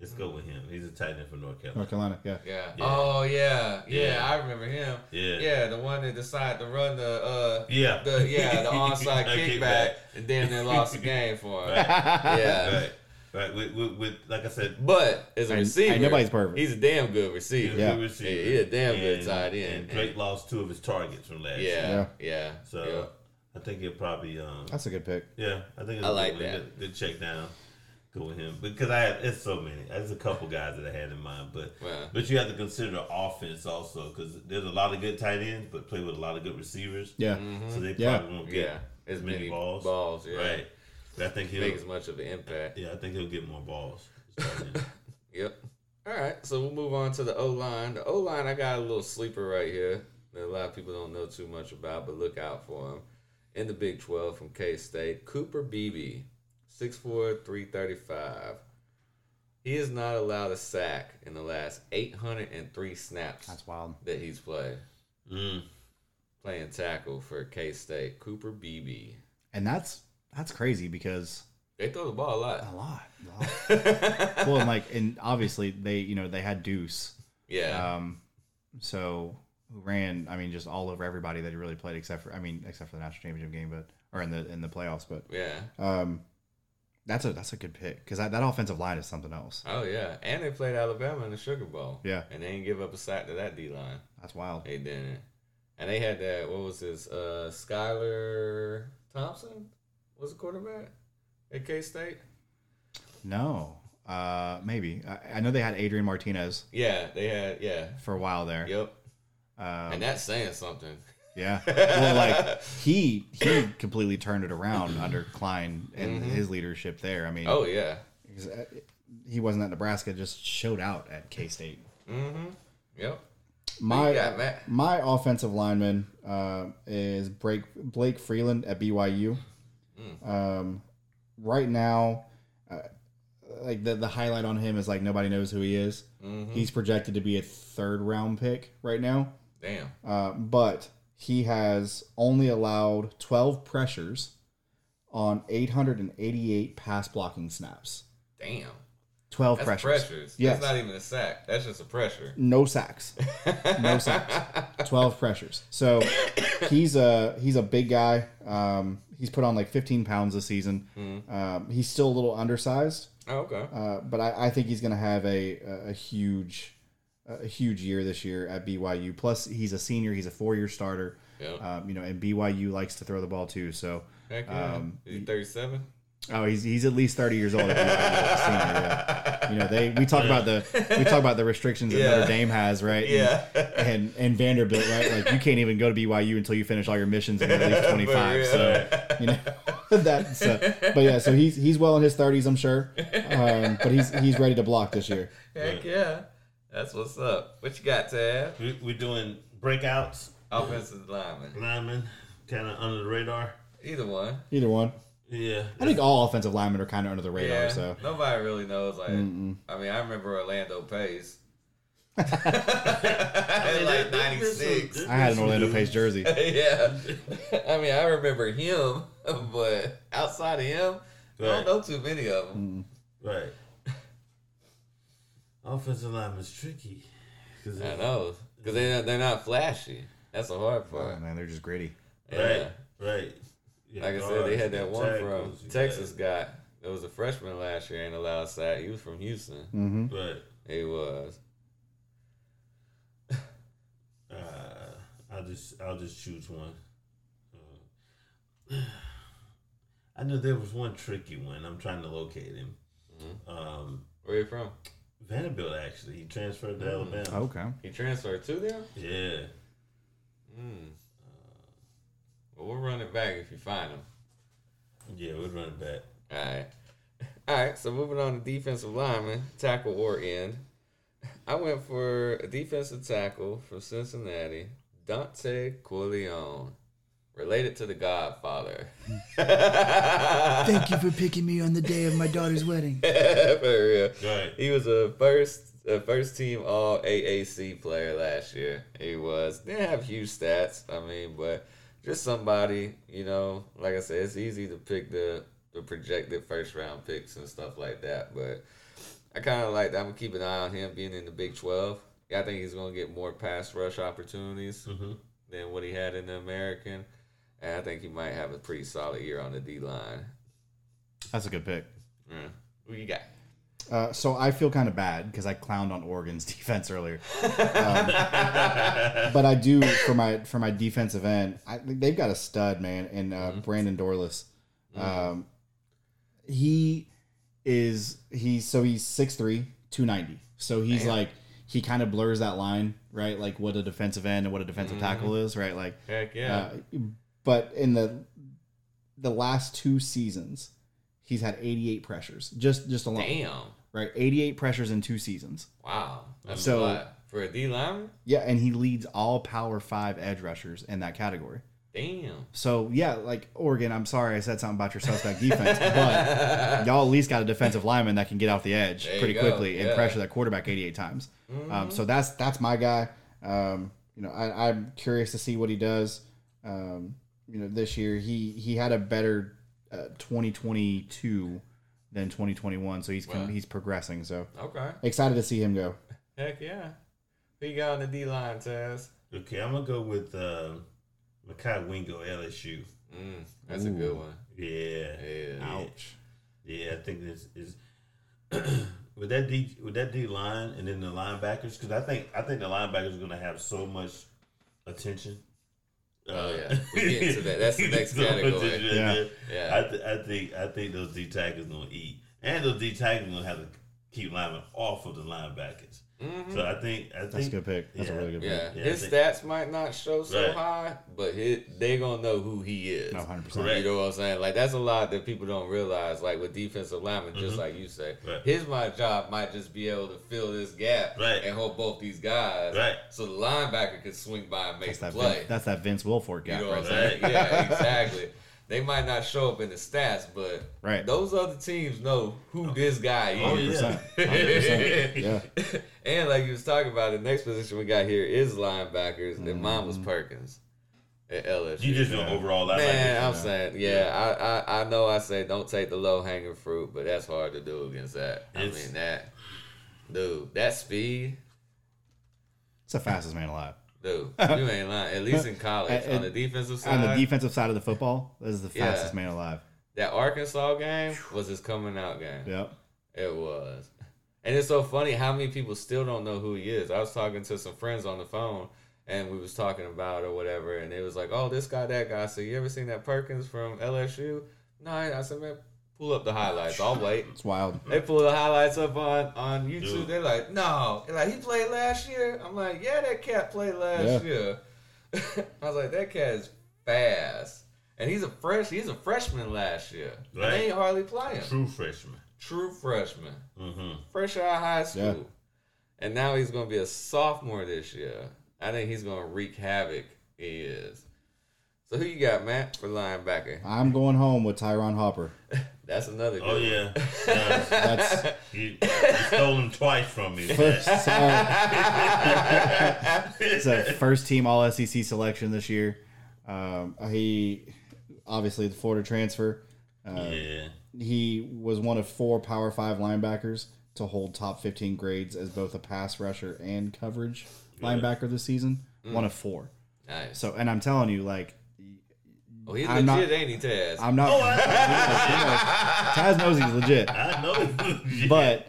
Let's go with him. He's a tight end from North Carolina. North Carolina, yeah. Yeah. Yeah. Oh yeah. yeah, Yeah. I remember him. Yeah. Yeah, the one that decided to run the uh Yeah. the yeah the onside A kickback, and then they lost the game for him. Yeah. Right. Right. With, with, with like I said, But as a Ain't- receiver, ain't nobody's perfect. He's a damn good receiver. he's Yeah. a good receiver. Yeah, he's a damn good tight end. And Drake lost two of his targets from last year. Yeah, yeah. So yeah. I think he'll probably um That's a good pick. yeah, I think it's I a like good, that. Good, good check down. Go with him because I had it's so many. There's a couple guys that I had in mind, but Yeah. but you have to consider the offense also because there's a lot of good tight ends, but play with a lot of good receivers. Yeah. Mm-hmm. So they Yeah. probably won't get Yeah, as many, many balls. balls, yeah. Right. But I think he'll. Make as much of an impact. Yeah, I think he'll get more balls. Yep. All right, so we'll move on to the O line. The O line, I got a little sleeper right here that a lot of people don't know too much about, but look out for him. In the Big 12 from K State, Cooper Beebe, 6'4, 335. He is not allowed a sack in the last 803 snaps That's wild. that he's played. mm. Playing tackle for K State, Cooper Beebe. And that's that's crazy because They throw the ball a lot. a lot. A lot. well, and like, and obviously they, you know, they had Deuce, Yeah. um, so who ran, I mean, just all over everybody that he really played, except for, I mean, except for the national championship game, but or in the in the playoffs, but yeah. um, that's a that's a good pick because that, that offensive line is something else. Oh, yeah. And they played Alabama in the Sugar Bowl. Yeah. And they didn't give up a sack to that D line. That's wild. They didn't. And they had that, what was this? Uh, Skylar Thompson was a quarterback at K State? No, uh, maybe I, I know they had Adrian Martinez Yeah, they had, yeah. for a while there. Yep. Um, And that's saying something. Yeah. Well, like he he completely turned it around under Klein and his leadership there. I mean, Oh, yeah. he wasn't at Nebraska, just showed out at K State. Mm-hmm. Yep. My got, my offensive lineman uh, is Blake Blake Freeland at BYU. Um, right now, uh, like the the highlight on him is like nobody knows who he is. He's projected to be a third round pick right now. Damn. Uh, but he has only allowed 12 pressures on 888 pass blocking snaps. Damn. 12 That's pressures. pressures. Yes. That's not even a sack. That's just a pressure. No sacks. No sacks. 12 pressures. So he's a he's a big guy. Um, he's put on like 15 pounds this season. Um, he's still a little undersized, Oh, okay. uh, but I, I think he's going to have a, a, a huge a huge year this year at BYU. Plus, he's a senior. He's a four year starter. Yep. Um, you know, and BYU likes to throw the ball too. So, Heck yeah. um, Is he 37? oh, he's he's at least 30 years old. Senior, yeah. You know, they we talk about the we talk about the restrictions that Yeah. Notre Dame has, right? And- Yeah. and and Vanderbilt, right? Like you can't even go to BYU until you finish all your missions and you're at least 25. real. So you know that. So, but yeah, so he's he's well in his 30s, I'm sure. Um, but he's he's ready to block this year. Heck yeah. That's what's up. What you got, Tab? We, we're doing breakouts, Offensive lineman. linemen, kind of under the radar. Either one. Either one. Yeah, I think all offensive linemen are kind of under the radar. Yeah. So Nobody really knows. Like, I mean, I remember Orlando Pace. In like '96. I had an Orlando Pace jersey. yeah. I mean, I remember him, but outside of him, I don't know too many of them. Right. Offensive lineman's tricky. Cause I know. Because they're, they're not flashy. That's the hard Oh, part. man, they're just gritty. Yeah. Right, right. You Like I said, they had that got one tackles, from Texas guy. It was a freshman last year, ain't allowed sack. He was from Houston. Mm-hmm. got- Right. He was. Uh, I'll just I'll just choose one. Uh, I know there was one tricky one. I'm trying to locate him. Mm-hmm. Um, Where you from? Vanderbilt actually. He transferred to Mm. Alabama. Okay. He transferred to them? Yeah. Hmm. Well, we'll run it back if you find him. Yeah, we'll run it back. All right. All right. So moving on to defensive lineman, tackle or end. I went for a defensive tackle from Cincinnati, Dontay Corleone, related to the Godfather. Thank you for picking me on the day of my daughter's wedding. For real. Right. He was a first a first team all AAC player last year. He was. Didn't have huge stats, I mean, but just somebody, you know, like I said, it's easy to pick the the projected first round picks and stuff like that. But I kinda like I'm gonna keep an eye on him being in the Big Twelve. Yeah, I think he's gonna get more pass rush opportunities Mm-hmm. than what he had in the American. And I think he might have a pretty solid year on the D line. That's a good pick. Mm. Who you got? Uh, so I feel kind of bad because I clowned on Oregon's defense earlier, um, but I do for my for my defensive end. I, they've got a stud man in uh, Brandon Dorlus. Um, he is he's so he's 6'3", 290. So he's Damn. like he kind of blurs that line, right? Like what a defensive end and what a defensive tackle is, right? Like Heck yeah. uh, but in the the last two seasons, he's had 88 pressures just just alone, Damn. Right? 88 pressures in two seasons. Wow. That's So- a lot. For a D lineman? Yeah, and he leads all Power Five edge rushers in that category. Damn. So yeah, like Oregon, I'm sorry I said something about your suspect defense, but y'all at least got a defensive lineman that can get off the edge There pretty quickly and pressure that quarterback 88 times. Um, so that's that's my guy. Um, you know, I, I'm curious to see what he does. Um, you know, this year he he had a better uh, 2022 than 2021, so he's Wow. he's progressing. So Okay. excited to see him go. Heck yeah. Who you got on the D line, Taz? Okay, I'm gonna go with uh, Mekhi Wingo, LSU. Mm, that's a good one. Yeah, Yeah. Ouch. yeah. I think this is with that D with that D line and then the linebackers because I think I think the linebackers are gonna have so much attention. Uh, Oh, yeah. We get to that. That's the next So much category. attention. Yeah. Yeah. I, th- I think I think those D tackles gonna eat, and those D tackles gonna have to keep linemen off of the linebackers. Mhm. So I think I think That's a good pick. That's yeah. a really good pick. Yeah. Yeah, His think- stats might not show so Right. high, but his, they going to know who he is. No, 100%. You know what I'm saying? Like that's a lot that people don't realize. Like with defensive linemen, just Mhm. like you say, Right. his my job might just be able to fill this gap Right. and hold both these guys, Right. So the linebacker can swing by and make That's the that, play. Vin, that's that Vince Wilfork you gap know right what I'm there. saying? Yeah, exactly. They might not show up in the stats, but Right. those other teams know who this guy Oh, is. yeah. 100%. Yeah. and like you was talking about, the next position we got here is linebackers, and mine was mm-hmm. Perkins at LSU. you just know overall. linebacker. Man, I'm saying, yeah, I, I I know I say don't take the low hanging fruit, but that's hard to do against that. I mean that, dude, that speed. It's the fastest man alive. Dude, you ain't lying. At least in college, And- on the defensive side, On the defensive side of the football, this is the Yeah. fastest man alive. that Arkansas game was his coming out game. Yep. It was. And it's so funny how many people still don't know who he is. I was talking to some friends on the phone and we was talking about or whatever and it was like, Oh, this guy, that guy. So you ever seen that Perkins from LSU? No, I I said, man, pull up the highlights. I'll wait. It's wild. They pull the highlights up on, on YouTube. Dude. They're like, no. They're like, he played last year? I'm like, yeah, that cat played last Yeah. year. I was like, that cat is fast. And he's a fresh he's a freshman last year. And they ain't hardly playing. True freshman. True freshman Mm-hmm. fresh out of high school. Yeah. And now he's going to be a sophomore this year. I think he's going to wreak havoc. He is. So who you got, Matt, for linebacker? I'm going home with Ty'Ron Hopper. That's another good Oh one. yeah. Nice. That's you, you stole him twice from me. first. So, it's a first team All SEC selection this year. Um, he obviously the Florida transfer. Uh, yeah. He was one of four Power Five linebackers to hold top 15 grades as both a pass rusher and coverage linebacker this season. One of four. Nice. So, and I'm telling you, like, Oh, he's I'm legit, not- ain't he, Taz? I'm not. Oh, I, Taz knows he's legit. I know. Yeah. but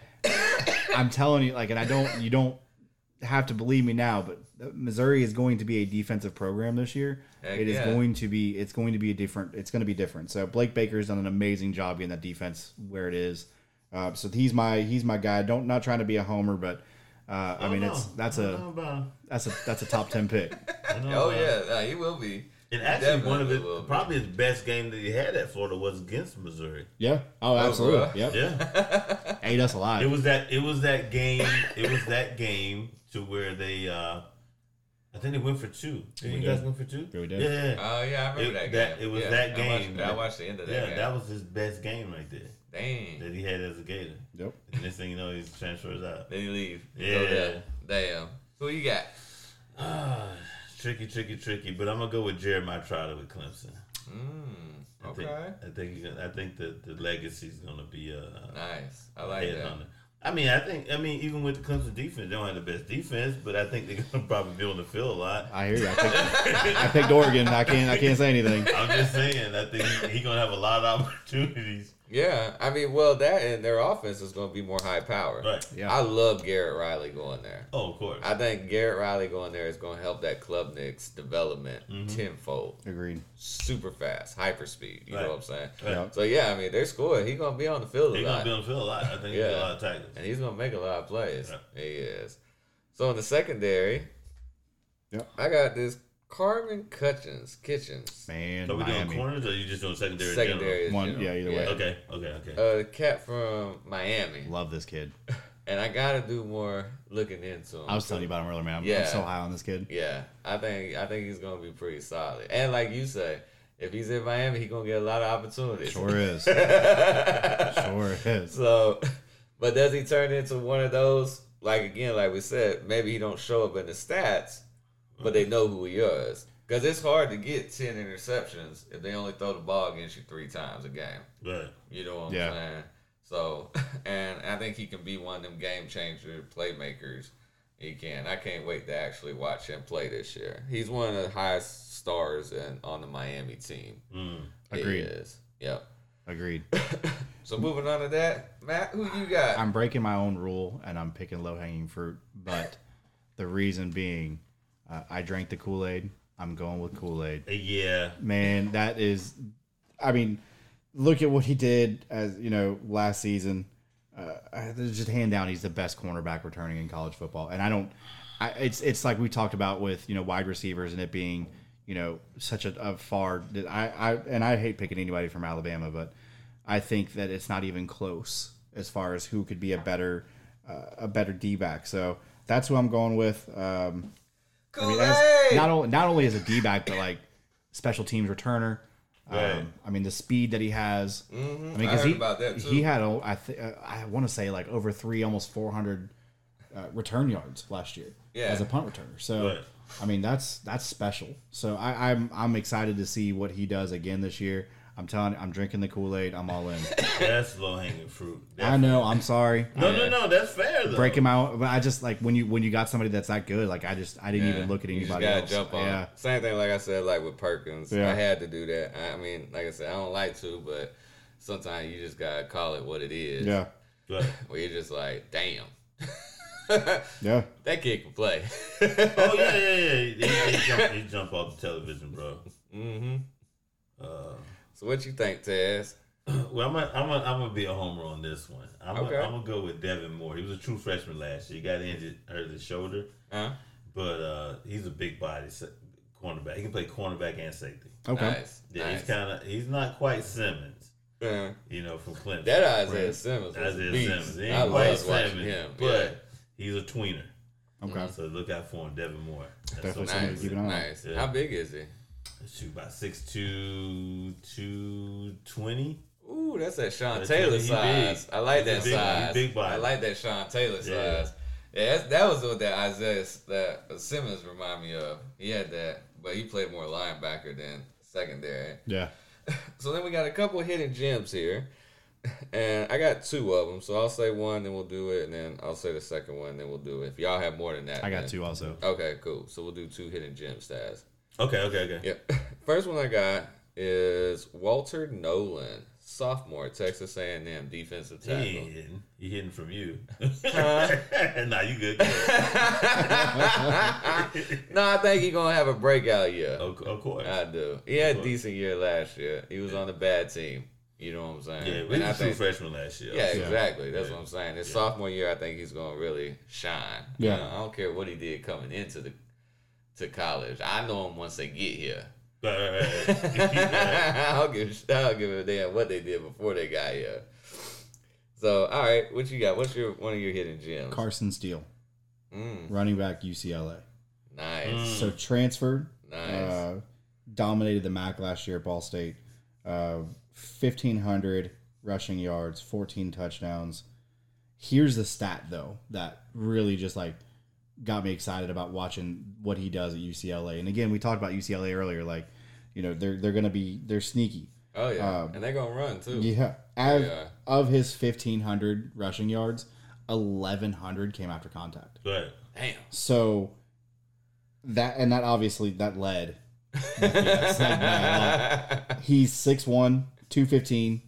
I'm telling you, like, and I don't, you don't have to believe me now, but Missouri is going to be a defensive program this year. Heck it is yeah. going to be, it's going to be a different, it's going to be different. So Blake Baker's done an amazing job getting that defense where it is. Uh, so he's my, he's my guy. Don't not trying to be a homer, but uh, I mean, don't it's that's a about- that's a that's a top ten pick. I don't know oh, about- yeah. Nah, he will be. And actually, one of Definitely his will be. probably his best game that he had at Florida was against Missouri. Yeah. Oh, absolutely. bruh. Yep. Yeah, Ate us it was that. It was that game. It was that game to where they. uh I think they went for two. Did We you guys did. went for two? Yeah, we did. Yeah. Oh, yeah, I remember It- that, that- game. it was Yeah, that I watched- game. I watched, the end of that Yeah, game. that was his best game right there Dang. that he had as a Gator. Yep. And next thing you know, he transfers out. Then you leave. Yeah. go. Damn. Who you got? Ah, tricky, tricky, tricky. But I'm gonna go with Jeremiah Trotter with Clemson. Mm, I okay. think I think I think the the legacy is gonna be uh, Nice. I like that. on. I mean, I think I mean even with the Clemson defense, they don't have the best defense, but I think they're gonna probably be on the field a lot. I hear you. I picked, I picked Oregon. I can't. I can't say anything. I'm just saying, I think he, he gonna have a lot of opportunities. Yeah, I mean, well, that and their offense is going to be more high power. Right. Yeah. I love Garrett Riley going there. Oh, of course. I think Garrett Riley going there is going to help that Club Klubnik's development Mm-hmm. tenfold. Agreed. Super fast, hyper speed. You Right. know what I'm saying? Right. So yeah, I mean, they're scoring. He's going to be on the field a He's lot, He's gonna be on the field a lot. I think Yeah. got a lot of tackles. and he's going to make a lot of plays. Right. He is. So in the secondary, Yep. I got this Kamren Kinchens. Kinchens. Man, So we doing corners, or are you just doing secondary? Secondary. is One- general. yeah, either way. Okay, okay, okay. Uh, the cat from Miami, Love this kid. and I got to do more looking into him. I was telling you about him earlier, man. I'm, I'm so high on this kid. Yeah, I think I think he's gonna be pretty solid. And like you say, if he's in Miami, he's gonna get a lot of opportunities. Sure is. sure is. so, but does he turn into one of those? Like again, like we said, maybe he don't show up in the stats, but they know who he is. Because it's hard to get ten interceptions if they only throw the ball against you three times a game. Right. You know what I'm Yeah. saying? So, and I think he can be one of them game changer playmakers. He can. I can't wait to actually watch him play this year. He's one of the highest stars in, on the Miami team. Mm. He Agreed. is. Yep. Agreed. So moving on to that, Matt, who you got? I'm breaking my own rule and I'm picking low hanging fruit, but the reason being, uh, I drank the Kool Aid. I'm going with Kool Aid. Uh, Yeah. Man, that is, I mean, look at what he did as you know last season. Uh, there's just hand down, he's the best cornerback returning in college football, and I don't. I, it's it's like we talked about with you know wide receivers and it being you know such a, a far. I, I and I hate picking anybody from Alabama, but I think that it's not even close as far as who could be a better uh, a better D back. So that's who I'm going with. Um, I mean, as, not only not only as a D back, but like special teams returner. Right. Um, I mean, the speed that he has. I mean, because he about that, too. he had I th- uh, I want to say like over three, almost four hundred uh, return yards last year Yeah. as a punt returner. So Right. I mean, that's that's special. So I, I'm I'm excited to see what he does again this year. I'm telling you, I'm drinking the Kool Aid. I'm all in. That's low hanging fruit. I know. I'm sorry. No, no, no. That's fair though. Break him out, but I just like when you when you got somebody that's that good. Like I just I didn't Yeah. even look at You just anybody gotta else. jump on. Yeah, Same thing, like I said, like with Perkins. Yeah. I had to do that. I mean, like I said, I don't like to, but sometimes you just gotta call it what it is. yeah, Where you're just like, damn. yeah. that kid can play. oh yeah, yeah, yeah. He, he, jump, he jump off the television, bro. Mm-hmm. Uh, So what you think, Taz? well, I'm gonna, I'm gonna, I'm gonna be a homer on this one. I'm, Okay. gonna, I'm gonna go with Devin Moore. He was a true freshman last year. He got injured, hurt his shoulder, Huh? but uh, he's a big body cornerback. He can play cornerback and safety. Okay. Nice. Yeah, nice. he's kind of, he's not quite Simmons, Yeah. you know, from Clemson. That Isaiah Right. Simmons was Isaiah beast. Simmons. He I ain't quite love watching Simmons, him. but yeah. he's a tweener. Okay. So look out for him, Devin Moore. That's Definitely what- somebody to Nice. keep an eye on. Nice. Yeah. How big is he? Shoot, about 6'2", 220. Ooh, that's that Sean That's Taylor it. He size. big. I like He's that big- size. big body. I like that Sean Taylor Yeah. size. Yeah, that's, that was what that Isaiah that Simmons remind me of. He had that, but he played more linebacker than secondary. Yeah. So then we got a couple hidden gems here, and I got two of them. So I'll say one, then we'll do it, and then I'll say the second one, then we'll do it. If y'all have more than that, I got then- two also. Okay, cool. So we'll do two hidden gem stats. Okay, okay, okay. Yep. First one I got is Walter Nolan, sophomore, Texas A&M defensive tackle. ain't hitting. He hitting from you. Huh? nah, you good. Go no, I think he's gonna have a breakout year. of, of course. I do. He had a decent year last year. He was on a bad team. You know what I'm saying? yeah, And we was I a think- freshman last year. Yeah, Yeah. exactly. That's Yeah. what I'm saying. His Yeah. sophomore year, I think he's gonna really shine. You Yeah. know, I don't care what he did coming into the to college. I know them once they get here. Right, right, right. I'll give I'll give a damn what they did before they got here. So, all right, what you got? What's your one of your hidden gems? Carson Steele, Mm, running back UCLA. nice, Mm. So transferred, nice. uh, dominated the MAC last year at Ball State. Uh, 1,500 rushing yards, 14 touchdowns. Here's the stat, though, that really just like got me excited about watching what he does at UCLA. And again, we talked about UCLA earlier. Like, you know, they're they're gonna be they're sneaky. oh yeah, um, and they're gonna run too. Yeah. Of, Yeah. of his 1,500 rushing yards, 1,100 came after contact. right. Damn. So that and that obviously that led. FBS led by. He's 6'1", 215,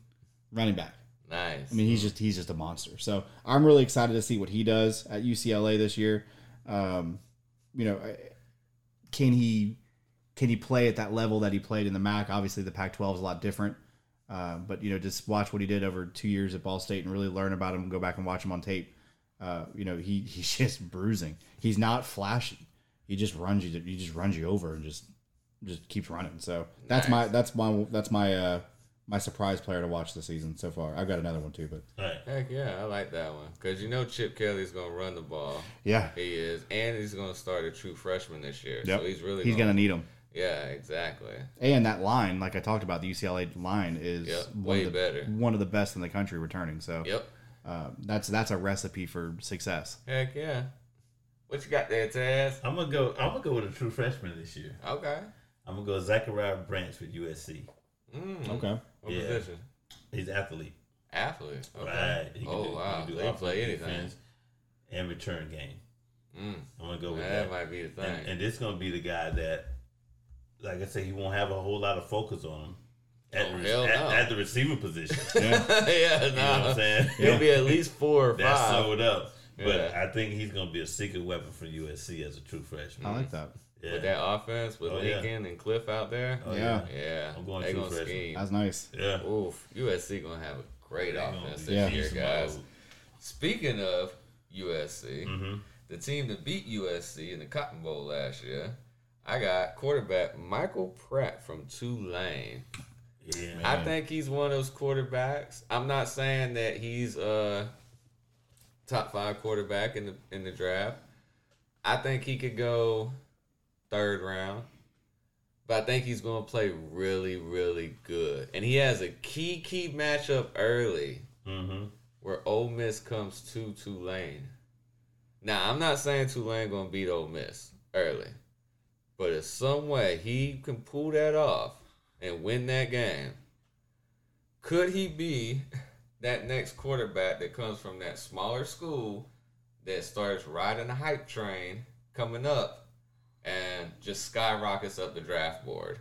running back. nice. I mean, he's just he's just a monster. So I'm really excited to see what he does at UCLA this year. Um, you know, can he can he play at that level that he played in the MAC? Obviously, the Pac-12 is a lot different. Uh, but you know, just watch what he did over two years at Ball State and really learn about him. Go back and watch him on tape. Uh, you know, he he's just bruising. He's not flashy. He just runs you. He just runs you over and just just keeps running. So that's my that's my that's my uh, my surprise player to watch this season so far. I've got another one too, but Right. Heck yeah, I like that one because you know Chip Kelly's gonna run the ball. yeah, He is, and he's gonna start a true freshman this year. Yep. So he's really he's gonna need him. Yeah, exactly. And that line, like I talked about, the UCLA line is Yep, one way of the, better. one of the best in the country returning. So Yep. uh, that's that's a recipe for success. Heck yeah. What you got there, Taz? I'm gonna go. I'm gonna go with a true freshman this year. Okay. I'm gonna go Zachariah Branch with USC. Mm. Okay, What Yeah. position? He's athlete. Athlete. Okay. Right. He oh do, wow. He can do They play offense, anything. defense, and return game. Mm. I'm gonna go with That that. might be the thing. And, and this gonna be the guy that, like I said, he won't have a whole lot of focus on him at, Oh, the, hell at, no. at the receiver position. yeah, yeah, no. You know what I'm saying? He'll be at least four or That's five. sewed up. But Yeah. I think he's gonna be a secret weapon for USC as a true freshman. I like that. Yeah. With that offense, with Oh, yeah. Lincoln and Cliff out there. Oh, Yeah. Yeah. I'm going they true gonna freshman. scheme. That's nice. yeah. Oof. USC gonna have a great They offense be this Yeah. year, guys. mode. Speaking of USC, Mhm. the team that beat USC in the Cotton Bowl last year, I got quarterback Michael Pratt from Tulane. Yeah. I think he's one of those quarterbacks. I'm not saying that he's a top five quarterback in the in the draft. I think he could go third round. But I think he's gonna play really, really good. And he has a key key matchup early Mm-hmm. where Ole Miss comes to Tulane. Now I'm not saying Tulane gonna beat Ole Miss early. But if some way he can pull that off and win that game, could he be that next quarterback that comes from that smaller school that starts riding the hype train coming up and just skyrockets up the draft board?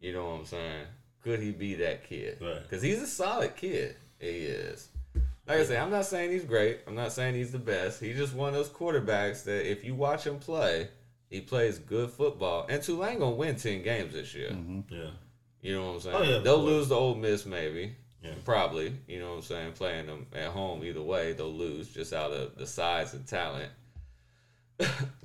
You know what I'm saying? Could he be that kid? Right. Because he's a solid kid. He is. Like I say, I'm not saying he's great. I'm not saying he's the best. He's just one of those quarterbacks that if you watch him play, he plays good football. And Tulane gonna win ten games this year. Mm-hmm. Yeah. You know what I'm saying? Oh, yeah, They'll course. lose the Ole Miss maybe. Yeah. Probably. You know what I'm saying? Playing them at home either way, they'll lose just out of the size and talent.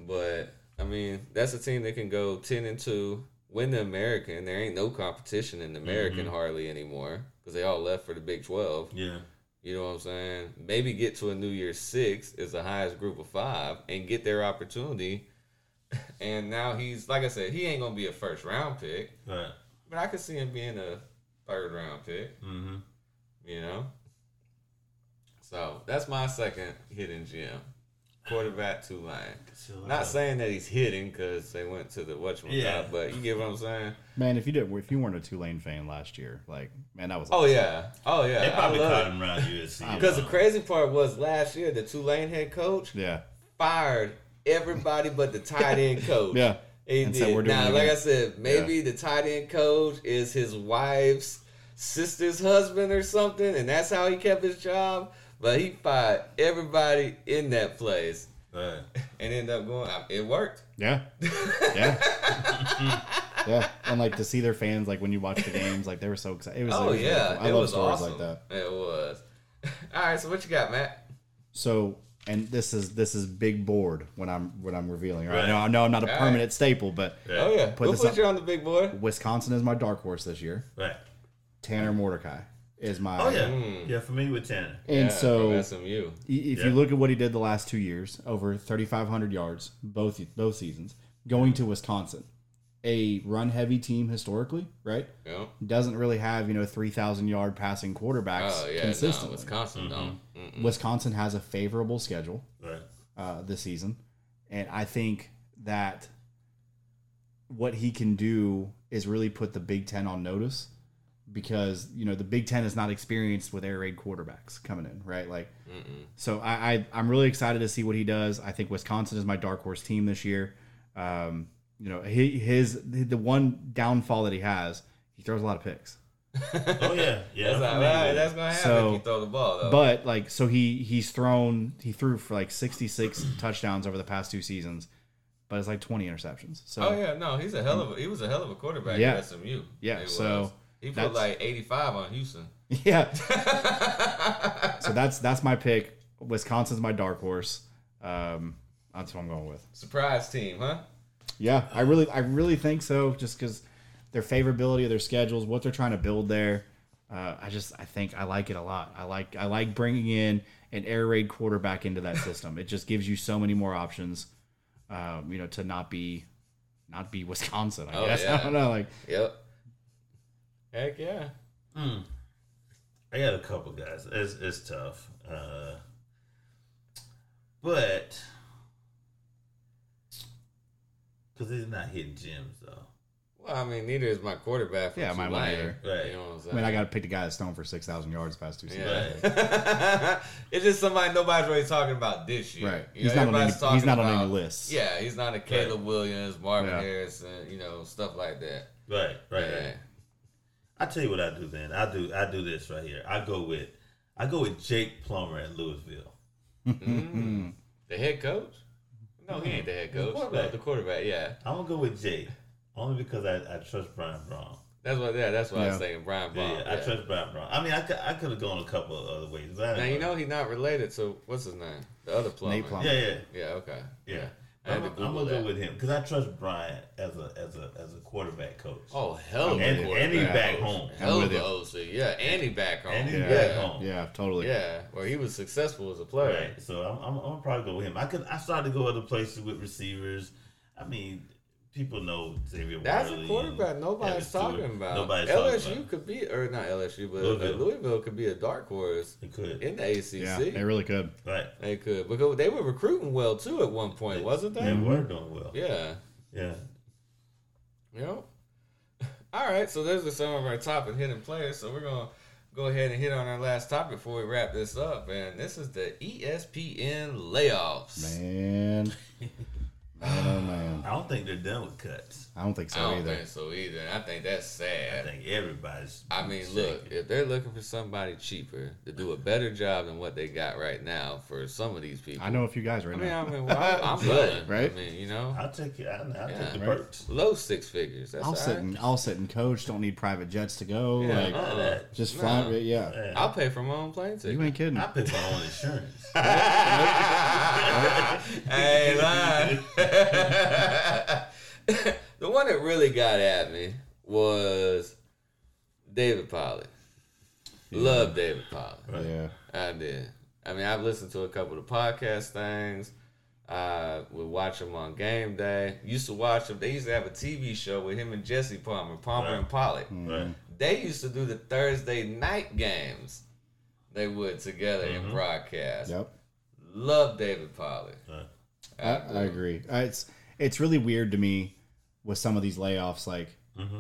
but I mean, that's a team that can go ten and two, win the American. There ain't no competition in the American Mhm. hardly anymore because they all left for the Big Twelve. Yeah. You know what I'm saying? Maybe get to a New Year's Six is the highest group of five and get their opportunity. And now he's like I said, he ain't gonna be a first round pick, Right. but I could see him being a third round pick. Mm-hmm. You know. So that's my second hidden gem, quarterback to Tulane. Not saying that he's hidden because they went to the whatchamacallit, Yeah. but you get what I'm saying. Man, if you didn't, if you weren't a Tulane fan last year, like man, that was Oh yeah, oh yeah. They probably caught him around USC. Because the crazy part was last year the Tulane head coach yeah, fired everybody but the tight end coach. yeah. He And did. said, "We're doing now, like. I said, maybe the tight end coach is his wife's sister's husband or something, and that's how he kept his job. But he fired everybody in that place Right. and ended up going. It worked. Yeah. Yeah. yeah. And like to see their fans, like when you watch the games, like they were so excited. It was, Oh it was really yeah, cool. I it love was stories awesome. like that. It was. All right, so what you got, Matt? So, and this is this is big board when I'm when I'm revealing. Right? Right. Now I know I'm not a All permanent staple, but Right. Oh yeah, Put we'll this put up. you on the big board. Wisconsin is my dark horse this year. Right. Tanner Mordecai is my. Oh yeah. Mm. Yeah. Familiar with Tanner. And Yeah, so SMU. if Yeah. you look at what he did the last two years, over 3,500 yards both both seasons, going to Wisconsin, a run heavy team historically, right? Yeah. Doesn't really have you know 3,000 yard passing quarterbacks Oh yeah, no, consistently. Wisconsin don't. Mm-mm. Wisconsin has a favorable schedule Right. uh, this season, and I think that what he can do is really put the Big Ten on notice because you know the Big Ten is not experienced with air raid quarterbacks coming in, right? Like, Mm-mm. so I, I I'm really excited to see what he does. I think Wisconsin is my dark horse team this year. Um, you know, he, his the one downfall that he has, he throws a lot of picks. Oh yeah. Yeah. That's, I'm right. with That's it. gonna happen So- if you throw the ball though. But like, so he he's thrown he threw for like 66 touchdowns over the past two seasons, but it's like 20 interceptions. So oh yeah, no, he's a hell of a he was a hell of a quarterback Yeah. at SMU. Yeah, He so was. He put that's- like eighty five on Houston. yeah. So that's that's my pick. Wisconsin's my dark horse. Um, that's what I'm going with. Surprise team, huh? Yeah, I really I really think so. Just because their favorability of their schedules, what they're trying to build there. Uh, I just I think I like it a lot. I like I like bringing in an air raid quarterback into that system. it just gives you so many more options. Um, you know, to not be not be Wisconsin. I Oh, guess yeah. I don't know. Like Yep. Heck yeah. Hmm. I got a couple guys. It's it's tough, uh, but because they're not hitting gems though. Well, I mean, neither is my quarterback. From Yeah, mine won't either. Right. You know what I'm I mean, I got to pick the guy that's thrown for six thousand yards past two seasons. Yeah. it's just somebody nobody's really talking about this year. Right. You He's know, not on any- talking he's not on any about- lists. Yeah, he's not a Caleb Williams, Marvin Yeah. Harrison, you know, stuff like that. Right, right, Yeah. right. I tell you what I do, man. I do I do this right here. I go with I go with Jake Plummer at Louisville. Mm. The head coach? No, he ain't the head The coach. quarterback. No, the quarterback, yeah. I'm gonna go with Jake only because I, I trust Brian Brohm. That's what. Yeah, that's what I was saying. Brian Yeah, yeah, I trust Brian Brohm. I mean, I could I could have gone a couple of other ways. But Now didn't you know he's not related So what's his name, the other plumber. Nate Plummer. Yeah, yeah, Yeah. Okay. yeah. I had I'm, I'm gonna go with him because I trust Brian as a as a as a quarterback coach. Oh hell of a and, and he back home. Hell I'm of with a OC. Yeah, and he back home. And he yeah. back home. Yeah, totally. Yeah, where he was successful as a player. Right. So I'm, I'm, I'm gonna probably go with him. I could I started to go other places with receivers. I mean, people know Xavier. That's Worthy a quarterback nobody's Evan Stewart. talking about. Nobody's LSU talking about. could be, or not LSU, but Louisville. Louisville, Louisville could be a dark horse He could. in the ACC. Yeah, they really could. right. They could because they were recruiting well too at one point, wasn't They they? were doing well. Yeah. Yeah. Yep. All right, so those are some of our top and hidden players. So we're gonna go ahead and hit on our last topic before we wrap this up, and this is the ESPN layoffs. Man. Man, oh man. I don't think they're done with cuts. I don't think so I so don't either. think so either. I think that's sad. I think everybody's. I mean, shaking. look, if they're looking for somebody cheaper to do a better job than what they got right now for some of these people, I know a few guys right I mean, now. I mean, well, I'm, I'm Right? I mean, you know, I'll take it. I'll, I'll Yeah. take the Right. perks. low six figures. That's I'll all sit right. and I'll sit and coach. Don't need private jets to go. Yeah, like uh-uh. just No. fly. Yeah. Yeah. I'll pay for my own plane ticket. You ain't kidding. I pay for my own insurance. hey, lie. the one that really got at me was David Pollack. Love David Pollack. Right. Yeah. I did. I mean, I've listened to a couple of the podcast things. I would watch him on game day. Used to watch him. They used to have a TV show with him and Jesse Palmer, Palmer Right. and Pollack. Mm-hmm. Right. They used to do the Thursday night games. They would together in mm-hmm. broadcast. Yep. Love David Pollack. Right. I, I agree. Uh, It's it's really weird to me with some of these layoffs. Like Mm-hmm.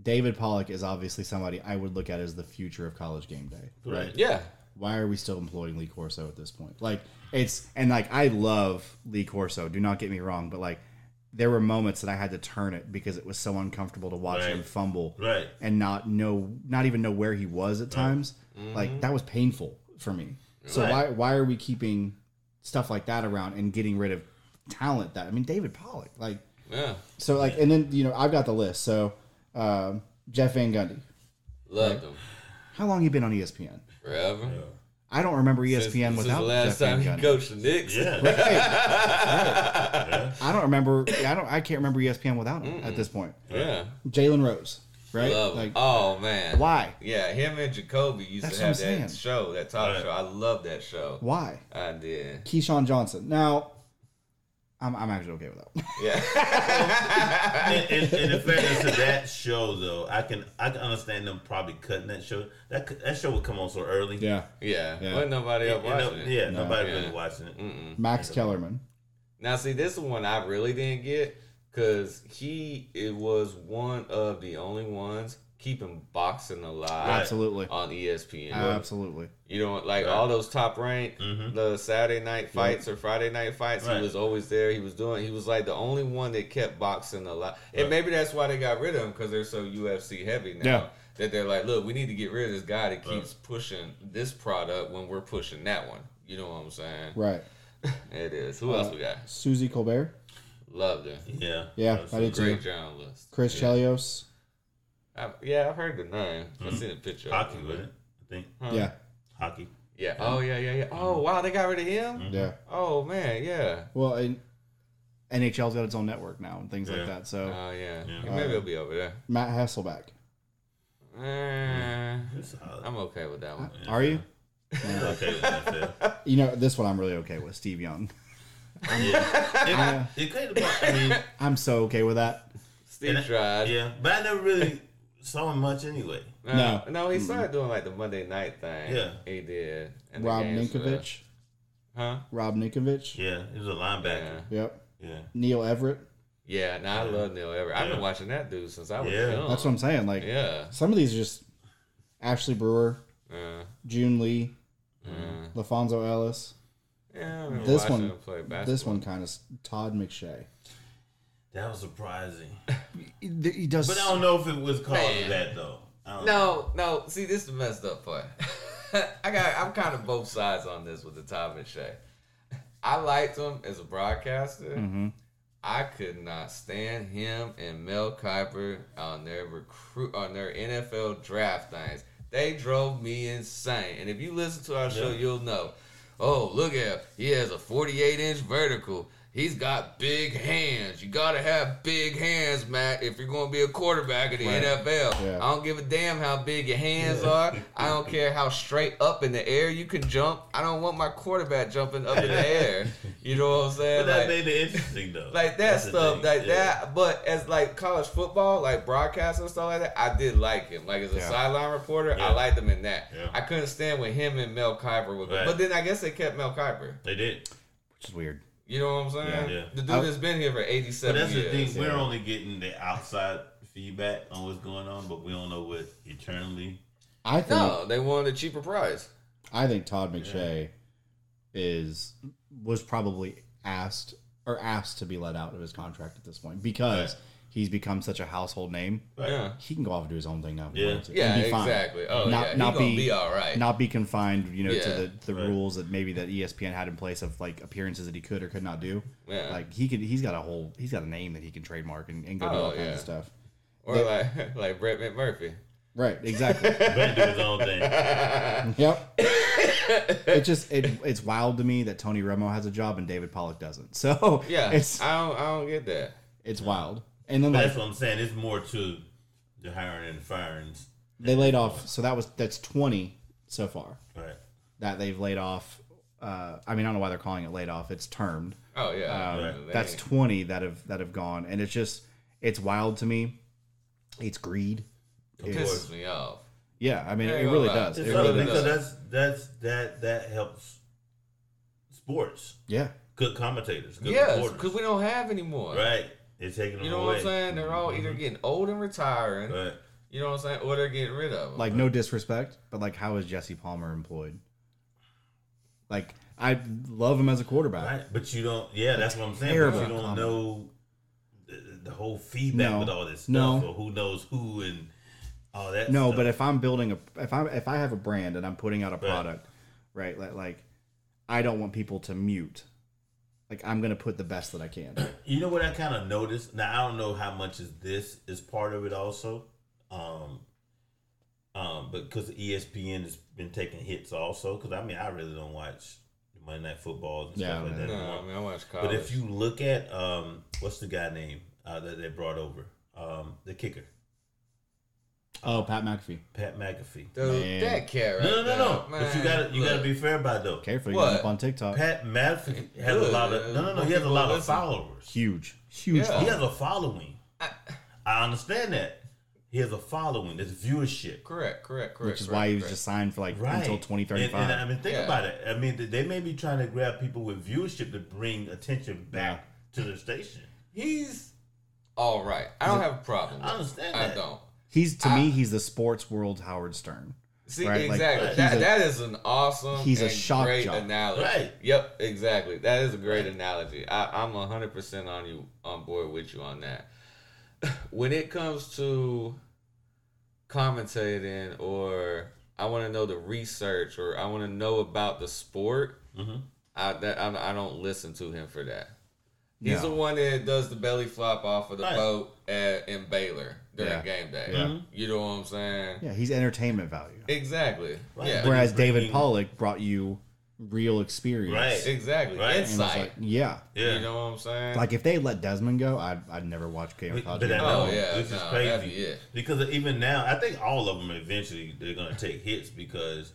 David Pollack is obviously somebody I would look at as the future of college game day. Right. Yeah. Why are we still employing Lee Corso at this point? Like it's and like I love Lee Corso. Do not get me wrong, but like there were moments that I had to turn it because it was so uncomfortable to watch Right. him fumble Right. and not know, not even know where he was at times. Like that was painful for me. So Right. why why are we keeping stuff like that around and getting rid of talent that I mean David Pollack like Yeah. so like and then you know I've got the list so um, Jeff Van Gundy Loved him. how long you been on ESPN Forever. I don't remember ESPN Since, since without the last Jeff time Van he Gundy coached the Knicks. Yeah. I don't remember I don't I can't remember ESPN without him at this point Yeah. Jalen Rose right Love him. like oh man. why Yeah, him and Jacoby used That's to have that saying. show, that talk Right. show. I love that show. why I did. Keyshawn Johnson now I'm, I'm actually okay with that Yeah. in, in, in the fairness of that show, though, I can I can understand them probably cutting that show. That that show would come on so early. yeah yeah. Yeah. Wasn't nobody up You know, watching it. yeah, nobody Yeah. really watching it. Mm-mm. Max Kellerman Now, see, this one I really didn't get because he it was one of the only ones keeping boxing alive absolutely on ESPN. absolutely You know, like Right. all those top rank, Mhm. the Saturday night fights or Friday night fights, Right. he was always there. He was doing. He was like the only one that kept boxing alive. And maybe that's why they got rid of him because they're so UFC heavy now. Yeah. That they're like, look, we need to get rid of this guy that keeps pushing this product when we're pushing that one. You know what I'm saying? right It is. Who else we got? Suzy Kolber Loved her. Yeah, Yeah, That's I did too. Great journalist. Chris yeah. Chelios I, yeah, I've heard the name. I've mm-hmm. seen a picture. hockey with it. I think Huh? yeah hockey. Yeah. Oh yeah, yeah, yeah. Oh mm-hmm. wow, they got rid of him. Mm-hmm. yeah Oh man, yeah. well and NHL's got its own network now and things Yeah. like that so Oh yeah. Yeah. Maybe uh, it'll be over there. Matt Hasselbeck Eh, It's solid. I'm okay with that uh, one. are you Yeah, okay with NFL. you know this one I'm really okay with Steve Young Yeah. It, it could have. I mean, I'm so okay with that Steve tried. yeah, but I never really saw him much anyway. Uh, No. no, he started doing like the Monday night thing. Yeah. he did. And Rob games Ninkovich Huh? Rob Ninkovich Yeah, he was a linebacker. yep Yeah, Neil Everett Yeah. Now I love Neil Everett. I've been watching that dude since I was Yeah. young. that's what I'm saying like Yeah. some of these are just Ashley Brewer Uh, June Lee uh, LaPhonso Ellis yeah. This one- him play basketball. this one kind of Todd McShay that was surprising. he, he does But I don't know if it was cause Man. that though. I don't know. No, no. See, this is the messed up part. I got. I'm kind of both sides on this with the Todd McShay. I liked him as a broadcaster. Mhm. I could not stand him and Mel Kiper on their recruit on their NFL draft things. They drove me insane. And if you listen to our show, Yeah. you'll know. Oh, look at him. he has a 48 inch vertical. He's got big hands. You gotta have big hands, Matt, if you're gonna be a quarterback in the Right. NFL. Yeah. I don't give a damn how big your hands are. I don't care how straight up in the air you can jump. I don't want my quarterback jumping up in the air. You know what I'm saying? But that Like- made it interesting though. like that That's stuff, like Yeah. that. But as like college football, like broadcasting and stuff like that, I did like him. Like as a Yeah. sideline reporter, I liked him in that. Yeah. I couldn't stand when him and Mel Kiper were. Right. But then I guess they kept Mel Kiper. They did. which is weird You know what I'm saying? Yeah. Yeah. The dude I- has been here for But 87 that's the years. thing. We're yeah. only getting the outside feedback on what's going on, but we don't know what internally I think No, they wanted a cheaper price. I think Todd McShay is was probably asked or asked to be let out of his contract at this point because Right. He's become such a household name. Right. Yeah. He can go off and do his own thing now. if he Yeah. Yeah, be fine. exactly. Oh, Not- yeah. not be- be, all right. Not be confined, you know, Yeah. to the, the Right. rules that maybe that ESPN had in place of like appearances that he could or could not do. Yeah. Like he could, he's got a whole, he's got a name that he can trademark and, and go do Oh, all kinds of stuff. or like like Brett McMurphy. Right, exactly. Brett do his own thing. Yep. it just it it's wild to me that Tony Romo has a job and David Pollack doesn't. So Yeah, it's I don't I don't get that. it's wild. And then But like that's what I'm saying. It's more to the hiring and firing. they laid off. So that was that's twenty so far Right. that they've laid off. Uh, I mean, I don't know why they're calling it laid off. It's termed. Oh yeah, Um, Right. That's twenty that have that have gone, and it's just it's wild to me. It's greed. Of It's- course. pisses me off. yeah, I mean, Yeah, it really does. It really because does. that's that's that that helps sports. Yeah, Good commentators. Good Yes, reporters. because we don't have anymore. right. It's taking them You know away. what I'm saying? They're all either mm-hmm. getting old and retiring. Right. You know what I'm saying? Or they're getting rid of them. like no disrespect, but like how is Jesse Palmer employed? Like I love him as a quarterback. Right. But you don't. Yeah, that's what I'm saying. Terrible But you don't comment. know the, the whole feedback No. with all this stuff, No. or who knows who, and all that. No, stuff. but if I'm building a if I if I have a brand and I'm putting out a product, right? Like, like I don't want people to mute. Like I'm gonna put the best that I can. You know what I kind of noticed? Now I don't know how much is this is part of it also, um, um, but because ESPN has been taking hits also. Because I mean, I really don't watch Monday Night Football and Yeah, stuff like that. no. I mean I watch college. But if you look at um, what's the guy name uh, that they brought over, um, the kicker, Oh, Pat McAfee. Pat McAfee. Dude, Man. that cat right No, no, no, no. But you gotta you gotta be fair about it though. Careful, you What? up on TikTok. Pat McAfee has Good, a lot of no, no, no. He has a people lot of listen. followers. Huge, huge. Yeah. He has a following. I understand that. He has a following. There's viewership. Correct, correct, correct. which is correct, why he was correct. just signed for like Right. until And, 2035. and I mean, think Yeah. about it. I mean, they may be trying to grab people with viewership to bring attention back to their station. He's all right. I don't have a problem. I with it. understand I that. don't. He's to me, he's the sports world Howard Stern. See, Right, exactly. he's that, a- that is an awesome he's a shock great jock. analogy. Right. Yep, exactly. That is a great analogy. I, I'm 100% on you on board with you on that. When it comes to commentating or I want to know the research or I want to know about the sport, Mhm. I, that, I I don't listen to him for that. He's No. the one that does the belly flop off of the Right. boat at, in Baylor during Yeah. game day. Yeah. Mm-hmm. You know what I'm saying? Yeah, he's entertainment value. Exactly. Right. Yeah. Whereas he's David bringing- Pollack brought you real experience. Right. Exactly. Right. And it was Insight. like, yeah. Yeah. You know what I'm saying? Like if they let Desmond go, I'd, I'd never watch Game of But College. I know Oh, yeah, this is crazy be because even now, I think all of them eventually they're gonna take hits because,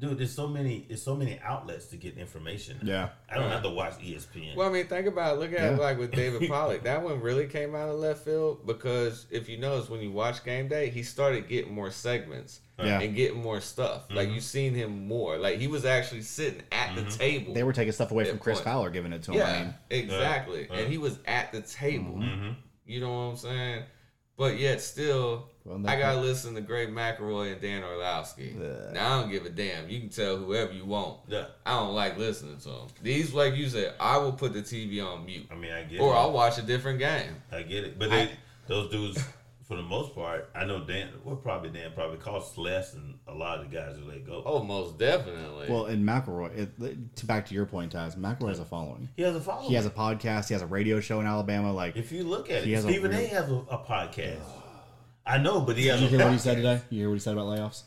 dude, there's so many, there's so many outlets to get information. Yeah. I don't have to watch ESPN. well, I mean, think about it. Look at Yeah. it like with David Pollack. That one really came out of left field because if you notice when you watch game day, he started getting more segments Yeah. and getting more stuff. Like Mm-hmm. you seen him more. Like he was actually sitting at the table. They were taking stuff away from Chris point. Fowler, giving it to him. yeah, I mean, exactly. Right. And he was at the table. Mhm. You know what I'm saying? But yet still, Well, that- I gotta listen to Greg McElroy and Dan Orlovsky. Ugh. Now I don't give a damn. You can tell whoever you want. Yeah, I don't like listening to them. These, like you said, I will put the TV on mute, I mean, I get it. or it. I'll watch a different game. I get it, but they, those dudes, for the most part, I know Dan. Well, probably Dan probably costs less than a lot of the guys who let go. Oh, most definitely. well, and McElroy, it, to back to your point, Taz, McElroy has a following. He has a following. He has a podcast. He has a radio show in Alabama. Like, If you look at He it, has a Stephen A. has a, a podcast. I know, but he has did you hear what he said today? You hear what he said about layoffs?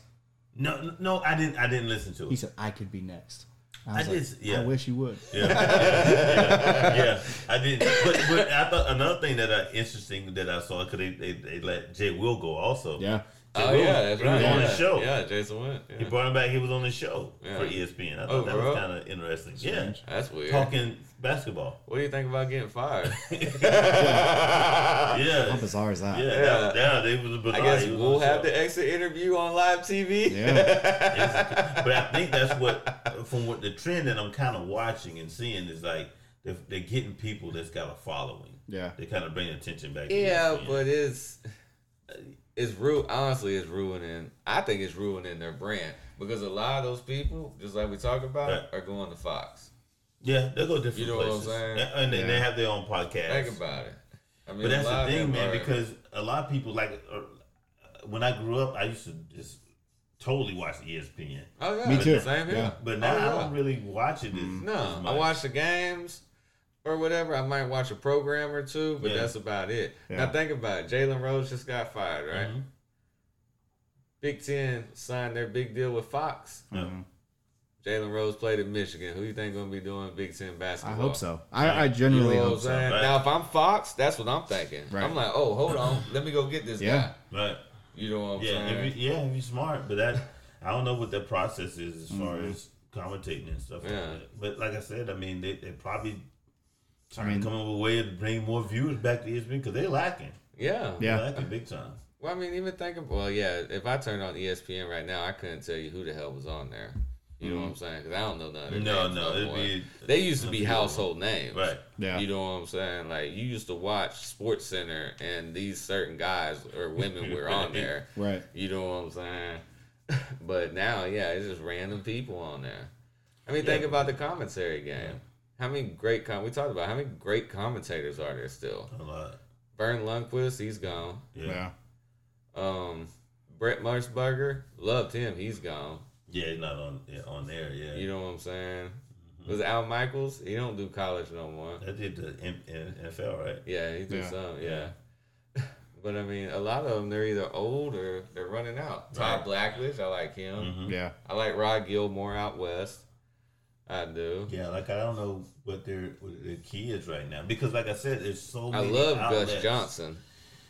No, no, I didn't. I didn't listen to it. He said, "I could be next." I did, like, yeah. I wish you would. Yeah, yeah, yeah, I did. But, but I thought another thing that I interesting that I saw because they, they they let Jay Will go also. Yeah. Jay oh Will, yeah, that's he right. was on yeah. the show. Yeah, Jason went. He brought him back. He was on the show Yeah. for ESPN. I thought Oh, that bro. was kind of interesting. Yeah, That's weird. talking basketball. What do you think about getting fired? How Yeah, bizarre is that? yeah, Yeah. that- yeah. They was bizarre. I guess was we'll on the have show. the exit interview on live TV. Yeah. but I think that's what uh, from what the trend that I'm kind of watching and seeing is like they're, they're getting people that's got a following. Yeah. They kind of bring attention back. Yeah, but it's uh, it's ru honestly it's ruining I think it's ruining their brand because a lot of those people, just like we talked about, Right. are going to Fox. Yeah, they'll go different You know what I'm places. saying? And, and then they have their own podcast. Think about it. I mean, But that's the thing, man, are- because a lot of people like uh, when I grew up, I used to just totally watch ESPN. oh yeah, Me too. Same here. Yeah. But now Oh, yeah. I don't really watch it. As, No, as I watch the games or whatever. I might watch a program or two, but Yeah. that's about it. Yeah. Now think about it. Jalen Rose just got fired, right? Mhm. Big Ten signed their big deal with Fox. Yeah. Jalen Rose played at Michigan. Who you think gonna be doing Big Ten basketball? I hope so. I, I You know genuinely hope so. saying? Right. Now, if I'm Fox, that's what I'm thinking. Right. I'm like, oh, hold on, let me go get this Yeah. guy. Right. You know what I'm Yeah. saying? If you, yeah. If you're smart, but that I don't know what their process is as far as commentating and stuff. Mm-hmm. Yeah. Like that. But like I said, I mean, they they probably I mean, to come up with a way to bring more viewers back to ESPN because they're lacking. yeah. Yeah. They're lacking big time. Well, I mean, even thinking, well, yeah, if I turned on ESPN right now, I couldn't tell you who the hell was on there. You know what I'm mm-hmm. saying? Because I don't know none of their No, no, it'd be They used to be a few of them. household names. Right. Yeah. You know what I'm saying? Like, you used to watch Sports Center and these certain guys or women were on there. Right. You know what I'm saying? but now, yeah, it's just random people on there. I mean, think about the commentary game. How many great com- we talked about how many great commentators are there still? A lot. Verne Lundquist, he's gone. Yeah. Yeah. Um, Brent Musburger, loved him. He's gone. Yeah, he's not on yeah, on there. Yeah. You know what I'm saying? Was Al Michaels? He don't do college no more. That did the M- M- NFL, right? Yeah, he do Yeah. some. Yeah. But I mean, a lot of them they're either old or they're running out. Todd Blackledge, I like him. Mhm. Yeah. I like Rod Gilmore out west. I do. Yeah, like I don't know what their what their key is right now because, like I said, there's so I many. love Gus Johnson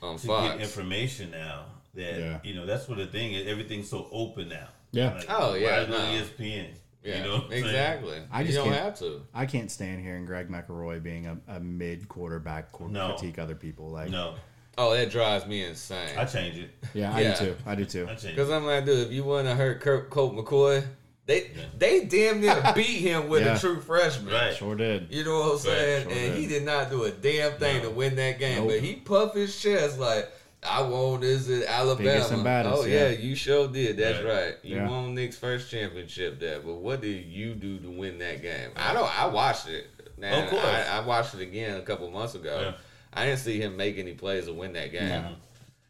on to Fox. get information now. That Yeah. you know, that's what the thing is. Everything's so open now. Yeah. Like, Oh, yeah, why no. ESPN? yeah, you know, what I'm saying? exactly. I you just don't have to. I can't stand hearing Greg McElroy being a, a mid quarterback qu- No. critique other people. Like, No, Oh, that drives me insane. I change it. yeah, I Yeah. do too. I do too. Because. I'm like, dude, if you want to hurt Kurt, Colt McCoy, they they damn near beat him with Yeah. a true freshman. Right. Sure did. You know what I'm saying? sure and did. he did not do a damn thing No. to win that game. Nope. But he puffed his chest like, I won this at Alabama. And baddest, oh, yeah. yeah. you sure did. That's Right. right. You Yeah. won Nick's first championship there. But what did you do to win that game? I don't. I watched it. Now, Of course. I, I watched it again a couple months ago. Yeah. I didn't see him make any plays to win that game. No.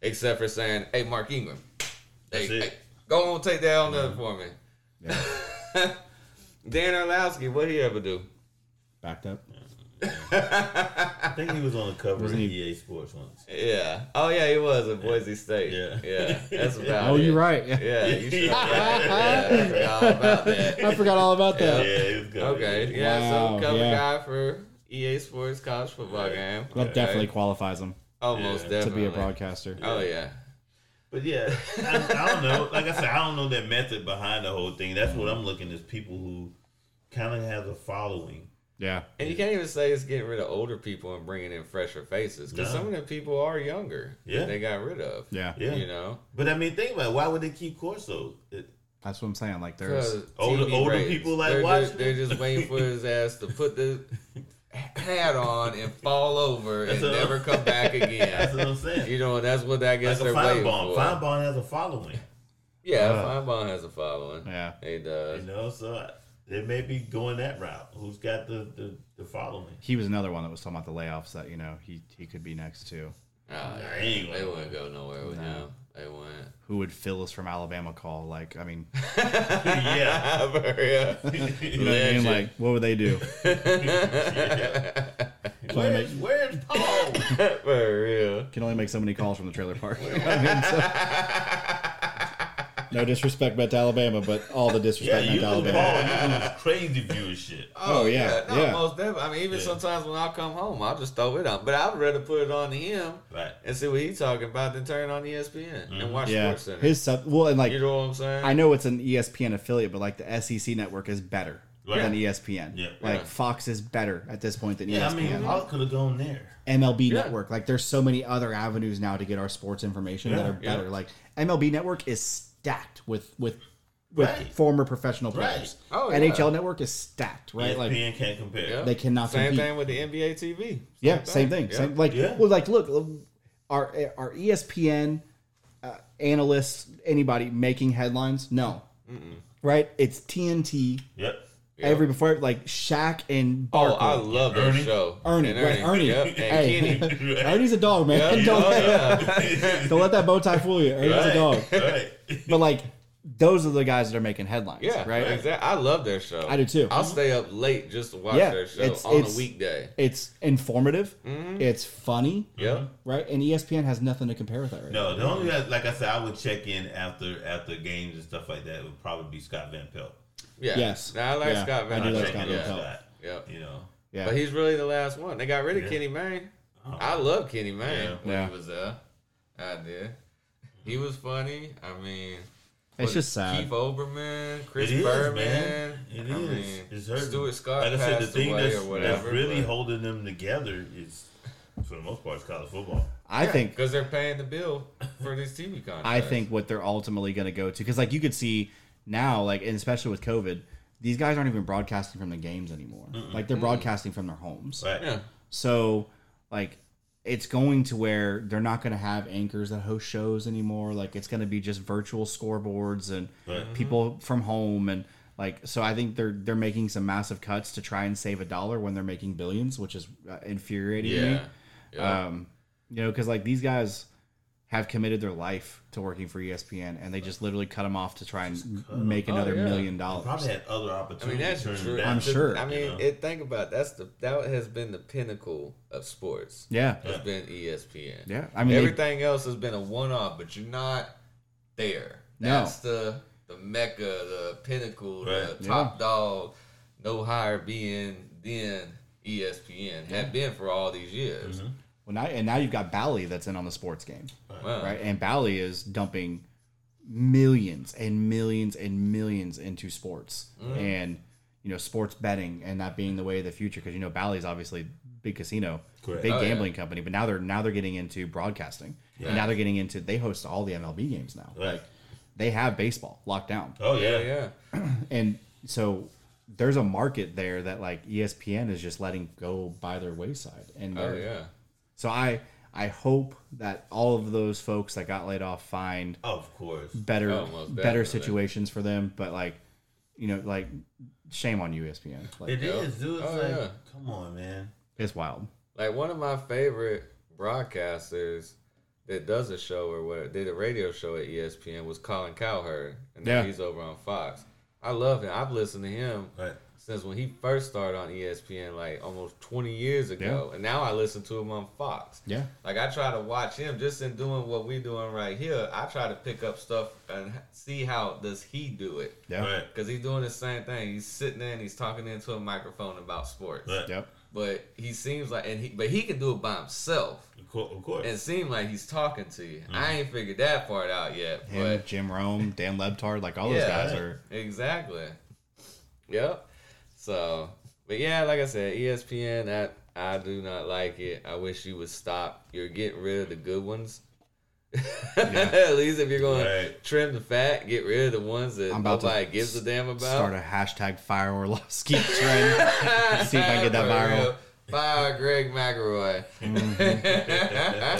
Except for saying, hey, Mark Ingram, hey, it. hey, go on, take that on there for me. Yeah. Dan Orlovsky, what he ever do? Backed up. I think he was on the cover of Wasn't he- EA Sports once. Yeah. Oh yeah, he was at Boise State. Yeah. Yeah. That's about Oh, it. you're right. Yeah. Yeah, you should. yeah, I forgot all about that. I forgot all about Yeah, that. he was good. Okay. Yeah. Wow, So cover yeah. guy for EA Sports college football game. That Okay. definitely qualifies him Almost Yeah. to definitely be a broadcaster. Oh yeah. But yeah, I, I don't know. Like I said, I don't know that method behind the whole thing. That's what mm-hmm. I'm looking is people who kind of have a following. Yeah. And you can't even say it's getting rid of older people and bringing in fresher faces because No. some of the people are younger. that Yeah. They got rid of. Yeah. Yeah. You know. But I mean, think about it. Why would they keep Corso? It, That's what I'm saying. Like, there's. 'Cause Older- TV older ratings. people like they're watching Just, they're just waiting for his ass to put the hat on and fall over and That's a- never come back again. that's what I'm saying. you know, that's what I guess like a they're waiting Finebaum. for. Finebaum has a following. Yeah, Uh, Finebaum has a following. Yeah. He does. You know, so they may be going that route. Who's got the, the, the following? He was another one that was talking about the layoffs that, you know, he, he could be next too. Oh, Nah, yeah. he They gonna wouldn't go nowhere with No. him. They wouldn't. Who would Phyllis from Alabama call? Like, I mean, yeah. For real. you know what I mean? Like, what would they do? Where's, where's Paul? For real. Can only make so many calls from the trailer park. I mean, so- no disrespect meant to Alabama, but all the disrespect you meant to Alabama. Paul. You lose crazy viewership. Oh, yeah, No, yeah. most definitely. I mean, even Yeah. sometimes when I come home, I'll just throw it on. But I'd rather put it on to him Right. and see what he's talking about than turn on ESPN and mm-hmm. watch Yeah, Sports Center. his stuff. Well, and like you know what I'm saying? I know it's an ESPN affiliate, but like the SEC network is better Right. than ESPN. Yeah. Like Yeah. Fox is better at this point than Yeah, I ESPN. mean, Paul could have gone there. MLB Yeah. Network. Like there's so many other avenues now to get our sports information that are better. yeah. Like MLB Network is stacked with with with Right. former professional Right. players. Oh, yeah. NHL Network is stacked, right? ESPN Like can't compare. Yeah. they cannot Same compete. thing with the NBA TV. yeah, same thing. Yeah. Same like Yeah. well, like look, our our E ESPN. Uh, analysts, anybody making headlines. No, right? It's TNT. Yep. Every before like Shaq and Oh, I love that Ernie? show. Ernie, And right? Ernie. Yep. And Hey, Kenny. Ernie's a dog, man. Yep. Don't, Oh, yeah. don't let that bow tie fool you. Ernie's a dog. Right. But like, those are the guys that are making headlines. Yeah, right. Exactly. I love their show. I do too. I'll stay up late just to watch Yeah, their show it's- on it's- a weekday. It's informative. Mm-hmm. It's funny. Yep. Right. And ESPN has nothing to compare with that. Right. now. No, the only guy, like I said, I would check in after after games and stuff like that. Would probably be Scott Van Pelt. Yeah. Yes. Now, I like Yeah, Scott Van I do like Pelt. Scott yeah. Van Pelt. Scott, Yep. You know. Yeah. But he's really the last one. They got rid of Yeah. Kenny Mayne. Oh. I love Kenny Mayne Yeah. when Yeah. he was there. I did. He mm-hmm. was funny. I mean, It's just sad. Keith Olbermann, Chris It is, Berman. man. It I is. mean, It's hurting. Stuart Scott Like I said, the thing that's, whatever. that's really but- holding them together is, for the most part, is college football. I think because they're paying the bill for these TV contracts. I think what they're ultimately going to go to because like you could see now like and especially with COVID, these guys aren't even broadcasting from the games anymore. Like they're broadcasting from their homes. Right. Yeah. So like it's going to where they're not going to have anchors that host shows anymore. Like it's going to be just virtual scoreboards and Right. people from home and like so I think they're they're making some massive cuts to try and save a dollar when they're making billions, which is uh, infuriating to me. Yeah. Yeah. Um, you know, because like these guys have committed their life to working for ESPN, and they just literally cut them off to try and make another Oh, yeah. million Probably dollars. had other I opportunities. mean that's true. I'm sure. I mean, You know? it, think about it. that's the that has been the pinnacle of sports. Yeah, Has been E ESPN. yeah. I mean, they- everything else has been a one off, but you're not there. No. That's the the mecca, the pinnacle, Right. the top dog. No higher being than ESPN had been for all these years. Mm-hmm. Well, now and now you've got Bally that's in on the sports game, Wow. right? And Bally is dumping millions and millions and millions into sports Mm. and you know sports betting and that being the way of the future because you know Bally is obviously big casino, Correct. big Oh, yeah. gambling company, but now they're now they're getting into broadcasting and now they're getting into they host all the MLB games now. Right. Like they have baseball locked down. Oh Yeah, yeah. yeah. and so there's a market there that like ESPN is just letting go by their wayside, and Oh they're- yeah. So I I hope that all of those folks that got laid off find Of course. better Oh, better situations for them, but like you know like shame on you ESPN, like It Yeah. is, dude. It's Oh, like, yeah. come on, man. it's wild. Like one of my favorite broadcasters that does a show or what did a radio show at ESPN was Colin Cowherd, and now Yeah. he's over on Fox. I love him. I've listened to him Right. Since when he first started on ESPN, like almost twenty years ago, and now I listen to him on Fox. Yeah, Like I try to watch him just in doing what we're doing right here. I try to pick up stuff and see how does he do it. yeah, Right. Because he's doing the same thing. He's sitting there and he's talking into a microphone about sports. Right. yep. But he seems like, and he, but he can do it by himself. Of course. Of course. And it seems like he's talking to you. Mm-hmm. I ain't figured that part out yet. Him, But Jim Rome, Dan Le Batard, like all those guys are. exactly. Yep. So, but yeah, like I said, ESPN, that I do not like it. I wish you would stop. You're getting rid of the good ones. At least if you're going to trim the fat, get rid of the ones that I'm about to nobody gives a damn about. Start a hashtag Fire Orlovsky trend. See if I can get that viral. real. Fire Greg McElroy. Mm-hmm.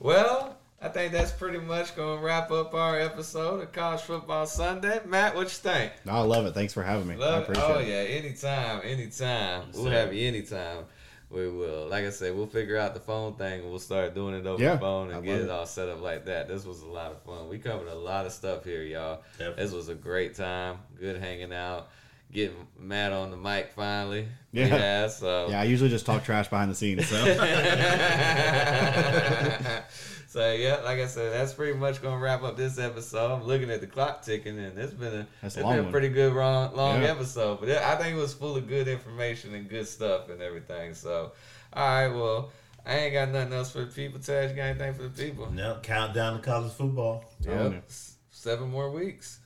well, I think that's pretty much going to wrap up our episode of College Football Sunday. Matt, what you think? No, I love it. Thanks for having me. I Love it? Oh, yeah. Anytime. Anytime. Yes, we'll have you anytime. We will. Like I said, we'll figure out the phone thing and we'll start doing it over Yeah, the phone and get it it. all set up like that. This was a lot of fun. We covered a lot of stuff here, y'all. Definitely. This was a great time. Good hanging out. Getting Matt on the mic finally. Yeah. Yeah. So. Yeah, I usually just talk trash behind the scenes. So so yeah, like I said, that's pretty much gonna wrap up this episode. I'm looking at the clock ticking, and it's been a That's a it's long been a pretty good long, long Yeah. episode. But it, I think it was full of good information and good stuff and everything. So, all right, well, I ain't got nothing else for the people. Taj, you got anything for the people? now countdown to college football. Yep, yeah. Seven more weeks.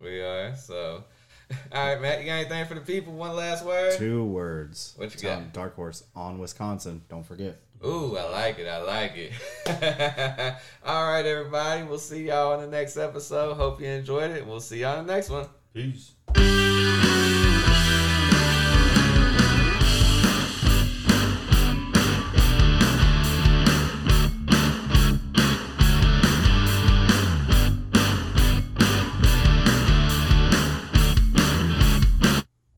We are so. All right, Matt, you got anything for the people? One last word. two words. What you It's got? Dark Horse on Wisconsin. Don't forget. Ooh, I like it. I like it. All right, everybody. We'll see y'all on the next episode. Hope you enjoyed it. We'll see y'all on the next one. Peace.